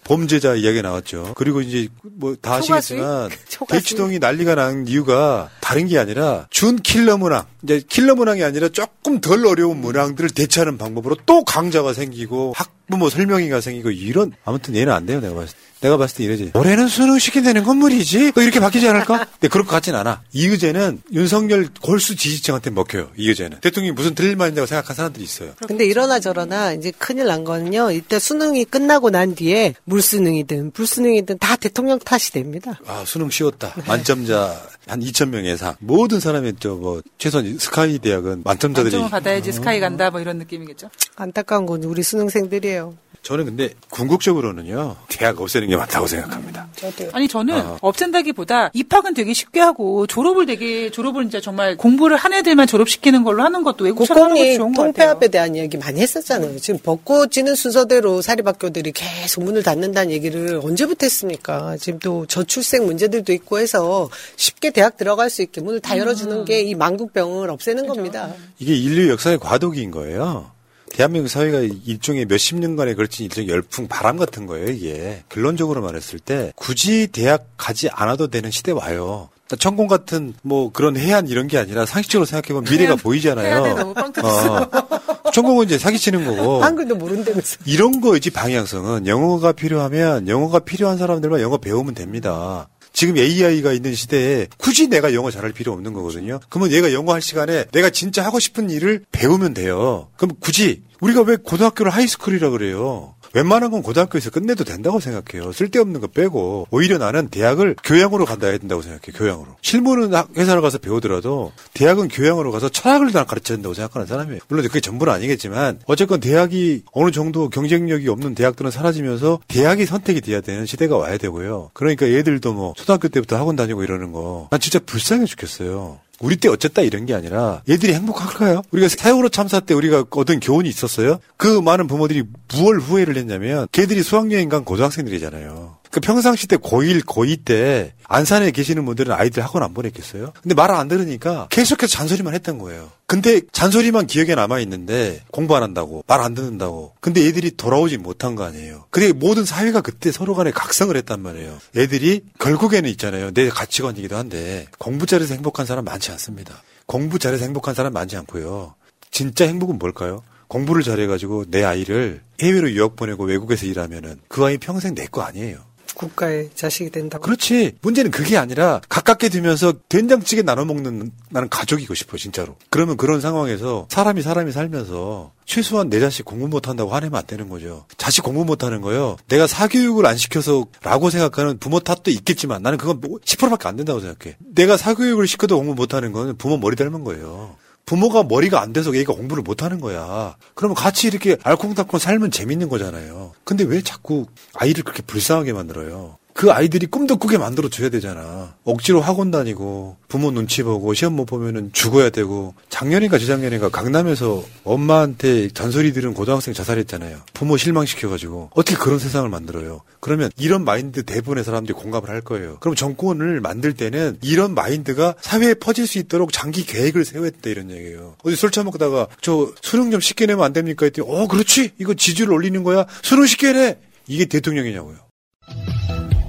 범죄자 이야기 나왔죠. 그리고 이제 뭐 다? 아시겠지만. 대치동이 난리가 난 이유가 다른 게 아니라 준 킬러 문항 이제 킬러 문항이 아니라 조금 덜 어려운 문항들을 대체하는 방법으로 또 강좌가 생기고 학 부모 설명회가 생기고 이런 아무튼 얘는 안 돼요 내가 봤을 때. 내가 봤을 때 이러지. 올해는 수능 시킨다는 건 물이지. 뭐 이렇게 바뀌지 않을까? 근데 그럴 것 같진 않아. 이 의제는 윤석열 골수 지지층한테 먹혀요. 이 의제는 대통령이 무슨 들릴 말인다고 생각한 사람들이 있어요. 근데 이러나 저러나 이제 큰일 난 거는요. 이때 수능이 끝나고 난 뒤에 물수능이든 불수능이든 다 대통령 탓이 됩니다. 아, 수능 쉬웠다. 만점자 한 2천 명 예상. 모든 사람이 저뭐 최소한 스카이 대학은 만점자들이 만점을 받아야지 스카이 간다 뭐 이런 느낌이겠죠. 안타까운 건 우리 수능생들이에요. 저는 근데 궁극적으로는요. 대학 없애는 게 맞다고 생각합니다. 아니 저는 아. 없앤다기보다 입학은 되게 쉽게 하고 졸업을 되게 졸업을 진짜 정말 공부를 한 애들만 졸업시키는 걸로 하는 것도 외국처럼 하는 것도 국공립 좋은 것 같아요. 통폐합에 대한 얘기 많이 했었잖아요. 지금 벚꽃 지는 순서대로 사립학교들이 계속 문을 닫는다는 얘기를 언제부터 했습니까? 지금 또 저출생 문제들도 있고 해서 쉽게 대학 들어갈 수 있게 문을 다 음. 열어주는 게이 망국병을 없애는 겁니다. 이게 인류 역사의 과도기인 거예요. 대한민국 사회가 일종의 몇십 년간에 걸친 일종의 열풍 바람 같은 거예요, 이게. 결론적으로 말했을 때 굳이 대학 가지 않아도 되는 시대 와요. 천공 같은 뭐 그런 해안 이런 게 아니라 상식적으로 생각해보면 미래가 보이잖아요. 해안에 너무. 어. 천공은 이제 사기치는 거고. 한글도 모른다면서. 이런 거이지 방향성은 영어가 필요하면 영어가 필요한 사람들만 영어 배우면 됩니다. 지금 AI가 있는 시대에 굳이 내가 영어 잘할 필요 없는 거거든요. 그러면 얘가 영어 할 시간에 내가 진짜 하고 싶은 일을 배우면 돼요. 그럼 굳이 우리가 왜 고등학교를 하이스쿨이라 그래요? 웬만한 건 고등학교에서 끝내도 된다고 생각해요. 쓸데없는 거 빼고 오히려 나는 대학을 교양으로 간다 해야 된다고 생각해요. 교양으로. 실무는 학- 회사를 가서 배우더라도 대학은 교양으로 가서 철학을 다 가르쳐야 된다고 생각하는 사람이에요. 물론 그게 전부는 아니겠지만 어쨌건 대학이 어느 정도 경쟁력이 없는 대학들은 사라지면서 대학이 선택이 돼야 되는 시대가 와야 되고요. 그러니까 얘들도 뭐 초등학교 때부터 학원 다니고 이러는 거 난 진짜 불쌍해 죽겠어요. 우리 때 어쨌다 이런 게 아니라 얘들이 행복할까요? 우리가 세월호 참사 때 우리가 얻은 교훈이 있었어요? 그 많은 부모들이 무얼 후회를 했냐면 걔들이 수학여행 간 고등학생들이잖아요. 그 평상시 때 고1, 고2 때 안산에 계시는 분들은 아이들 학원 안 보냈겠어요? 근데 말안 들으니까 계속해서 잔소리만 했던 거예요. 근데 잔소리만 기억에 남아 있는데 공부 안 한다고 말 안 듣는다고. 근데 애들이 돌아오지 못한 거 아니에요. 근데 모든 사회가 그때 서로 간에 각성을 했단 말이에요. 애들이 결국에는 있잖아요. 내 가치관이기도 한데 공부 잘해서 행복한 사람 많지 않습니다. 공부 잘해서 행복한 사람 많지 않고요. 진짜 행복은 뭘까요? 공부를 잘해가지고 내 아이를 해외로 유학 보내고 외국에서 일하면은 그 아이 평생 내 거 아니에요. 국가의 자식이 된다고. 그렇지. 문제는 그게 아니라 가깝게 두면서 된장찌개 나눠 먹는 나는 가족이고 싶어 진짜로. 그러면 그런 상황에서 사람이 사람이 살면서 최소한 내 자식 공부 못한다고 화내면 안 되는 거죠. 자식 공부 못하는 거요. 내가 사교육을 안 시켜서라고 생각하는 부모 탓도 있겠지만 나는 그건 뭐 10%밖에 안 된다고 생각해. 내가 사교육을 시켜도 공부 못하는 거는 부모 머리 닮은 거예요. 부모가 머리가 안 돼서 얘가 공부를 못 하는 거야. 그러면 같이 이렇게 알콩달콩 살면 재밌는 거잖아요. 근데 왜 자꾸 아이를 그렇게 불쌍하게 만들어요? 그 아이들이 꿈도 꾸게 만들어 줘야 되잖아. 억지로 학원 다니고 부모 눈치 보고 시험 못 보면은 죽어야 되고 작년인가 재작년인가 강남에서 엄마한테 잔소리 들은 고등학생 자살했잖아요. 부모 실망시켜가지고 어떻게 그런 세상을 만들어요? 그러면 이런 마인드 대부분의 사람들이 공감을 할 거예요. 그럼 정권을 만들 때는 이런 마인드가 사회에 퍼질 수 있도록 장기 계획을 된다 이런 얘기예요. 어디 술 처먹다가 저 수능 좀 쉽게 내면 안 됩니까? 했더니 어 그렇지 이거 지지율 올리는 거야 수능 쉽게 내 이게 대통령이냐고요.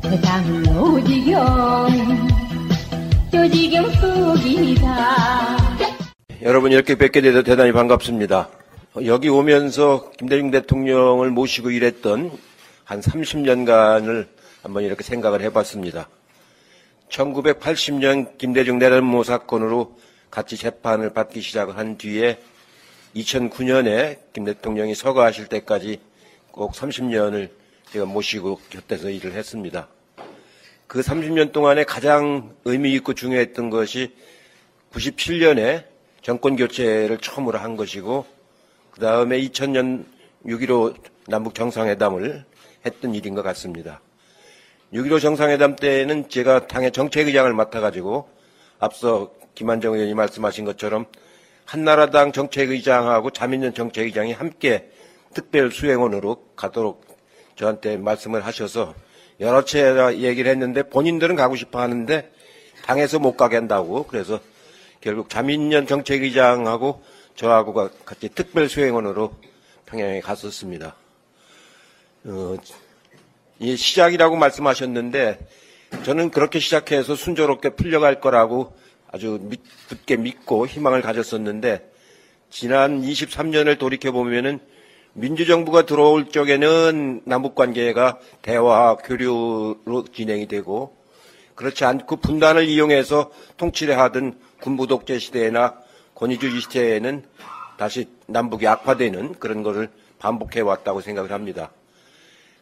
세상은 오지경 조지경 속이다 여러분 이렇게 뵙게 돼서 대단히 반갑습니다. 여기 오면서 김대중 대통령을 모시고 일했던 한 30년간을 한번 이렇게 생각을 해봤습니다. 1980년 김대중 내란모 사건으로 같이 재판을 받기 시작을 한 뒤에 2009년에 김 대통령이 서거하실 때까지 꼭 30년을 제가 모시고 곁에서 일을 했습니다. 그 30년 동안에 가장 의미 있고 중요했던 것이 97년에 정권 교체를 처음으로 한 것이고 그 다음에 2000년 6.15 남북 정상회담을 했던 일인 것 같습니다. 6.15 정상회담 때는 제가 당의 정책의장을 맡아가지고 앞서 김한정 의원이 말씀하신 것처럼 한나라당 정책의장하고 자민련 정책의장이 함께 특별 수행원으로 가도록 저한테 말씀을 하셔서 여러 차례 얘기를 했는데 본인들은 가고 싶어 하는데 당에서 못 가게 한다고 그래서 결국 자민련 정책의장하고 저하고 같이 특별 수행원으로 평양에 갔었습니다. 어, 이 시작이라고 말씀하셨는데 저는 그렇게 시작해서 순조롭게 풀려갈 거라고 아주 믿, 굳게 믿고 희망을 가졌었는데 지난 23년을 돌이켜 보면은 민주정부가 들어올 적에는 남북 관계가 대화 교류로 진행이 되고 그렇지 않고 분단을 이용해서 통치를 하던 군부 독재 시대나 권위주의 시대에는 다시 남북이 악화되는 그런 것을 반복해 왔다고 생각을 합니다.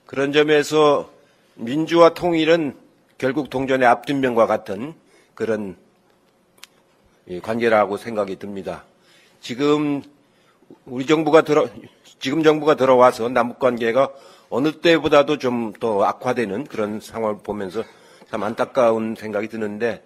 그런 점에서 민주화 통일은 결국 동전의 앞뒷면과 같은 그런 관계라고 생각이 듭니다. 지금 우리 정부가 들어 지금 정부가 들어와서 남북 관계가 어느 때보다도 좀 더 악화되는 그런 상황을 보면서 참 안타까운 생각이 드는데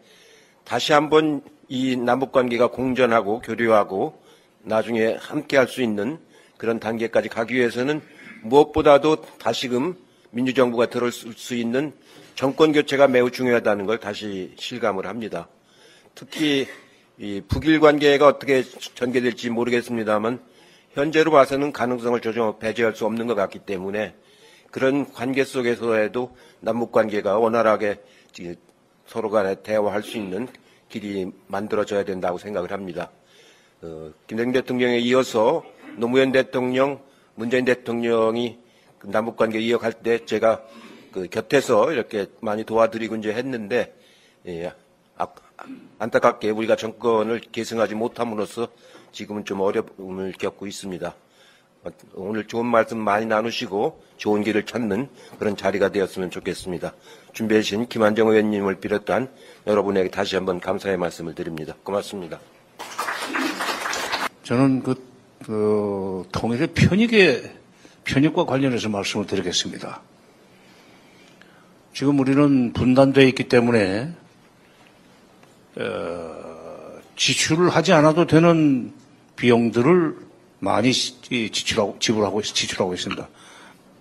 다시 한번 이 남북 관계가 공존하고 교류하고 나중에 함께 할 수 있는 그런 단계까지 가기 위해서는 무엇보다도 다시금 민주정부가 들어올 수 있는 정권 교체가 매우 중요하다는 걸 다시 실감을 합니다. 특히 이 북일 관계가 어떻게 전개될지 모르겠습니다만 현재로 봐서는 가능성을 조정 배제할 수 없는 것 같기 때문에 그런 관계 속에서에도 남북 관계가 원활하게 서로 간에 대화할 수 있는 길이 만들어져야 된다고 생각을 합니다. 어, 김대중 대통령에 이어서 노무현 대통령, 문재인 대통령이 그 남북 관계 이어갈 때 제가 그 곁에서 이렇게 많이 도와드리고 이제 했는데 예, 아, 안타깝게 우리가 정권을 계승하지 못함으로써 지금은 좀 어려움을 겪고 있습니다. 오늘 좋은 말씀 많이 나누시고 좋은 길을 찾는 그런 자리가 되었으면 좋겠습니다. 준비해 주신 김한정 의원님을 비롯한 여러분에게 다시 한번 감사의 말씀을 드립니다. 고맙습니다. 저는 그, 그 통일의 편익에 편익과 관련해서 말씀을 드리겠습니다. 지금 우리는 분단되어 있기 때문에 어, 지출을 하지 않아도 되는 비용들을 많이 지출하고 지불하고 지출하고 있습니다.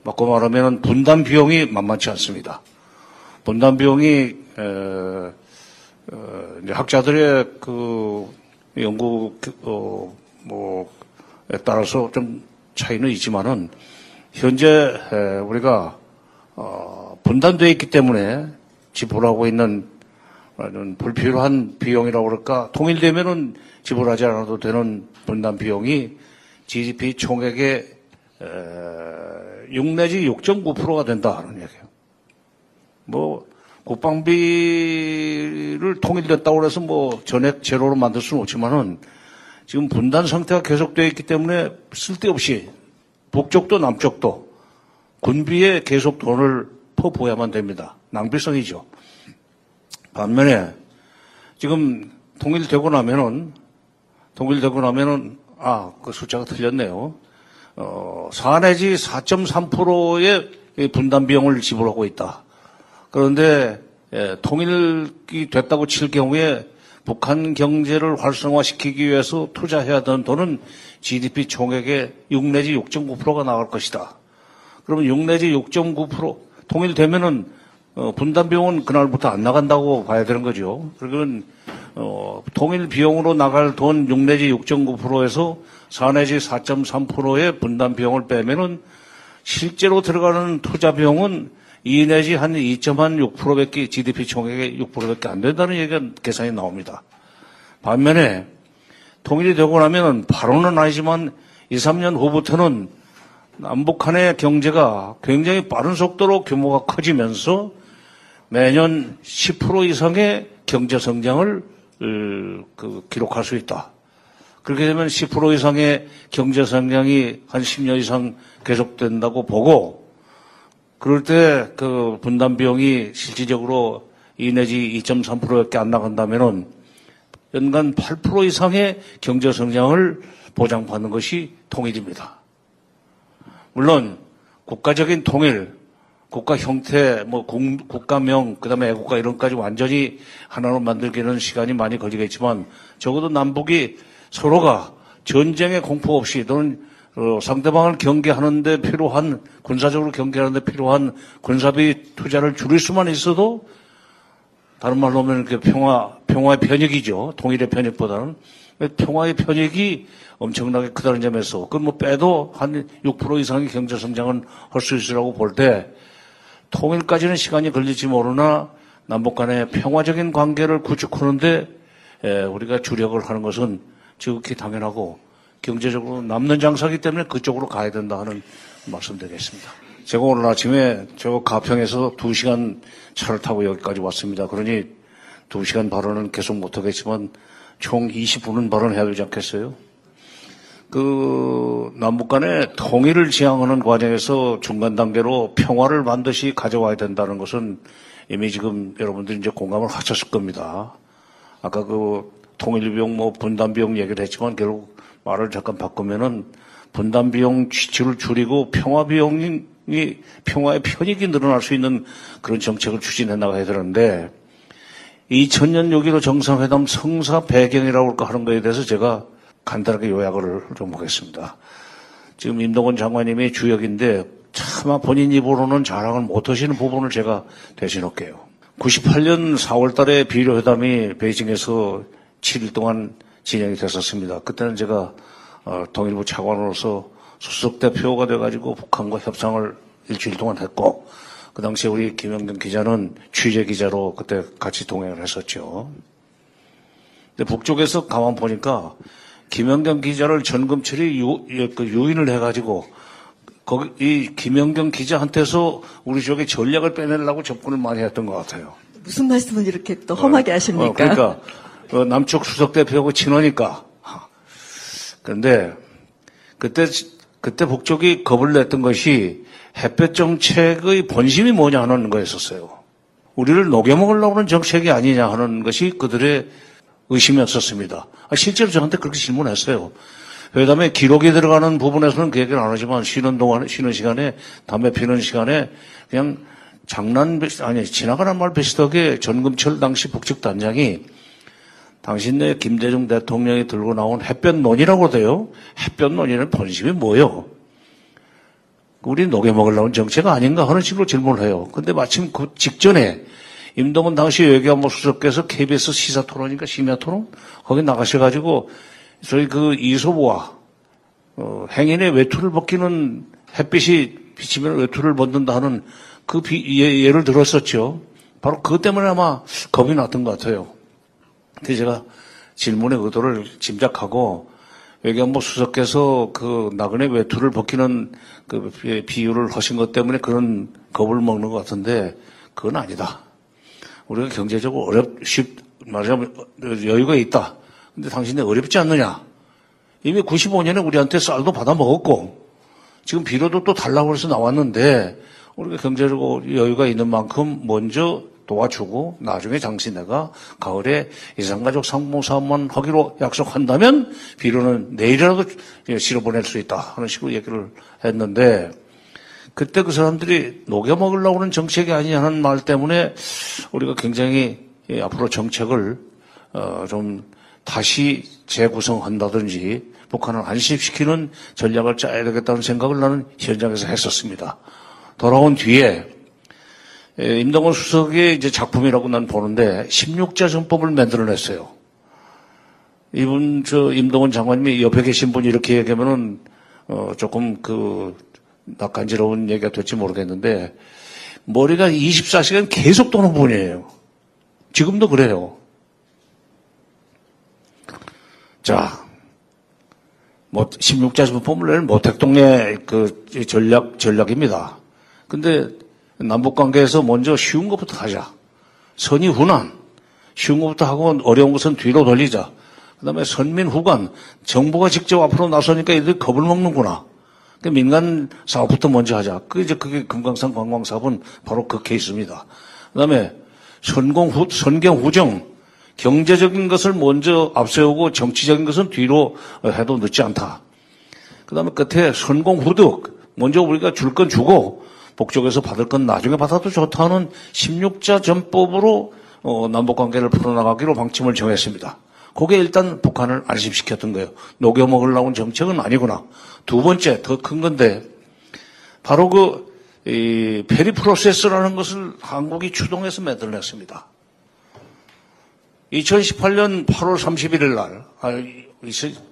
맞고 말하면 분단 비용이 만만치 않습니다. 분단 비용이 어, 어, 학자들의 그 연구 어, 뭐에 따라서 좀 차이는 있지만은 현재 우리가 어, 분단되어 있기 때문에 지불하고 있는 불필요한 비용이라고 그럴까 통일되면은 지불하지 않아도 되는 분단 비용이 GDP 총액의 6 내지 6.9%가 된다 하는 얘기예요. 뭐 국방비를 통일됐다고 해서 뭐 전액 제로로 만들 수는 없지만은 지금 분단 상태가 계속되어 있기 때문에 쓸데없이 북쪽도 남쪽도 군비에 계속 돈을 퍼부어야만 됩니다. 낭비성이죠. 반면에 지금 통일되고 나면은 통일되고 나면은 아 그 숫자가 틀렸네요. 어, 4 내지 4.3%의 분담 비용을 지불하고 있다. 그런데 예, 통일이 됐다고 칠 경우에 북한 경제를 활성화시키기 위해서 투자해야 되는 돈은 GDP 총액의 6 내지 6.9%가 나갈 것이다. 그러면 6 내지 6.9% 통일되면은 어, 분담 비용은 그날부터 안 나간다고 봐야 되는 거죠. 그러면 어, 통일 비용으로 나갈 돈 6 내지 6.9%에서 4 내지 4.3%의 분담 비용을 빼면은 실제로 들어가는 투자 비용은 2 내지 한 2.6%밖에 GDP 총액의 6%밖에 안 된다는 얘기가 계산이 나옵니다. 반면에 통일이 되고 나면 바로는 아니지만 2, 3년 후부터는 남북한의 경제가 굉장히 빠른 속도로 규모가 커지면서 매년 10% 이상의 경제 성장을 그 기록할 수 있다. 그렇게 되면 10% 이상의 경제 성장이 한 10년 이상 계속된다고 보고 그럴 때 그 분담 비용이 실질적으로 2 내지 2.3%밖에 안 나간다면은 연간 8% 이상의 경제 성장을 보장받는 것이 통일입니다. 물론 국가적인 통일, 국가 형태, 뭐 국가명, 그다음에 애국가 이런까지 완전히 하나로 만들기는 시간이 많이 걸리겠지만 적어도 남북이 서로가 전쟁의 공포 없이 또는 어, 상대방을 경계하는데 필요한 군사적으로 경계하는데 필요한 군사비 투자를 줄일 수만 있어도 다른 말로 하면 그 평화 평화의 편익이죠. 통일의 편익보다는. 평화의 편익이 엄청나게 크다는 점에서 그뭐 빼도 한 6% 이상의 경제 성장은 할 수 있으라고 볼때 통일까지는 시간이 걸릴지 모르나 남북 간의 평화적인 관계를 구축하는데 에, 우리가 주력을 하는 것은 지극히 당연하고 경제적으로 남는 장사기 때문에 그쪽으로 가야 된다 하는 말씀드리겠습니다. 제가 오늘 아침에 저 가평에서 2시간 차를 타고 여기까지 왔습니다. 그러니 2시간 발언은 계속 못하겠지만 총 20분은 발언해야 되지 않겠어요? 그 남북 간의 통일을 지향하는 과정에서 중간 단계로 평화를 반드시 가져와야 된다는 것은 이미 지금 여러분들이 이제 공감을 하셨을 겁니다. 아까 그 통일 비용 뭐 분담 비용 얘기를 했지만 결국 말을 잠깐 바꾸면은 분담 비용 지출을 줄이고 평화 비용이 평화의 편익이 늘어날 수 있는 그런 정책을 추진해 나가야 되는데 2000년 6.15 정상회담 성사 배경이라고 할까 하는 거에 대해서 제가 간단하게 요약을 좀 하겠습니다. 지금 임동원 장관님이 주역인데 차마 본인 입으로는 자랑을 못 하시는 부분을 제가 대신 할게요. 98년 4월 달에 비료회담이 베이징에서 7일 동안 진행이 됐었습니다. 그때는 제가 어, 통일부 차관으로서 수석 대표가 돼가지고 북한과 협상을 일주일 동안 했고 그 당시에 우리 김영경 기자는 취재 기자로 그때 같이 동행을 했었죠. 근데 북쪽에서 가만 보니까 김영경 기자를 전금철이 유, 그 유인을 해가지고 거기 이 김영경 기자한테서 우리 쪽에 전략을 빼내려고 접근을 많이 했던 것 같아요. 무슨 말씀을 이렇게 또 험하게 하십니까? 어, 그러니까 어, 남쪽 수석 대표하고 친하니까. 그런데 그때 그때 북쪽이 겁을 냈던 것이 햇볕 정책의 본심이 뭐냐 하는 거였었어요. 우리를 녹여먹으려고 하는 정책이 아니냐 하는 것이 그들의 의심이었었습니다. 아, 실제로 저한테 그렇게 질문했어요. 회담에 기록이 들어가는 부분에서는 그 얘기를 안 하지만 쉬는 동안, 쉬는 시간에, 담배 피는 시간에 그냥 장난, 아니, 지나가는 말 비슷하게 전금철 당시 북측 단장이 당신네 김대중 대통령이 들고 나온 햇볕논이라고 돼요. 햇볕논이는 본심이 뭐예요? 우리 녹여 먹으려는 정책 아닌가 하는 식으로 질문을 해요. 근데 마침 그 직전에 임동원 당시 외교안보 수석께서 KBS 시사 토론인가 심야 토론 거기 나가셔가지고 저희 그 이소부와 어, 행인의 외투를 벗기는 햇빛이 비치면 외투를 벗는다 하는 그 비, 예, 예를 들었었죠. 바로 그것 때문에 아마 겁이 났던 것 같아요. 근데 제가 질문의 의도를 짐작하고 외교안보 수석께서 그 나그네 외투를 벗기는 그 비유를 하신 것 때문에 그런 겁을 먹는 것 같은데 그건 아니다. 우리가 경제적으로 어렵, 쉽, 말하자면 여유가 있다. 근데 당신네 어렵지 않느냐? 이미 95년에 우리한테 쌀도 받아 먹었고 지금 비료도 또 달라고 해서 나왔는데 우리가 경제적으로 여유가 있는 만큼 먼저 도와주고 나중에 당신네가 가을에 이산가족 상봉 사업만 하기로 약속한다면 비료는 내일이라도 실어 보낼 수 있다 하는 식으로 얘기를 했는데 그때 그 사람들이 녹여 먹으려고 하는 정책이 아니냐는 말 때문에 우리가 굉장히 앞으로 정책을 좀 다시 재구성한다든지 북한을 안심시키는 전략을 짜야 되겠다는 생각을 나는 현장에서 했었습니다. 돌아온 뒤에 임동원 수석의 이제 작품이라고 난 보는데 16자 전법을 만들어냈어요. 이분 저 임동원 장관님이 옆에 계신 분이 이렇게 얘기하면은 어 조금 그 낯간지러운 얘기가 될지 모르겠는데 머리가 24시간 계속 도는 분이에요. 지금도 그래요. 자, 뭐 16자 전법을 내는 모택동의 그 전략 전략입니다. 근데 남북 관계에서 먼저 쉬운 것부터 하자. 선의 후난. 쉬운 것부터 하고 어려운 것은 뒤로 돌리자. 그 다음에 선민 후관. 정부가 직접 앞으로 나서니까 이들 겁을 먹는구나. 그 민간 사업부터 먼저 하자. 그 이제 그게 금강산 관광 사업은 바로 그 케이스입니다. 그 다음에 선공 후, 선경 후정. 경제적인 것을 먼저 앞세우고 정치적인 것은 뒤로 해도 늦지 않다. 그 다음에 끝에 선공 후득. 먼저 우리가 줄 건 주고 북쪽에서 받을 건 나중에 받아도 좋다는 16자 전법으로 어, 남북관계를 풀어나가기로 방침을 정했습니다. 그게 일단 북한을 안심시켰던 거예요. 녹여 먹으려고 정책은 아니구나. 두 번째, 더 큰 건데, 바로 그, 이, 페리 프로세스라는 것을 한국이 주동해서 만들어냈습니다. 2018년 8월 31일 날, 아,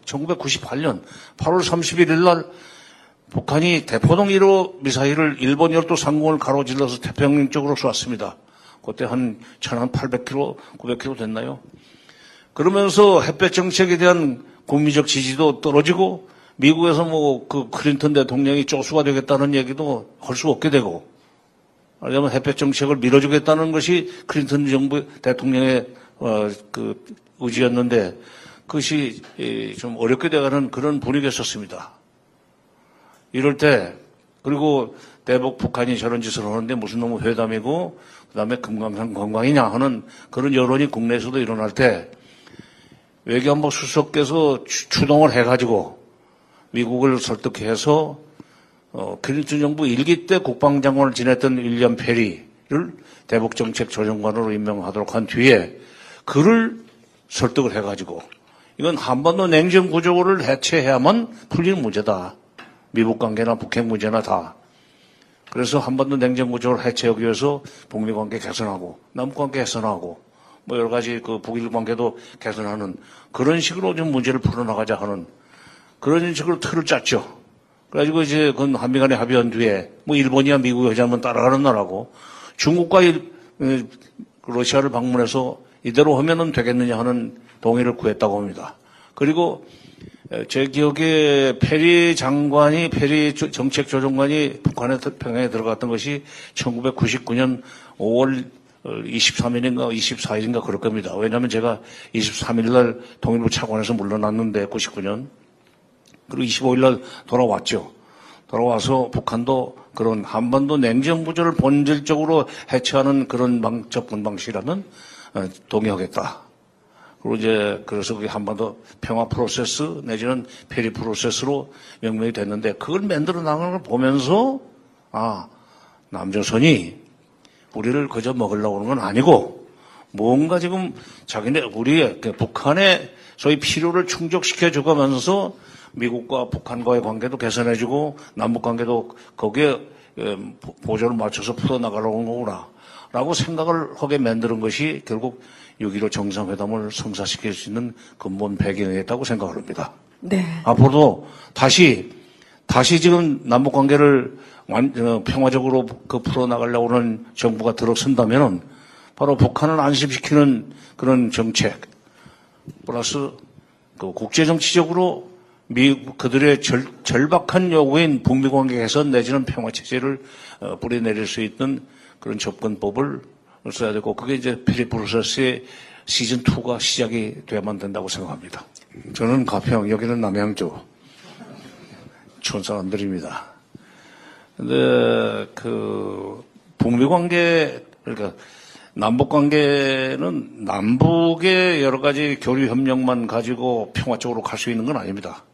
1998년 8월 31일 날 북한이 대포동 1호 미사일을 일본 열도 상공을 가로질러서 태평양 쪽으로 쏘았습니다. 그때 한 1800km, 900km 됐나요? 그러면서 햇볕 정책에 대한 국민적 지지도 떨어지고 미국에서 뭐 그 클린턴 대통령이 쪼수가 되겠다는 얘기도 할 수 없게 되고 왜냐하면 햇볕 정책을 밀어주겠다는 것이 클린턴 정부 대통령의 어, 그 의지였는데 그것이 좀 어렵게 돼가는 그런 분위기였었습니다. 이럴 때 그리고 대북 북한이 저런 짓을 하는데 무슨 놈의 회담이고 그다음에 금강산 관광이냐 하는 그런 여론이 국내에서도 일어날 때 외교안보 수석께서 추동을 해가지고 미국을 설득해서 어, 클린턴 정부 일기 때 국방장관을 지냈던 윌리엄 페리를 대북정책 조정관으로 임명하도록 한 뒤에 그를 설득을 해가지고 이건 한반도 냉전 구조를 해체해야만 풀리는 문제다. 미국 관계나 북핵 문제나 다. 그래서 한반도 냉전 구조를 해체하기 위해서 북미 관계 개선하고 남북 관계 개선하고 뭐 여러 가지 그 북일 관계도 개선하는 그런 식으로 좀 문제를 풀어나가자 하는 그런 식으로 틀을 짰죠. 그래가지고 이제 그건 한미 간에 합의한 뒤에 뭐 일본이야 미국이 하자면 따라가는 나라고 중국과 일, 러시아를 방문해서 이대로 하면은 되겠느냐 하는 동의를 구했다고 합니다. 그리고 제 기억에 페리 장관이 페리 정책 조정관이 북한의 평양에 들어갔던 것이 1999년 5월 23일인가 24일인가 그럴 겁니다. 왜냐하면 제가 23일 날 통일부 차관에서 물러났는데 99년 그리고 25일 날 돌아왔죠. 돌아와서 북한도 그런 한반도 냉전 구조를 본질적으로 해체하는 그런 방, 접근 방식이라면 어, 동의하겠다. 그리고 이제 그래서 그게 한반도 평화 프로세스 내지는 페리 프로세스로 명명이 됐는데 그걸 만들어 나가는 걸 보면서 아 남조선이 우리를 그저 먹으려고 하는 건 아니고 뭔가 지금 자기네 우리 그 북한의 소위 필요를 충족시켜 주면서 미국과 북한과의 관계도 개선해주고 남북 관계도 거기에 보조를 맞춰서 풀어나가려고 하는 거구나. 라고 생각을 하게 만드는 것이 결국 6.15 정상회담을 성사시킬 수 있는 근본 배경이었다고 생각을 합니다. 네. 앞으로도 다시, 다시 지금 남북 관계를 완, 어, 평화적으로 그 풀어나가려고 하는 정부가 들어선다면은 바로 북한을 안심시키는 그런 정책, 플러스 그 국제정치적으로 미, 그들의 절, 절박한 요구인 북미 관계 개선 내지는 평화 체제를 어, 뿌리내릴 수 있는 그런 접근법을 써야 되고 그게 이제 필리프로세스의 시즌 2가 시작이 돼야만 된다고 생각합니다. 저는 가평, 여기는 남양주 촌 사람들입니다. 근데 그 북미 관계 그러니까 남북 관계는 남북의 여러 가지 교류 협력만 가지고 평화 쪽으로 갈 수 있는 건 아닙니다.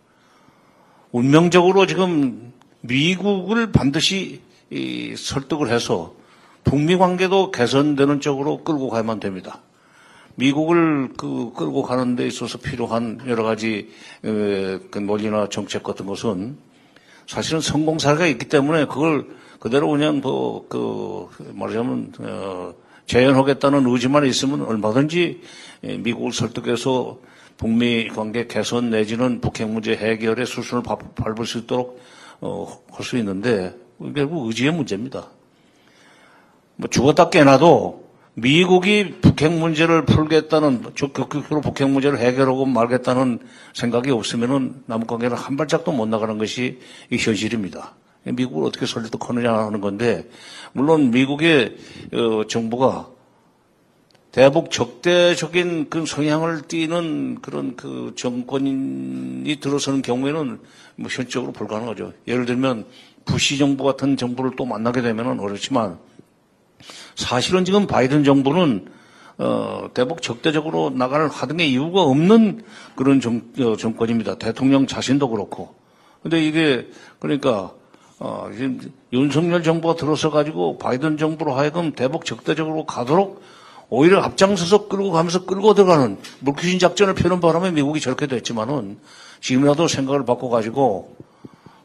운명적으로 지금 미국을 반드시 설득을 해서 북미 관계도 개선되는 쪽으로 끌고 가야만 됩니다. 미국을 그 끌고 가는 데 있어서 필요한 여러 가지 그 논리나 정책 같은 것은 사실은 성공 사례가 있기 때문에 그걸 그대로 그냥 뭐 그 말하자면 어 재현하겠다는 의지만 있으면 얼마든지 미국을 설득해서 북미 관계 개선 내지는 북핵 문제 해결의 수순을 밟을 수 있도록 어, 할 수 있는데 결국 의지의 문제입니다. 뭐 죽었다 깨나도 미국이 북핵 문제를 풀겠다는 적극적으로 북핵 문제를 해결하고 말겠다는 생각이 없으면은 남북 관계를 한 발짝도 못 나가는 것이 이 현실입니다. 미국을 어떻게 설득하느냐 하는 건데 물론 미국의 어, 정부가 대북 적대적인 그 성향을 띠는 그런 그 정권이 들어서는 경우에는 뭐 현실적으로 불가능하죠. 예를 들면 부시 정부 같은 정부를 또 만나게 되면은 어렵지만 사실은 지금 바이든 정부는 어, 대북 적대적으로 나가는 하등의 이유가 없는 그런 정, 어, 정권입니다. 대통령 자신도 그렇고. 근데 이게 그러니까 어, 지금 윤석열 정부가 들어서 가지고 바이든 정부로 하여금 대북 적대적으로 가도록 오히려 앞장서서 끌고 가면서 끌고 들어가는 물귀신 작전을 펴는 바람에 미국이 저렇게 됐지만은 지금이라도 생각을 바꿔가지고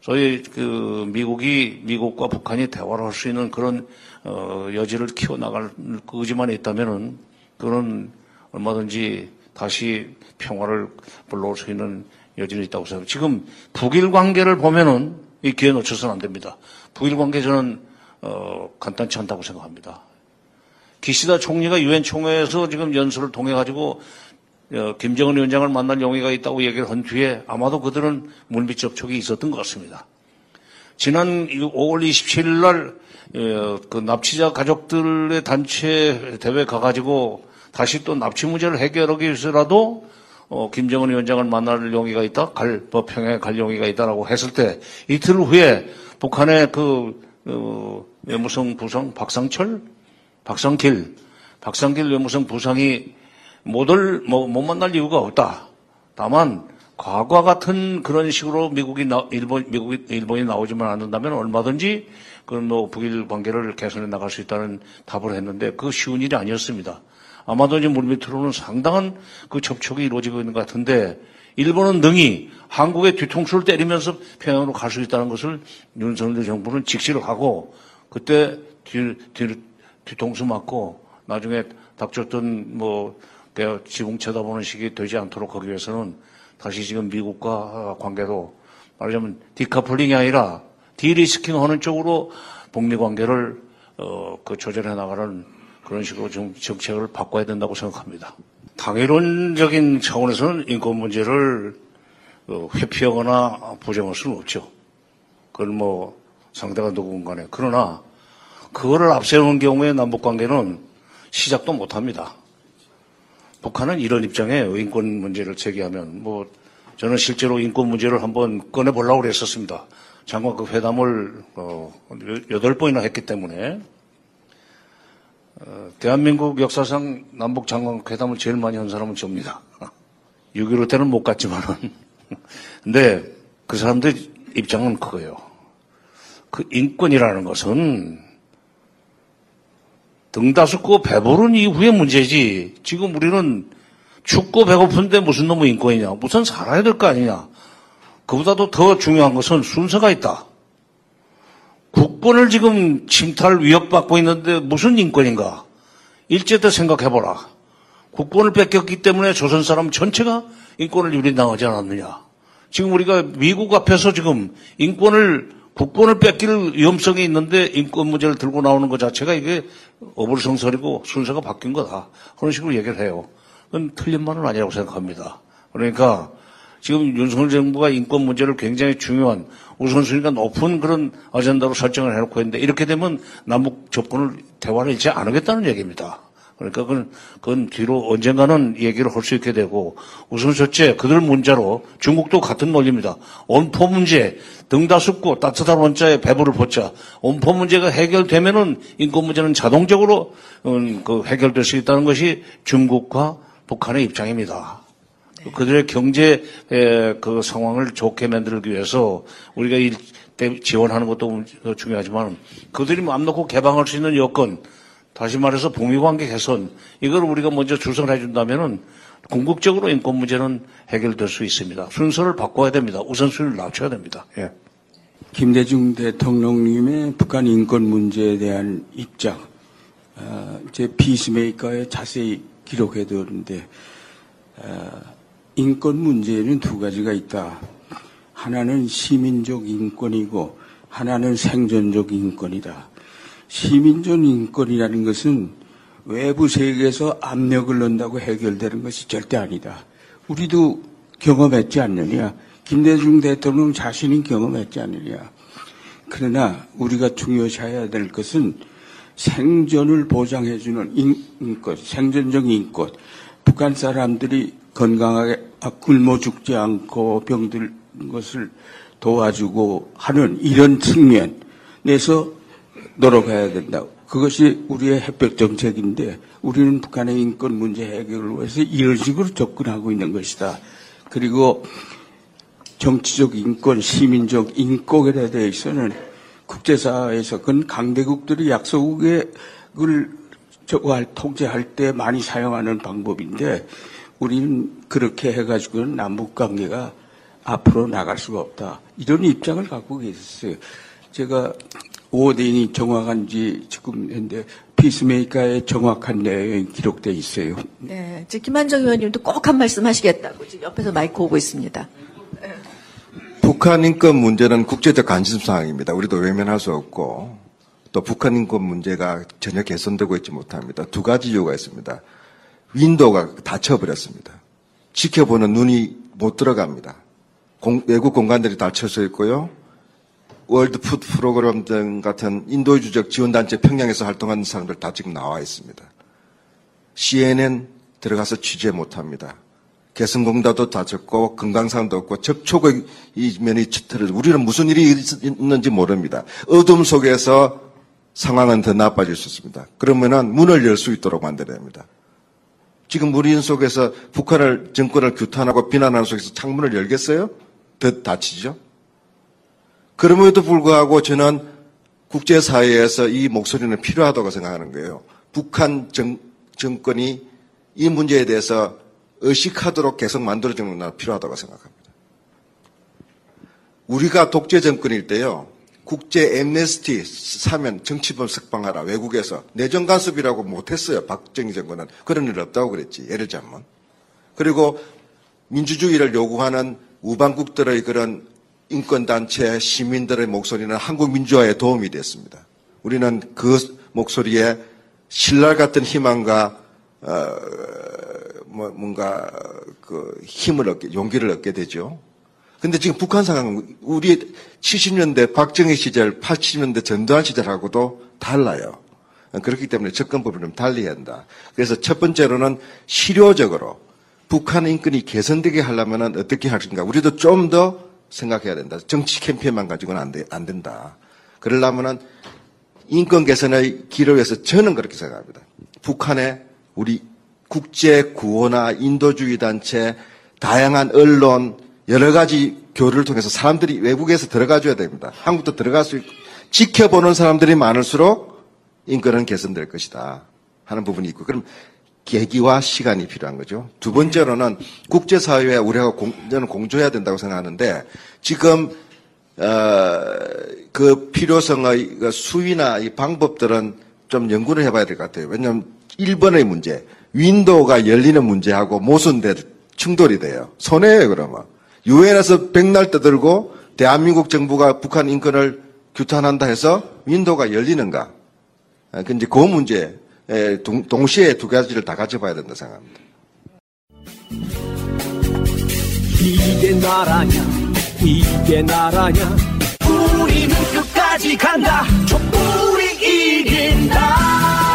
소위 그 미국이 미국과 북한이 대화를 할 수 있는 그런 어, 여지를 키워나갈 의지만 있다면은 그런 얼마든지 다시 평화를 불러올 수 있는 여지는 있다고 생각합니다. 지금 북일 관계를 보면은 이 기회 놓쳐서는 안 됩니다. 북일 관계 저는 어, 간단치 않다고 생각합니다. 기시다 총리가 유엔 총회에서 지금 연설을 통해 가지고 어, 김정은 위원장을 만날 용의가 있다고 얘기를 한 뒤에 아마도 그들은 물밑 접촉이 있었던 것 같습니다. 지난 5월 27일 날 그 어, 납치자 가족들의 단체 대회 가가지고 다시 또 납치 문제를 해결하기 위해서라도 어, 김정은 위원장을 만날 용의가 있다, 갈 법평에 갈 용의가 있다라고 했을 때 이틀 후에 북한의 그 어, 외무성 부상 박상철, 박상길, 박상길 외무성 부상이 못을 뭐, 못 만날 이유가 없다. 다만 과거와 같은 그런 식으로 미국이 나, 일본 미국이 일본이 나오지만 않는다면 얼마든지 그뭐 북일 관계를 개선해 나갈 수 있다는 답을 했는데 그 쉬운 일이 아니었습니다. 아마도 이제 물밑으로는 상당한 그 접촉이 이루어지고 있는 것 같은데 일본은 능히 한국의 뒤통수를 때리면서 평양으로 갈 수 있다는 것을 윤석열 정부는 직시를 하고 그때 뒤, 뒤, 뒤통수 맞고 나중에 닥쳤던 뭐 지붕 쳐다보는 식이 되지 않도록 하기 위해서는 다시 지금 미국과 관계도 말하자면 decoupling이 아니라 de-risking 하는 쪽으로 북미 관계를 어, 그 조절해 나가는 그런 식으로 좀 정책을 바꿔야 된다고 생각합니다. 당위론적인 차원에서는 인권 문제를 어, 회피하거나 부정할 수는 없죠. 그건 뭐 상대가 누군 간에. 그러나 그거를 앞세우는 경우에 남북 관계는 시작도 못 합니다. 북한은 이런 입장에 인권 문제를 제기하면 뭐 저는 실제로 인권 문제를 한번 꺼내 보려고 그랬었습니다. 장관 그 회담을 어, 여덟 번이나 했기 때문에 어, 대한민국 역사상 남북 장관 회담을 제일 많이 한 사람은 접니다. 6.15 때는 못 갔지만은. 근데 그 사람들 입장은 그거예요. 그 인권이라는 것은 등다섯고 배부른 이후의 문제지. 지금 우리는 춥고 배고픈데 무슨 놈의 인권이냐. 무슨 살아야 될 거 아니냐. 그보다도 더 중요한 것은 순서가 있다. 국권을 지금 침탈 위협받고 있는데 무슨 인권인가? 일제 때 생각해보라. 국권을 뺏겼기 때문에 조선 사람 전체가 인권을 유린당하지 않았느냐. 지금 우리가 미국 앞에서 지금 인권을 국권을 뺏길 위험성이 있는데 인권 문제를 들고 나오는 것 자체가 이게 어불성설이고 순서가 바뀐 거다. 그런 식으로 얘기를 해요. 그건 틀린 말은 아니라고 생각합니다. 그러니까 지금 윤석열 정부가 인권 문제를 굉장히 중요한 우선순위가 높은 그런 어젠다로 설정을 해놓고 있는데 이렇게 되면 남북 접근을 대화를 잃지 않겠다는 얘기입니다. 그러니까 그건, 그건 뒤로 언젠가는 얘기를 할 수 있게 되고 우선 첫째 그들 문제로 중국도 같은 논리입니다. 온포 문제 등다숙고 따뜻한 원자에 배부를 벗자 온포 문제가 해결되면은 인권 문제는 자동적으로 음, 그 해결될 수 있다는 것이 중국과 북한의 입장입니다. 네. 그들의 경제 그 상황을 좋게 만들기 위해서 우리가 이 지원하는 것도 중요하지만 그들이 마음 놓고 개방할 수 있는 여건 다시 말해서 북미 관계 개선 이걸 우리가 먼저 주선해 준다면은 궁극적으로 인권 문제는 해결될 수 있습니다. 순서를 바꿔야 됩니다. 우선순위를 낮춰야 됩니다. 예. 김대중 대통령님의 북한 인권 문제에 대한 입장, 어, 제 피스메이커에 자세히 기록해 두었는데 어, 인권 문제에는 두 가지가 있다. 하나는 시민적 인권이고 하나는 생존적 인권이다. 시민적 인권이라는 것은 외부 세계에서 압력을 넣는다고 해결되는 것이 절대 아니다. 우리도 경험했지 않느냐. 김대중 대통령 자신이 경험했지 않느냐. 그러나 우리가 중요시해야 될 것은 생존을 보장해주는 인권, 생존적 인권. 북한 사람들이 건강하게 굶어 죽지 않고 병들 것을 도와주고 하는 이런 측면에서 노력해야 된다. 그것이 우리의 햇볕 정책인데 우리는 북한의 인권 문제 해결을 위해서 이런 식으로 접근하고 있는 것이다. 그리고 정치적 인권, 시민적 인권에 대해서는 국제사회에서 그건 강대국들이 저거 통제할 때 많이 사용하는 방법인데 우리는 그렇게 해가지고는 남북 관계가 앞으로 나갈 수가 없다. 이런 입장을 갖고 계셨어요. 제가 오대인이 정확한 지 지금 현재 피스메이커의 정확한 내용이 기록돼 있어요. 네, 지금 김한정 의원님도 꼭 한 말씀 하시겠다고 지금 옆에서 마이크 오고 있습니다. 북한 인권 문제는 국제적 관심 사항입니다. 우리도 외면할 수 없고 또 북한 인권 문제가 전혀 개선되고 있지 못합니다. 두 가지 이유가 있습니다. window가 닫혀버렸습니다. 지켜보는 눈이 못 들어갑니다. 공, 외국 공관들이 닫혀져 있고요. World Food Program 등 같은 인도주적 지원단체 평양에서 활동하는 사람들 다 지금 나와 있습니다. CNN 들어가서 취재 못합니다. 개성공단도 닫혔고 건강상도 없고 접촉의 이면이 치트를 우리는 무슨 일이 있는지 모릅니다. 어둠 속에서 상황은 더 나빠질 수 있습니다. 그러면은 문을 열 수 있도록 만들어야 합니다. 지금 우리 속에서 북한을 정권을 규탄하고 비난하는 속에서 창문을 열겠어요? 더 닫히죠? 그럼에도 불구하고 저는 국제사회에서 이 목소리는 필요하다고 생각하는 거예요. 북한 정, 정권이 이 문제에 대해서 의식하도록 계속 만들어주는 건 필요하다고 생각합니다. 우리가 독재 정권일 때요. 국제 엠네스티 사면 정치범 석방하라 외국에서 내정 간섭이라고 못했어요. 박정희 정권은 그런 일 없다고 그랬지. 예를 들자면 그리고 민주주의를 요구하는 우방국들의 그런 인권단체 시민들의 목소리는 한국 민주화에 도움이 됐습니다. 우리는 그 목소리에 신랄 같은 희망과 어, 뭐 뭔가 그 힘을 얻게 용기를 얻게 되죠. 근데 지금 북한 상황은 우리 70년대 박정희 시절, 80년대 전두환 시절하고도 달라요. 그렇기 때문에 접근법을 좀 달리해야 한다. 그래서 첫 번째로는 실효적으로 북한 인권이 개선되게 하려면 어떻게 할 것인가. 우리도 좀 더 생각해야 된다. 정치 캠페인만 가지고는 안, 돼, 안 된다. 그러려면은 인권 개선의 길을 위해서 저는 그렇게 생각합니다. 북한에 우리 국제 구호나 인도주의 단체, 다양한 언론, 여러 가지 교류를 통해서 사람들이 외국에서 들어가 줘야 됩니다. 한국도 들어갈 수 있고 지켜보는 사람들이 많을수록 인권은 개선될 것이다 하는 부분이 있고 그럼 계기와 시간이 필요한 거죠. 두 번째로는 국제사회에 우리가 공, 저는 공조해야 된다고 생각하는데 지금 어, 그 필요성의 그 수위나 이 방법들은 좀 연구를 해봐야 될 것 같아요. 왜냐하면 1번의 문제, 윈도우가 열리는 문제하고 모순돼 충돌이 돼요. 손해예요, 그러면. 유엔에서 백날 떠들고 대한민국 정부가 북한 인권을 규탄한다 해서 윈도우가 열리는가? 아, 그 이제 그 문제 예, 동시에 두 가지를 다 가져봐야 된다 생각합니다. 이게 나라냐 이게 나라냐. 우리는 끝까지 간다. 촛불이 이긴다.